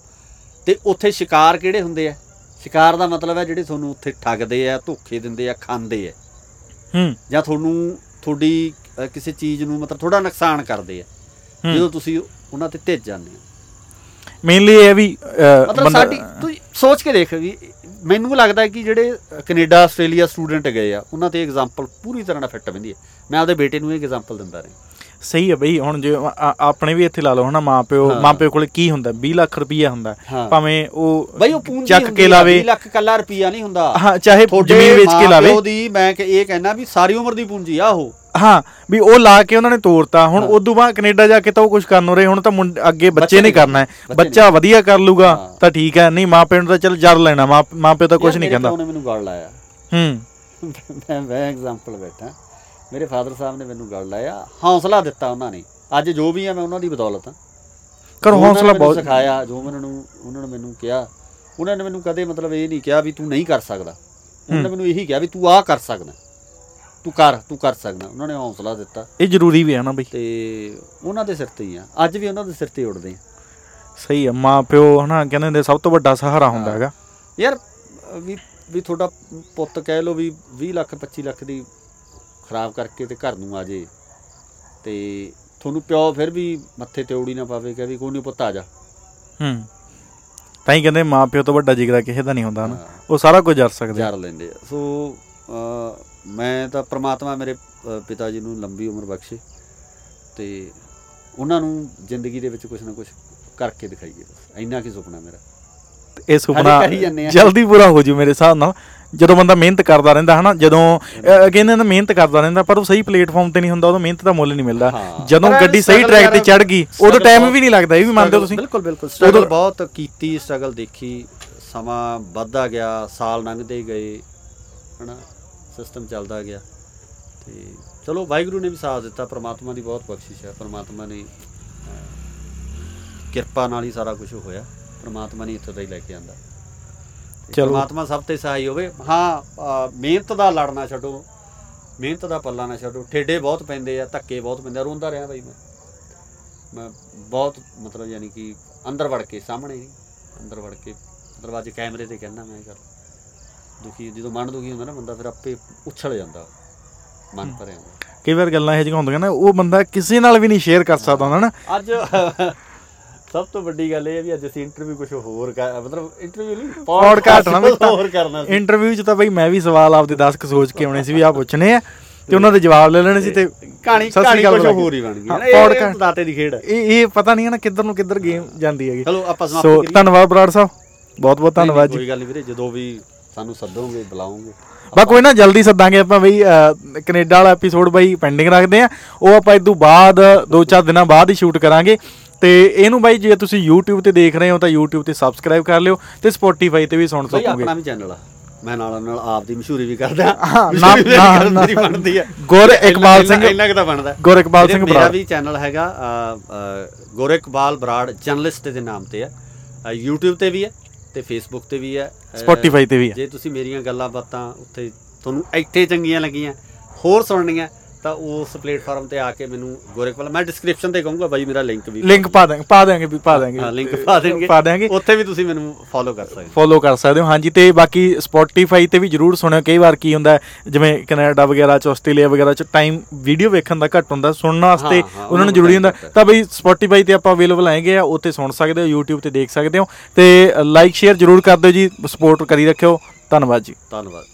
ਤੇ ਉੱਥੇ ਸ਼ਿਕਾਰ ਕਿਹੜੇ ਹੁੰਦੇ ਆ? ਸ਼ਿਕਾਰ ਦਾ ਮਤਲਬ ਹੈ ਜਿਹੜੇ ਤੁਹਾਨੂੰ ਉੱਥੇ ਠੱਗਦੇ ਆ ਧੋਖੇ ਦਿੰਦੇ ਆ ਖਾਂਦੇ ਆ। ਹੂੰ। ਜਾਂ ਤੁਹਾਨੂੰ ਤੁਹਾਡੀ ਕਿਸੇ ਚੀਜ਼ ਨੂੰ ਮਤਲਬ ਥੋੜਾ ਨੁਕਸਾਨ ਕਰਦੇ ਆ। ਜਦੋਂ ਤੁਸੀਂ ਉਹਨਾਂ ਤੇ ਭਿੱਜ ਜਾਂਦੇ ਹੋ। ਮੇਨਲੀ ਇਹ ਵੀ ਮਤਲਬ ਸਾਡੀ ਤੂੰ ਸੋਚ ਕੇ ਦੇਖ ਵੀ ਮੈਨੂੰ ਲੱਗਦਾ ਕਿ ਜਿਹੜੇ ਕੈਨੇਡਾ ਆਸਟ੍ਰੇਲੀਆ ਸਟੂਡੈਂਟ ਗਏ ਆ ਉਹਨਾਂ ਤੇ ਐਗਜ਼ਾਮਪਲ ਪੂਰੀ ਤਰ੍ਹਾਂ ਨਾਲ ਫਿੱਟ ਬੰਦੀ ਹੈ। ਮੈਂ ਆਪਦੇ ਬੇਟੇ ਨੂੰ ਇਹ ਐਗਜ਼ਾਮਪਲ ਦਿੰਦਾ ਰਿਹਾ। ਸਹੀ ਹੈ ਬਈ ਹੁਣ ਜੇ ਆਪਣੇ ਵੀ ਇੱਥੇ ਲਾ ਲਓ ਹਨਾ ਮਾਪਿਓ। ਮਾਪਿਓ ਕੋਲੇ ਕੀ ਹੁੰਦਾ? 20 ਲੱਖ ਰੁਪਈਆ ਹੁੰਦਾ। ਭਾਵੇਂ ਉਹ ਬਈ ਉਹ ਪੂੰਜੀ ਚੱਕ ਕੇ ਲਾਵੇ। 20 ਲੱਖ ਕੱਲਾ ਰੁਪਿਆ ਨਹੀਂ ਹੁੰਦਾ। ਹਾਂ ਚਾਹੇ ਜ਼ਮੀਨ ਵੇਚ ਕੇ ਲਾਵੇ। ਮਾਂ-ਪਿਓ ਦੀ ਮੈਂ ਕਿ ਇਹ ਕਹਿਣਾ ਵੀ ਸਾਰੀ ਉਮਰ ਦੀ ਪੂੰਜੀ ਆ ਉਹ। ਹਾਂ ਵੀ ਉਹ ਲਾ ਕੇ ਉਹਨਾਂ ਨੇ ਤੋੜਤਾ ਹੁਣ। ਉਦੋਂ ਬਾਅਦ ਕੈਨੇਡਾ ਜਾ ਕੇ ਤਾਂ ਉਹ ਕੁਝ ਕਰਨ ਰਹੇ ਹੁਣ ਤਾਂ ਅੱਗੇ ਬੱਚੇ ਨੇ ਕਰਨਾ ਹੈ। ਬੱਚੇ ਵਧੀਆ ਕਰ ਲੂਗਾ। ਤਾਂ ਠੀਕ ਹੈ। ਨਹੀਂ ਮਾਪਿਆਂ ਨੂੰ ਤਾਂ ਚੱਲ ਜਰ ਲੈਣਾ ਮਾਂ ਮਾਪਿਓ ਤਾਂ ਕੁਝ ਨਹੀਂ ਕਹਿੰਦਾ। ਪਿਓ ਨੇ ਮੈਨੂੰ ਗੱਲ ਲਾਇਆ। ਹੂੰ। ਮੈਂ ਮੈਂ ਐਗਜ਼ਾਮਪਲ ਬੈਠਾ। ਮੇਰੇ ਫਾਦਰ ਸਾਹਿਬ ਨੇ ਮੈਨੂੰ ਗੱਲ ਲਾਇਆ ਹੌਸਲਾ ਦਿੱਤਾ ਉਹਨਾਂ ਨੇ। ਅੱਜ ਜੋ ਵੀ ਆ ਮੈਂ ਉਹਨਾਂ ਦੀ ਬਦੌਲਤ ਹਾਂ। ਕਰੋ ਨੇ ਹੌਸਲਾ ਮੈਨੂੰ ਬਹੁਤ ਸਿਖਾਇਆ ਜੋ ਉਹਨਾਂ ਨੂੰ ਉਹਨਾਂ ਨੇ ਮੈਨੂੰ ਕਿਹਾ। ਉਹਨਾਂ ਨੇ ਮੈਨੂੰ ਕਦੇ ਮਤਲਬ ਇਹ ਨਹੀਂ ਕਿਹਾ ਵੀ ਤੂੰ ਨਹੀਂ ਕਰ ਸਕਦਾ। ਉਹਨਾਂ ਨੇ ਮੈਨੂੰ ਇਹੀ ਕਿਹਾ ਵੀ ਤੂੰ ਆਹ ਕਰ ਸਕਦਾ। ਤੂੰ ਕਰ ਤੂੰ ਕਰ ਸਕਦਾ। ਉਹਨਾਂ ਨੇ ਹੌਸਲਾ ਦਿੱਤਾ। ਇਹ ਜ਼ਰੂਰੀ ਵੀ ਹੈ ਨਾ ਬਈ। ਤੇ ਉਹਨਾਂ ਦੇ ਸਿਰ ਤੇ ਹੀ ਆ। ਅੱਜ ਵੀ ਉਹਨਾਂ ਦੇ ਸਿਰ ਤੇ ਹੀ ਉੱਡਦੇ ਆ। ਸਹੀ ਹੈ ਮਾਪਿਓ ਹਨਾ ਕਹਿੰਦੇ ਹੁੰਦੇ ਸਭ ਤੋਂ ਵੱਡਾ ਸਹਾਰਾ ਹੁੰਦਾ। ਹੈਗਾ। ਯਾਰ ਵੀ ਵੀ ਤੁਹਾਡਾ ਪੁੱਤ ਕਹਿ ਲਓ ਵੀ 20 ਲੱਖ 25 ਲੱਖ ਦੀ ਖਰਾਬ ਕਰਕੇ ਤੇ ਘਰ ਨੂੰ ਆ ਜੇ। ਤੇ ਤੁਹਾਨੂੰ ਪਿਓ ਫਿਰ ਵੀ ਮੱਥੇ ਤੇ ਔੜੀ ਨਾ ਪਾਵੇ ਕਿ ਵੀ ਕੋਈ ਨਹੀਂ ਪੁੱਤ ਆ ਜਾ। ਹੂੰ। ਤਾਂ ਹੀ ਕਹਿੰਦੇ ਮਾਪਿਓ ਤੋਂ ਵੱਡਾ ਜਿਗਰਾ ਕਿਸੇ ਦਾ ਨਹੀਂ ਹੁੰਦਾ ਨਾ। ਉਹ ਸਾਰਾ ਕੁਝ ਜਰ ਸਕਦੇ। ਜਰ ਲੈਂਦੇ ਆ। ਸੋ ਮੈਂ ਤਾਂ ਪ੍ਰਮਾਤਮਾ ਮੇਰੇ ਪਿਤਾ ਜੀ ਨੂੰ ਲੰਬੀ ਉਮਰ ਬਖਸ਼ੇ ਤੇ ਉਹਨਾਂ ਨੂੰ ਜ਼ਿੰਦਗੀ ਦੇ ਵਿੱਚ ਕੁਝ ਨਾ ਕੁਝ ਕਰਕੇ ਦਿਖਾਈਏ ਬਸ। ਇੰਨਾ ਕੀ ਸੁਪਨਾ ਮੇਰਾ। ਇਹ ਸੁਪਨਾ। ਜਲਦੀ ਪੂਰਾ ਹੋ ਜੂ ਮੇਰੇ ਹਿਸਾਬ ਨਾਲ। ਜਦੋਂ ਬੰਦਾ ਮਿਹਨਤ ਕਰਦਾ ਰਹਿੰਦਾ ਹਨਾ ਜਦੋਂ ਅਹ, ਕਹਿੰਦੇ ਨੇ ਮਿਹਨਤ ਕਰਦਾ ਰਹਿੰਦਾ ਪਰ ਉਹ ਸਹੀ ਪਲੇਟਫਾਰਮ ਤੇ ਨਹੀਂ ਹੁੰਦਾ ਉਦੋਂ ਮਿਹਨਤ ਦਾ ਮੁੱਲ ਨਹੀਂ ਮਿਲਦਾ। ਜਦੋਂ ਗੱਡੀ ਸਹੀ ਟਰੈਕ ਤੇ ਚੜ ਗਈ ਉਦੋਂ ਟਾਈਮ ਵੀ ਨਹੀਂ ਲੱਗਦਾ ਇਹ ਵੀ ਮੰਨਦੇ ਹੋ ਤੁਸੀਂ ਬਿਲਕੁਲ ਬਿਲਕੁਲ ਸਟਰਗਲ ਬਹੁਤ ਕੀਤੀ ਸਟਰਗਲ ਦੇਖੀ ਸਮਾਂ ਵੱਧਦਾ ਗਿਆ ਸਾਲ ਲੰਘਦੇ ਗਏ ਹਨਾ ਸਿਸਟਮ ਚੱਲਦਾ ਗਿਆ ਤੇ ਚਲੋ ਵਾਹਿਗੁਰੂ ਨੇ ਵੀ ਸਾਥ ਦਿੱਤਾ ਪ੍ਰਮਾਤਮਾ ਦੀ ਬਹੁਤ ਬਖਸ਼ਿਸ਼ ਹੈ ਪ੍ਰਮਾਤਮਾ ਨੇ ਕਿਰਪਾ ਨਾਲ ਹੀ ਸਾਰਾ ਕੁਝ ਹੋਇਆ ਪ੍ਰਮਾਤਮਾ ਨੇ ਇੱਥੇ ਤਾਂ ਹੀ ਲੈ ਕੇ ਆਂਦਾ। ਪ੍ਰਮਾਤਮਾ ਸਭ ਤੇ ਸਹਾਈ ਹੋਵੇ। ਹਾਂ ਮਿਹਨਤ ਦਾ ਲੜਨਾ ਛੱਡੋ। ਮਿਹਨਤ ਦਾ ਪੱਲਾ ਨਾ ਛੱਡੋ। ਠੇਡੇ ਬਹੁਤ ਪੈਂਦੇ ਆ ਧੱਕੇ ਬਹੁਤ ਪੈਂਦੇ ਆ। ਰੋਂਦਾ ਰਿਹਾ ਬਾਈ ਮੈਂ। ਮੈਂ ਬਹੁਤ ਮਤਲਬ ਯਾਨੀ ਕਿ ਅੰਦਰ ਵੜ ਕੇ ਸਾਹਮਣੇ ਨਹੀਂ ਅੰਦਰ ਵੜ ਕੇ ਦਰਵਾਜ਼ੇ ਕੈਮਰੇ ਤੇ ਕਹਿੰਦਾ ਮੈਂ ਗੱਲ। ਦੁਖੀ ਜਦੋਂ ਮਨ ਦੁਖੀ ਹੁੰਦਾ ਨਾ ਬੰਦਾ ਫਿਰ ਆਪੇ ਉਛਲ ਜਾਂਦਾ। ਮਨ ਭਰਿਆ। ਕਈ ਵਾਰ ਗੱਲਾਂ ਇਹ ਜਿਹੀਆਂ ਹੁੰਦੀਆਂ ਨਾ ਉਹ ਬੰਦਾ ਕਿਸੇ ਨਾਲ ਵੀ ਨਹੀਂ ਸ਼ੇਅਰ ਕਰ ਸਕਦਾ ਹੁੰਦਾ ਨਾ। ਅੱਜ ਸਭ ਤੋਂ ਵੱਡੀ ਗੱਲ ਇਹ ਹੈ ਵੀ ਅੱਜ ਅਸੀਂ ਇੰਟਰਵਿਊ ਕੁਝ ਹੋਰ ਕਰ ਮਤਲਬ ਇੰਟਰਵਿਊ ਨਹੀਂ Podcast ਨਾ ਤਾਂ- ਹੋਰ ਕਰਨਾ ਸੀ। ਇੰਟਰਵਿਊ 'ਚ ਤਾਂ ਬਈ ਮੈਂ ਵੀ ਸਵਾਲ ਆਪਦੇ 10 ਕੁ ਸੋਚ ਕੇ ਆਉਣੇ ਸੀ ਵੀ ਆ ਪੁੱਛਣੇ ਆ ਤੇ ਉਹਨਾਂ ਦੇ ਜਵਾਬ ਲੈ ਲੈਣੇ ਸੀ ਤੇ ਕਹਾਣੀ ਕਹਾਣੀ ਕੁਝ। ਹੋਰ ਹੀ ਬਣ ਗਈ। podcast- ਦਾਤੇ ਦੀ ਖੇਡ ਇਹ ਇਹ ਪਤਾ ਨਹੀਂ ਹੈ ਨਾ ਕਿੱਧਰ ਨੂੰ ਕਿੱਧਰ ਗੇਮ ਜਾਂਦੀ ਹੈਗੀ। ਚਲੋ ਆਪਾਂ ਸੋ ਸਮਾਪਤ ਕਰੀਏ। ਧੰਨਵਾਦ ਬਰਾੜ ਸਾਹਿਬ। ਬਹੁਤ ਬਹੁਤ ਧੰਨਵਾਦ ਜੀ। ਕੋਈ ਗੱਲ ਨਹੀਂ ਵੀਰੇ ਜਦੋਂ ਵੀ ਸਾਨੂੰ ਸੱਦੋਗੇ ਬੁਲਾਓਗੇ। ਬਾ ਕੋਈ ਨਾ ਜਲਦੀ ਸੱਦਾਂਗੇ ਆਪਾਂ ਬਈ ਕੈਨੇਡਾ ਵਾਲਾ ਐਪੀਸੋਡ ਬਈ ਪੈਂਡਿੰਗ ਰੱਖਦੇ ਆ। ਉਹ ਆਪਾਂ ਇਦੋਂ ਬਾਅਦ 2-4 ਦਿਨਾਂ ਬਾਅਦ ਹੀ ਸ਼ੂਟ ਕਰਾਂਗੇ। ਤੇ ਇਹਨੂੰ ਬਾਈ ਜੇ ਤੁਸੀਂ YouTube ਤੇ ਦੇਖ ਰਹੇ ਹੋ ਤਾਂ YouTube ਤੇ ਸਬਸਕ੍ਰਾਈਬ ਕਰ ਲਿਓ ਤੇ Spotify ਤੇ ਵੀ ਸੁਣ ਬਈ ਸਕੋਗੇ। ਆਪਣਾ ਵੀ ਚੈਨਲ ਆ। ਮੈਂ ਨਾਲ ਨਾਲ ਆਪ ਦੀ ਮਸ਼ਹੂਰੀ ਵੀ ਕਰਦਾ। ਮਸ਼ਹੂਰੀ ਮੇਰੀ ਨਾ- ਗੱਲ ਮੇਰੀ ਬਣਦੀ ਹੈ ਗੁਰ ਇੰਨਾ- ਇਕਬਾਲ ਸਿੰਘ ਇੰਨਾ- ਇੰਨਾ ਕੁ ਤਾਂ ਬਣਦਾ। ਗੁਰ ਇਕਬਾਲ ਵੀਰੇ, ਸਿੰਘ ਮੇਰਾ ਬਰਾੜ। ਵੀ ਚੈਨਲ ਹੈਗਾ ਅ, ਅ, ਗੁਰ ਇਕਬਾਲ ਬਰਾੜ ਜਰਨਲਿਸਟ ਦੇ ਨਾਮ ਤੇ ਹੈ ਅ, YouTube ਤੇ ਵੀ ਹੈ ਤੇ Facebook ਤੇ ਵੀ ਹੈ ਅ, Spotify ਤੇ ਵੀ ਹੈ ਜੇ ਤੁਸੀਂ ਮੇਰੀਆਂ ਗੱਲਾਂ ਬਾਤਾਂ ਉੱਥੇ ਤੁਹਾਨੂੰ ਇੱਥੇ ਚੰਗੀਆਂ ਲੱਗੀਆਂ ਹੋਰ ਸੁਣਨੀਆਂ ਤਾਂ ਉਸ ਪਲੇਟਫਾਰਮ ਤੇ ਆ ਕੇ ਮੈਨੂੰ ਗੋਰੇਕਵਾਲ ਮੈਂ ਡਿਸਕ੍ਰਿਪਸ਼ਨ ਤੇ ਕਹੂੰਗਾ ਬਾਈ ਮੇਰਾ ਲਿੰਕ ਵੀ ਲਿੰਕ ਪਾ ਦਾਂਗੇ ਪਾ ਦਾਂਗੇ ਵੀ ਪਾ ਦਾਂਗੇ ਹਾਂ ਲਿੰਕ ਪਾ ਦੇਣਗੇ। ਪਾ ਦਾਂਗੇ ਉੱਥੇ ਵੀ ਤੁਸੀਂ ਮੈਨੂੰ ਫੋਲੋ ਕਰ ਸਕਦੇ ਹੋ। ਫੋਲੋ ਕਰ ਸਕਦੇ ਹੋ ਹਾਂਜੀ ਤੇ ਬਾਕੀ Spotify ਤੇ ਵੀ ਜਰੂਰ ਸੁਣਿਓ। ਕਈ ਵਾਰ ਕੀ ਹੁੰਦਾ ਜਿਵੇਂ ਕੈਨੇਡਾ ਵਗੈਰਾ ਚ ਆਸਟ੍ਰੇਲੀਆ ਵਗੈਰਾ ਚ ਟਾਈਮ ਵੀਡੀਓ ਵੇਖਣ ਦਾ ਘੱਟ ਹੁੰਦਾ ਸੁਣਨ ਵਾਸਤੇ ਉਹਨਾਂ ਨੂੰ ਜ਼ਰੂਰੀ ਹੁੰਦਾ। ਤਾਂ ਬਈ Spotify ਤੇ ਆਪਾਂ ਅਵੇਲੇਬਲ ਆਏਗੇ ਆ ਉੱਥੇ ਸੁਣ ਸਕਦੇ ਹੋ YouTube ਤੇ ਦੇਖ ਸਕਦੇ ਹੋ। ਤੇ ਲਾਈਕ ਸ਼ੇਅਰ ਜਰੂਰ ਕਰ ਦਿਓ ਜੀ ਸਪੋਰਟ ਕਰੀ ਰੱਖਿਓ। ਧੰਨਵਾਦ ਜੀ। ਧੰਨਵਾਦ।